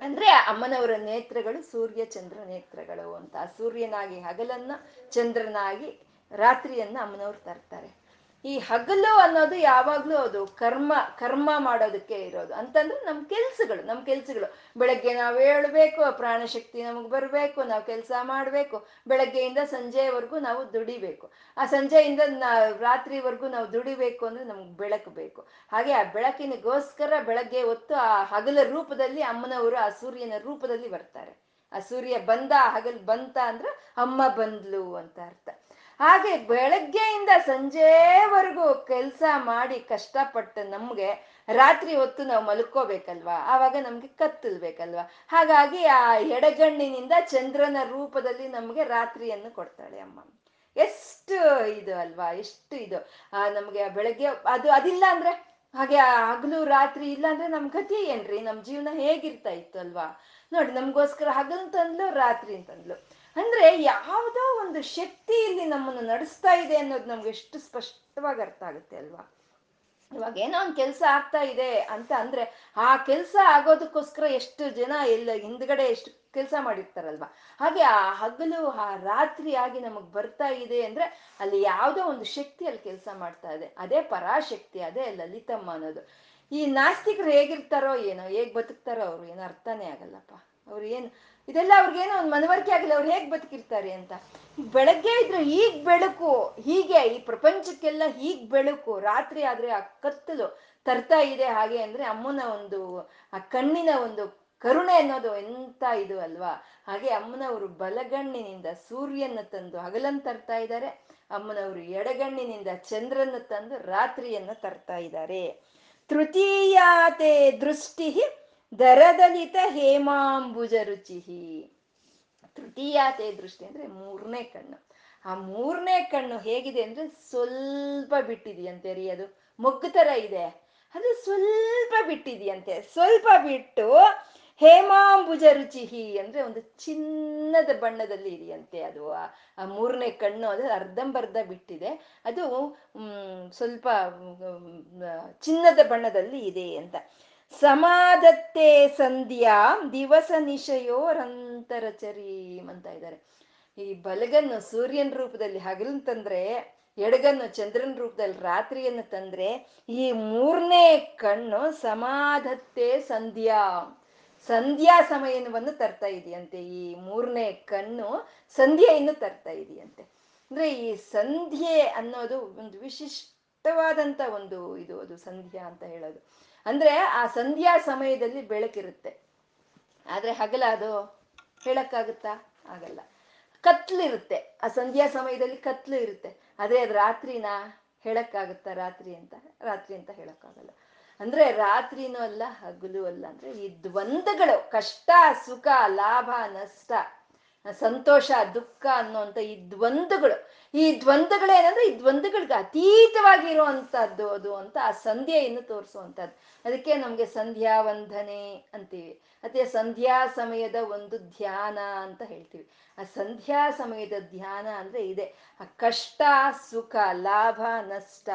ಅಂದ್ರೆ ಅಮ್ಮನವರ ನೇತ್ರಗಳು ಸೂರ್ಯ ಚಂದ್ರ ನೇತ್ರಗಳು ಅಂತ. ಸೂರ್ಯನಾಗಿ ಹಗಲನ್ನ, ಚಂದ್ರನಾಗಿ ರಾತ್ರಿಯನ್ನ ಅಮ್ಮನವ್ರು ತರ್ತಾರೆ. ಈ ಹಗಲು ಅನ್ನೋದು ಯಾವಾಗ್ಲೂ ಅದು ಕರ್ಮ ಕರ್ಮ ಮಾಡೋದಕ್ಕೆ ಇರೋದು. ಅಂತಂದ್ರೆ ನಮ್ ಕೆಲ್ಸಗಳು ನಮ್ ಕೆಲ್ಸಗಳು. ಬೆಳಗ್ಗೆ ನಾವು ಹೇಳ್ಬೇಕು ಪ್ರಾಣಶಕ್ತಿ ನಮಗ್ ಬರ್ಬೇಕು, ನಾವು ಕೆಲಸ ಮಾಡ್ಬೇಕು. ಬೆಳಗ್ಗೆಯಿಂದ ಸಂಜೆವರೆಗೂ ನಾವು ದುಡಿಬೇಕು. ಆ ಸಂಜೆಯಿಂದ ನಾ, ರಾತ್ರಿವರೆಗೂ ನಾವು ದುಡಿಬೇಕು ಅಂದ್ರೆ ನಮ್ಗೆ ಬೆಳಕು ಬೇಕು. ಹಾಗೆ ಆ ಬೆಳಕಿನಗೋಸ್ಕರ ಬೆಳಗ್ಗೆ ಹೊತ್ತು ಆ ಹಗಲ ರೂಪದಲ್ಲಿ ಅಮ್ಮನವರು ಆ ಸೂರ್ಯನ ರೂಪದಲ್ಲಿ ಬರ್ತಾರೆ. ಆ ಸೂರ್ಯ ಬಂದ ಹಗಲ್ ಬಂತ ಅಂದ್ರೆ ಅಮ್ಮ ಬಂದ್ಲು ಅಂತ ಅರ್ಥ. ಹಾಗೆ ಬೆಳಗ್ಗೆಯಿಂದ ಸಂಜೆವರೆಗೂ ಕೆಲಸ ಮಾಡಿ ಕಷ್ಟಪಟ್ಟು ನಮ್ಗೆ ರಾತ್ರಿ ಹೊತ್ತು ನಾವು ಮಲ್ಕೋಬೇಕಲ್ವಾ? ಆವಾಗ ನಮ್ಗೆ ಕತ್ತಲ್ಬೇಕಲ್ವಾ? ಹಾಗಾಗಿ ಆ ಎಡಗಣ್ಣಿನಿಂದ ಚಂದ್ರನ ರೂಪದಲ್ಲಿ ನಮ್ಗೆ ರಾತ್ರಿಯನ್ನು ಕೊಡ್ತಾಳೆ ಅಮ್ಮ. ಎಷ್ಟು ಇದು ಅಲ್ವಾ? ಎಷ್ಟು ಇದು? ಆ, ನಮ್ಗೆ ಬೆಳಗ್ಗೆ ಅದು ಅದಿಲ್ಲ ಅಂದ್ರೆ? ಹಾಗೆ ಹಗಲು ರಾತ್ರಿ ಇಲ್ಲ ಅಂದ್ರೆ ನಮ್ ಗತಿ ಏನ್ರಿ? ನಮ್ ಜೀವನ ಹೇಗಿರ್ತಾ ಇತ್ತು ಅಲ್ವಾ? ನೋಡಿ, ನಮ್ಗೋಸ್ಕರ ಹಗಲ್ ತಂದ್ಲು, ರಾತ್ರಿ ತಂದ್ಲು. ಅಂದ್ರೆ ಯಾವುದೋ ಒಂದು ಶಕ್ತಿ ಇಲ್ಲಿ ನಮ್ಮನ್ನು ನಡೆಸ್ತಾ ಇದೆ ಅನ್ನೋದು ನಮ್ಗೆ ಎಷ್ಟು ಸ್ಪಷ್ಟವಾಗಿ ಅರ್ಥ ಆಗುತ್ತೆ ಅಲ್ವಾ? ಇವಾಗ ಏನೋ ಒಂದು ಕೆಲಸ ಆಗ್ತಾ ಇದೆ ಅಂತ ಅಂದ್ರೆ ಆ ಕೆಲಸ ಆಗೋದಕ್ಕೋಸ್ಕರ ಎಷ್ಟು ಜನ ಎಲ್ಲ ಹಿಂದ್ಗಡೆ ಎಷ್ಟು ಕೆಲಸ ಮಾಡಿರ್ತಾರಲ್ವಾ? ಹಾಗೆ ಆ ಹಗಲು, ಆ ರಾತ್ರಿ ಆಗಿ ನಮಗ್ ಬರ್ತಾ ಇದೆ ಅಂದ್ರೆ ಅಲ್ಲಿ ಯಾವುದೋ ಒಂದು ಶಕ್ತಿ ಅಲ್ಲಿ ಕೆಲಸ ಮಾಡ್ತಾ ಇದೆ. ಅದೇ ಪರಾಶಕ್ತಿ, ಅದೇ ಲಲಿತಮ್ಮ ಅನ್ನೋದು. ಈ ನಾಸ್ತಿಕರು ಹೇಗಿರ್ತಾರೋ ಏನೋ, ಹೇಗ್ ಬದುಕ್ತಾರೋ ಅವ್ರು, ಏನೋ ಅರ್ಥನೇ ಆಗಲ್ಲಪ್ಪ. ಅವ್ರು ಏನು ಇದೆಲ್ಲ ಅವ್ರಿಗೇನೋ ಒಂದು ಮನವರಿಕೆ ಆಗಿಲ್ಲ. ಅವ್ರು ಹೇಗ್ ಬದುಕಿರ್ತಾರೆ ಅಂತ. ಬೆಳಗ್ಗೆ ಇದ್ರೆ ಈಗ ಬೆಳಕು, ಹೀಗೆ ಈ ಪ್ರಪಂಚಕ್ಕೆಲ್ಲ ಹೀಗ್ ಬೆಳಕು, ರಾತ್ರಿ ಆದ್ರೆ ಆ ಕತ್ತಲು ತರ್ತಾ ಇದೆ ಹಾಗೆ ಅಂದ್ರೆ ಅಮ್ಮನ ಒಂದು, ಆ ಕಣ್ಣಿನ ಒಂದು ಕರುಣೆ ಅನ್ನೋದು ಎಂತ ಇದು ಅಲ್ವಾ? ಹಾಗೆ ಅಮ್ಮನವರು ಬಲಗಣ್ಣಿನಿಂದ ಸೂರ್ಯನ ತಂದು ಹಗಲನ್ ತರ್ತಾ ಇದ್ದಾರೆ. ಅಮ್ಮನವರು ಎಡಗಣ್ಣಿನಿಂದ ಚಂದ್ರನ ತಂದು ರಾತ್ರಿಯನ್ನ ತರ್ತಾ ಇದ್ದಾರೆ. ತೃತೀಯಾತೆ ದೃಷ್ಟಿ ದರದಲಿತ ಹೇಮಾಂಬುಜ ರುಚಿಹಿ. ತೃತೀಯಾತೆ ದೃಷ್ಟಿ ಅಂದ್ರೆ ಮೂರನೇ ಕಣ್ಣು. ಆ ಮೂರನೇ ಕಣ್ಣು ಹೇಗಿದೆ ಅಂದ್ರೆ ಸ್ವಲ್ಪ ಬಿಟ್ಟಿದೆಯಂತೆ ರೀ ಅದು. ಮೊಗ್ಗು ತರ ಇದೆ. ಅದು ಸ್ವಲ್ಪ ಬಿಟ್ಟಿದೆಯಂತೆ. ಸ್ವಲ್ಪ ಬಿಟ್ಟು ಹೇಮಾಂಬುಜ ರುಚಿಹಿ ಅಂದ್ರೆ ಒಂದು ಚಿನ್ನದ ಬಣ್ಣದಲ್ಲಿ ಇದೆಯಂತೆ ಅದು. ಆ ಮೂರನೇ ಕಣ್ಣು ಅದು ಅರ್ಧಂಬರ್ಧ ಬಿಟ್ಟಿದೆ. ಅದು ಸ್ವಲ್ಪ ಚಿನ್ನದ ಬಣ್ಣದಲ್ಲಿ ಇದೆ ಅಂತ. ಸಮಾಧತ್ತೆ ಸಂಧ್ಯಾ ದಿವಸ ನಿಶಯೋರಂತರಚರಿ ಅಂತ ಇದ್ದಾರೆ. ಈ ಬಲಗನ್ನು ಸೂರ್ಯನ ರೂಪದಲ್ಲಿ ಹಗಲು ತಂದ್ರೆ ಎಡಗನ್ನು ಚಂದ್ರನ ರೂಪದಲ್ಲಿ ರಾತ್ರಿಯನ್ನು ತಂದ್ರೆ, ಈ ಮೂರನೇ ಕಣ್ಣು ಸಮಾಧತ್ತೆ ಸಂಧ್ಯಾ. ಸಂಧ್ಯಾ ಸಮಯವನ್ನು ತರ್ತಾ ಇದೆಯಂತೆ. ಈ ಮೂರನೇ ಕಣ್ಣು ಸಂಧ್ಯೆಯನ್ನು ತರ್ತಾ ಇದೆಯಂತೆ. ಅಂದ್ರೆ ಈ ಸಂಧ್ಯೆ ಅನ್ನೋದು ಒಂದು ವಿಶಿಷ್ಟವಾದಂತ ಒಂದು ಇದು, ಅದು ಸಂಧ್ಯಾ ಅಂತ ಹೇಳೋದು. ಅಂದ್ರೆ ಆ ಸಂಧ್ಯಾ ಸಮಯದಲ್ಲಿ ಬೆಳಕಿರುತ್ತೆ. ಆದ್ರೆ ಹಗಲ ಅದು ಹೇಳಕ್ಕಾಗುತ್ತಾ? ಆಗಲ್ಲ. ಕತ್ಲಿರುತ್ತೆ. ಆ ಸಂಧ್ಯಾ ಸಮಯದಲ್ಲಿ ಕತ್ಲು ಇರುತ್ತೆ. ಅದೇ ಅದು ರಾತ್ರಿನ ಹೇಳಕ್ಕಾಗುತ್ತಾ? ರಾತ್ರಿ ಅಂತ ರಾತ್ರಿ ಅಂತ ಹೇಳಕ್ಕಾಗಲ್ಲ. ಅಂದ್ರೆ ರಾತ್ರಿನೂ ಅಲ್ಲ, ಹಗಲು ಅಲ್ಲ. ಅಂದ್ರೆ ಈ ದ್ವಂದ್ವಗಳು, ಕಷ್ಟ, ಸುಖ, ಲಾಭ, ನಷ್ಟ ಸಂತೋಷ, ದುಃಖ ಅನ್ನುವಂಥ ಈ ದ್ವಂದ್ವಗಳು. ಈ ದ್ವಂದ್ವಗಳೇನಂದ್ರೆ ಈ ದ್ವಂದ್ವಗಳಿಗೆ ಅತೀತವಾಗಿರುವಂತಹದ್ದು ಅದು ಅಂತ ಆ ಸಂಧ್ಯೆಯನ್ನು ತೋರಿಸುವಂಥದ್ದು ಅದಕ್ಕೆ ನಮಗೆ ಸಂಧ್ಯಾ ವಂದನೆ ಅಂತೀವಿ. ಮತ್ತೆ ಸಂಧ್ಯಾ ಸಮಯದ ಒಂದು ಧ್ಯಾನ ಅಂತ ಹೇಳ್ತೀವಿ. ಆ ಸಂಧ್ಯಾ ಸಮಯದ ಧ್ಯಾನ ಅಂದ್ರೆ ಇದೆ. ಆ ಕಷ್ಟ, ಸುಖ, ಲಾಭ, ನಷ್ಟ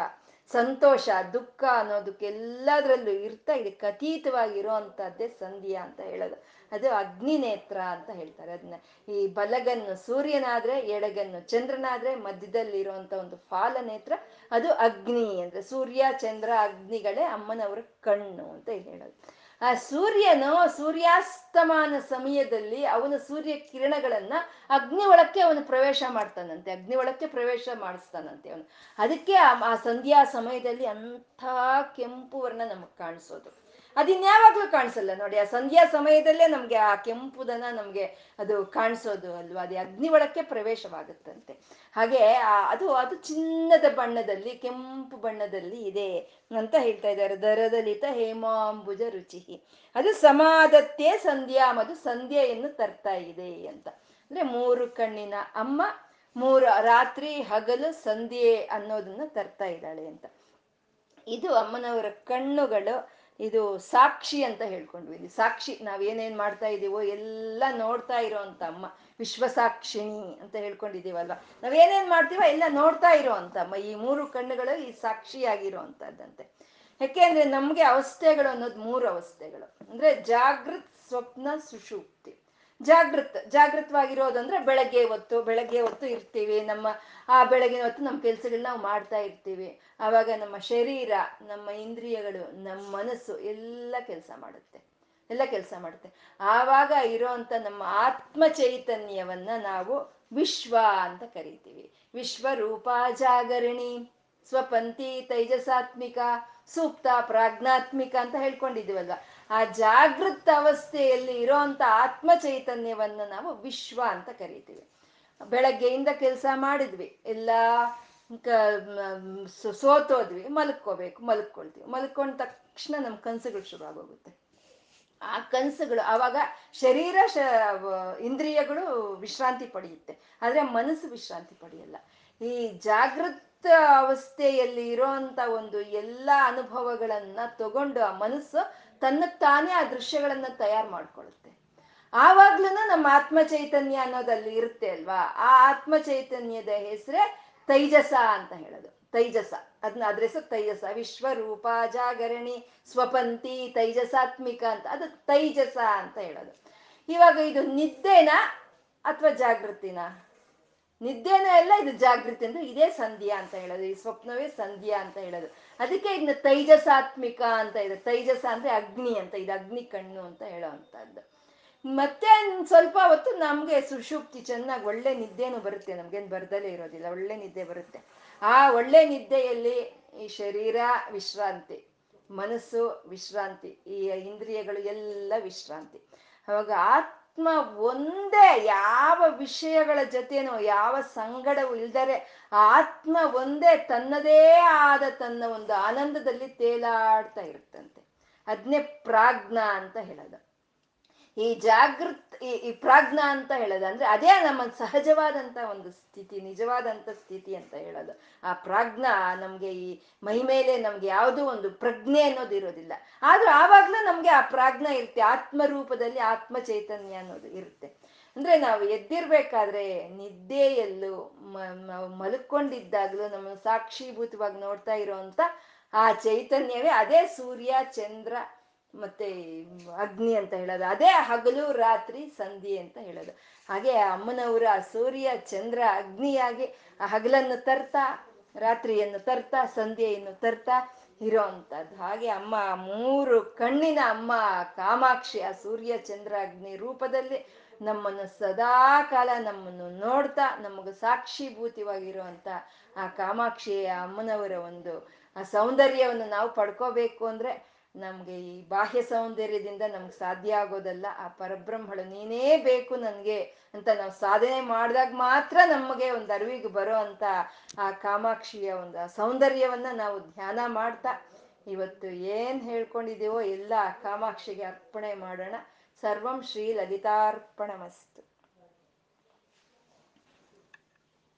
ಸಂತೋಷ, ದುಃಖ ಅನ್ನೋದಕ್ಕೆ ಎಲ್ಲದರಲ್ಲೂ ಇರ್ತಾ ಇದೆ. ಅತೀತವಾಗಿ ಇರುವಂತಹದ್ದೇ ಸಂಧ್ಯಾ ಅಂತ ಹೇಳೋದು. ಅದು ಅಗ್ನಿ ನೇತ್ರ ಅಂತ ಹೇಳ್ತಾರೆ ಅದನ್ನ. ಈ ಬಲಗನ್ನು ಸೂರ್ಯನಾದ್ರೆ, ಎಡಗನ್ನು ಚಂದ್ರನಾದ್ರೆ ಮಧ್ಯದಲ್ಲಿ ಇರುವಂತ ಒಂದು ಫಾಲ ನೇತ್ರ ಅದು ಅಗ್ನಿ ಅಂದ್ರೆ ಸೂರ್ಯ, ಚಂದ್ರ, ಅಗ್ನಿಗಳೇ ಅಮ್ಮನವರ ಕಣ್ಣು ಅಂತ ಹೇಳೋದು. ಆ ಸೂರ್ಯನು ಸೂರ್ಯಾಸ್ತಮಾನ ಸಮಯದಲ್ಲಿ ಅವನ ಸೂರ್ಯ ಕಿರಣಗಳನ್ನ ಅಗ್ನಿ ಒಳಕ್ಕೆ ಅವನು ಪ್ರವೇಶ ಮಾಡ್ತಾನಂತೆ ಅಗ್ನಿ ಒಳಕ್ಕೆ ಪ್ರವೇಶ ಮಾಡಿಸ್ತಾನಂತೆ ಅವನು. ಅದಕ್ಕೆ ಆ ಸಂಧ್ಯಾ ಸಮಯದಲ್ಲಿ ಅಂಥ ಕೆಂಪು ವರ್ಣ ನಮಗೆ ಕಾಣಿಸೋದು. ಅದಿನ್ಯಾವಾಗ್ಲೂ ಕಾಣಿಸಲ್ಲ. ನೋಡಿ, ಆ ಸಂಧ್ಯಾ ಸಮಯದಲ್ಲೇ ನಮ್ಗೆ ಆ ಕೆಂಪುದನ ನಮ್ಗೆ ಅದು ಕಾಣಿಸೋದು ಅಲ್ವಾ? ಅದೇ ಅಗ್ನಿ ಒಳಕ್ಕೆ ಪ್ರವೇಶವಾಗುತ್ತಂತೆ. ಹಾಗೆ ಅದು ಅದು ಚಿನ್ನದ ಬಣ್ಣದಲ್ಲಿ, ಕೆಂಪು ಬಣ್ಣದಲ್ಲಿ ಇದೆ ಅಂತ ಹೇಳ್ತಾ ಇದ್ದಾರೆ. ದರದಲಿತ ಹೇಮಾಂಬುಜ ರುಚಿ. ಅದು ಸಮಾಧತ್ತೆ ಸಂಧ್ಯಾ ಅದು ಸಂಧ್ಯೆಯನ್ನು ತರ್ತಾ ಇದೆ ಅಂತ. ಅಂದ್ರೆ ಮೂರು ಕಣ್ಣಿನ ಅಮ್ಮ, ಮೂರು ರಾತ್ರಿ ಹಗಲು ಸಂಧ್ಯೆ ಅನ್ನೋದನ್ನ ತರ್ತಾ ಇದ್ದಾಳೆ ಅಂತ. ಇದು ಅಮ್ಮನವರ ಕಣ್ಣುಗಳು ಇದು ಸಾಕ್ಷಿ ಅಂತ ಹೇಳ್ಕೊಂಡ್ವಿ. ಸಾಕ್ಷಿ ನಾವೇನೇನ್ ಮಾಡ್ತಾ ಇದೀವೋ ಎಲ್ಲ ನೋಡ್ತಾ ಇರೋವಂಥ ಅಮ್ಮ. ವಿಶ್ವಸಾಕ್ಷಿಣಿ ಅಂತ ಹೇಳ್ಕೊಂಡಿದೀವಲ್ವ? ನಾವೇನೇನ್ ಮಾಡ್ತೀವೋ ಎಲ್ಲ ನೋಡ್ತಾ ಇರೋ ಅಂತ ಅಮ್ಮ. ಈ ಮೂರು ಕಣ್ಣುಗಳು ಈ ಸಾಕ್ಷಿಯಾಗಿರೋ ಅಂತದ್ದಂತೆ. ಯಾಕೆ ಅಂದ್ರೆ ನಮ್ಗೆ ಅವಸ್ಥೆಗಳು ಅನ್ನೋದು ಮೂರು ಅವಸ್ಥೆಗಳು. ಅಂದ್ರೆ ಜಾಗೃತ್, ಸ್ವಪ್ನ, ಸುಷುಪ್ತಿ. ಜಾಗೃತ್ ಜಾಗೃತವಾಗಿರೋದು ಅಂದ್ರೆ ಬೆಳಗ್ಗೆ ಹೊತ್ತು ಬೆಳಗ್ಗೆ ಹೊತ್ತು ಇರ್ತೀವಿ. ನಮ್ಮ, ಆ ಬೆಳಗಿನ ಹೊತ್ತು ನಮ್ಮ ಕೆಲಸಗಳನ್ನ ನಾವು ಮಾಡ್ತಾ ಇರ್ತೀವಿ. ಆವಾಗ ನಮ್ಮ ಶರೀರ, ನಮ್ಮ ಇಂದ್ರಿಯಗಳು, ನಮ್ಮ ಮನಸ್ಸು ಎಲ್ಲ ಕೆಲಸ ಮಾಡುತ್ತೆ. ಎಲ್ಲ ಕೆಲಸ ಮಾಡುತ್ತೆ. ಆವಾಗ ಇರೋಂಥ ನಮ್ಮ ಆತ್ಮ ಚೈತನ್ಯವನ್ನ ನಾವು ವಿಶ್ವ ಅಂತ ಕರಿತೀವಿ. ವಿಶ್ವ ರೂಪಾ ಜಾಗರಣಿ ಸ್ವಪಂತಿ ತೈಜಸಾತ್ಮಿಕ, ಸೂಕ್ತ ಪ್ರಾಜ್ಞಾತ್ಮಿಕ ಅಂತ ಹೇಳ್ಕೊಂಡಿದ್ದೀವಲ್ವ? ಆ ಜಾಗೃತ ಅವಸ್ಥೆಯಲ್ಲಿ ಇರೋಂಥ ಆತ್ಮ ಚೈತನ್ಯವನ್ನ ನಾವು ವಿಶ್ವ ಅಂತ ಕರಿತೀವಿ. ಬೆಳಗ್ಗೆಯಿಂದ ಕೆಲಸ ಮಾಡಿದ್ವಿ. ಎಲ್ಲ ಸೋತೋದ್ವಿ. ಮಲ್ಕೋಬೇಕು, ಮಲ್ಕೊಳ್ತೀವಿ. ಮಲ್ಕೊಂಡ ತಕ್ಷಣ ನಮ್ಮ ಕನಸುಗಳು ಶುರು ಆಗೋಗುತ್ತೆ ಆ ಕನಸುಗಳು ಅವಾಗ ಶರೀರ, ಶ ಇಂದ್ರಿಯಗಳು ವಿಶ್ರಾಂತಿ ಪಡೆಯುತ್ತೆ. ಆದ್ರೆ ಮನಸ್ಸು ವಿಶ್ರಾಂತಿ ಪಡೆಯಲ್ಲ. ಈ ಜಾಗೃತ ಅವಸ್ಥೆಯಲ್ಲಿ ಇರೋಂಥ ಒಂದು ಎಲ್ಲ ಅನುಭವಗಳನ್ನ ತಗೊಂಡು ಆ ಮನಸ್ಸು ತನ್ನಕ್ಕೆ ತಾನೇ ಆ ದೃಶ್ಯಗಳನ್ನ ತಯಾರು ಮಾಡ್ಕೊಳುತ್ತೆ ಆವಾಗ್ಲೂ ನಮ್ಮ ಆತ್ಮ ಚೈತನ್ಯ ಅನ್ನೋದಲ್ಲಿ ಇರುತ್ತೆ ಅಲ್ವಾ? ಆ ಆತ್ಮ ಚೈತನ್ಯದ ಹೆಸರೇ ತೈಜಸ ಅಂತ ಹೇಳೋದು. ತೈಜಸ. ಅದನ್ನ ಅದ್ರ ಹೆಸರು ತೈಜಸ. ವಿಶ್ವರೂಪ, ಜಾಗರಣಿ, ಸ್ವಪಂತಿ, ತೈಜಸಾತ್ಮಿಕ ಅಂತ. ಅದು ತೈಜಸ ಅಂತ ಹೇಳೋದು. ಇವಾಗ ಇದು ನಿದ್ದೆನಾ ಅಥವಾ ಜಾಗೃತಿನ? ನಿದ್ದೆನ ಎಲ್ಲ ಇದು ಜಾಗೃತಿ ಅಂದ್ರೆ ಇದೇ ಸಂಧ್ಯಾ ಅಂತ ಹೇಳೋದು. ಈ ಸ್ವಪ್ನವೇ ಸಂಧ್ಯಾ ಅಂತ ಹೇಳೋದು. ಅದಕ್ಕೆ ಇದನ್ನ ತೈಜಸಾತ್ಮಿಕ ಅಂತ ಇದೆ. ತೈಜಸ ಅಂದ್ರೆ ಅಗ್ನಿ ಅಂತ, ಇದು ಅಗ್ನಿ ಕಣ್ಣು ಅಂತ ಹೇಳೋ ಅಂತದ್ದು ಮತ್ತೆ ಸ್ವಲ್ಪ ಹೊತ್ತು ನಮ್ಗೆ ಸುಷುಪ್ತಿ, ಚೆನ್ನಾಗಿ ಒಳ್ಳೆ ನಿದ್ದೆನೂ ಬರುತ್ತೆ. ನಮ್ಗೇನು ಬರ್ದಲೇ ಇರೋದಿಲ್ಲ. ಒಳ್ಳೆ ನಿದ್ದೆ ಬರುತ್ತೆ. ಆ ಒಳ್ಳೆ ನಿದ್ದೆಯಲ್ಲಿ ಈ ಶರೀರ ವಿಶ್ರಾಂತಿ, ಮನಸ್ಸು ವಿಶ್ರಾಂತಿ, ಈ ಇಂದ್ರಿಯಗಳು ಎಲ್ಲ ವಿಶ್ರಾಂತಿ. ಅವಾಗ ಆತ್ಮ ಒಂದೇ ಯಾವ ವಿಷಯಗಳ ಜೊತೆನೋ, ಯಾವ ಸಂಗಡವೂ ಇಲ್ದರೆ ಆತ್ಮ ಒಂದೇ ತನ್ನದೇ ಆದ ತನ್ನ ಒಂದು ಆನಂದದಲ್ಲಿ ತೇಲಾಡ್ತಾ ಇರುತ್ತಂತೆ. ಅದ್ನೇ ಪ್ರಾಜ್ಞ ಅಂತ ಹೇಳೋದು. ಈ ಜಾಗೃತ್ ಈ ಈ ಪ್ರಾಜ್ಞ ಅಂತ ಹೇಳೋದು ಅಂದ್ರೆ ಅದೇ ನಮ್ಮ ಸಹಜವಾದಂತ ಒಂದು ಸ್ಥಿತಿ, ನಿಜವಾದಂತ ಸ್ಥಿತಿ ಅಂತ ಹೇಳೋದು. ಆ ಪ್ರಾಜ್ಞ ನಮ್ಗೆ ಈ ಮೈ ಮೇಲೆ ನಮ್ಗೆ ಯಾವುದೋ ಒಂದು ಪ್ರಜ್ಞೆ ಅನ್ನೋದು ಇರೋದಿಲ್ಲ. ಆದ್ರೂ ಆವಾಗ್ಲೂ ನಮ್ಗೆ ಆ ಪ್ರಾಜ್ಞ ಇರುತ್ತೆ, ಆತ್ಮರೂಪದಲ್ಲಿ ಆತ್ಮ ಚೈತನ್ಯ ಅನ್ನೋದು ಇರುತ್ತೆ. ಅಂದ್ರೆ ನಾವು ಎದ್ದಿರ್ಬೇಕಾದ್ರೆ ನಿದ್ದೆಯಲ್ಲೂ ಮಲ್ಕೊಂಡಿದ್ದಾಗ್ಲೂ ನಮ್ಮ ಸಾಕ್ಷೀಭೂತವಾಗಿ ನೋಡ್ತಾ ಇರೋವಂಥ ಆ ಚೈತನ್ಯವೇ ಅದೇ ಸೂರ್ಯ, ಚಂದ್ರ ಮತ್ತೆ ಅಗ್ನಿ ಅಂತ ಹೇಳೋದು. ಅದೇ ಹಗಲು, ರಾತ್ರಿ, ಸಂಧಿ ಅಂತ ಹೇಳೋದು. ಹಾಗೆ ಅಮ್ಮನವರ ಸೂರ್ಯ, ಚಂದ್ರ, ಅಗ್ನಿಯಾಗಿ ಆ ಹಗಲನ್ನು ತರ್ತಾ, ರಾತ್ರಿಯನ್ನು ತರ್ತಾ ಸಂಧ್ಯೆಯನ್ನು ತರ್ತಾ ಇರೋ ಅಂಥದ್ದು. ಹಾಗೆ ಅಮ್ಮ, ಮೂರು ಕಣ್ಣಿನ ಅಮ್ಮ, ಕಾಮಾಕ್ಷಿ, ಆ ಸೂರ್ಯ, ಚಂದ್ರ, ಅಗ್ನಿ ರೂಪದಲ್ಲಿ ನಮ್ಮನ್ನು ಸದಾ ಕಾಲ ನಮ್ಮನ್ನು ನೋಡ್ತಾ, ನಮಗೆ ಸಾಕ್ಷಿಭೂತಿವಾಗಿರುವಂತ ಆ ಕಾಮಾಕ್ಷಿ ಅಮ್ಮನವರ ಒಂದು, ಆ ಸೌಂದರ್ಯವನ್ನು ನಾವು ಪಡ್ಕೋಬೇಕು ಅಂದ್ರೆ ನಮ್ಗೆ ಈ ಬಾಹ್ಯ ಸೌಂದರ್ಯದಿಂದ ನಮ್ಗೆ ಸಾಧ್ಯ ಆಗೋದಲ್ಲ, ಆ ಪರಬ್ರಹ್ಮಳು ನೀನೇ ಬೇಕು ನನಗೆ ಅಂತ ನಾವು ಸಾಧನೆ ಮಾಡಿದಾಗ ಮಾತ್ರ ನಮಗೆ ಒಂದು ಅರಿವಿಗೆ ಬರೋ ಅಂತ ಆ ಕಾಮಾಕ್ಷಿಯ ಒಂದು ಸೌಂದರ್ಯವನ್ನ ನಾವು ಧ್ಯಾನ ಮಾಡ್ತಾ ಇವತ್ತು ಏನ್ ಹೇಳ್ಕೊಂಡಿದೀವೋ ಎಲ್ಲ ಕಾಮಾಕ್ಷಿಗೆ ಅರ್ಪಣೆ ಮಾಡೋಣ. ಸರ್ವಂ ಶ್ರೀ ಲಲಿತಾರ್ಪಣ ಮಸ್ತು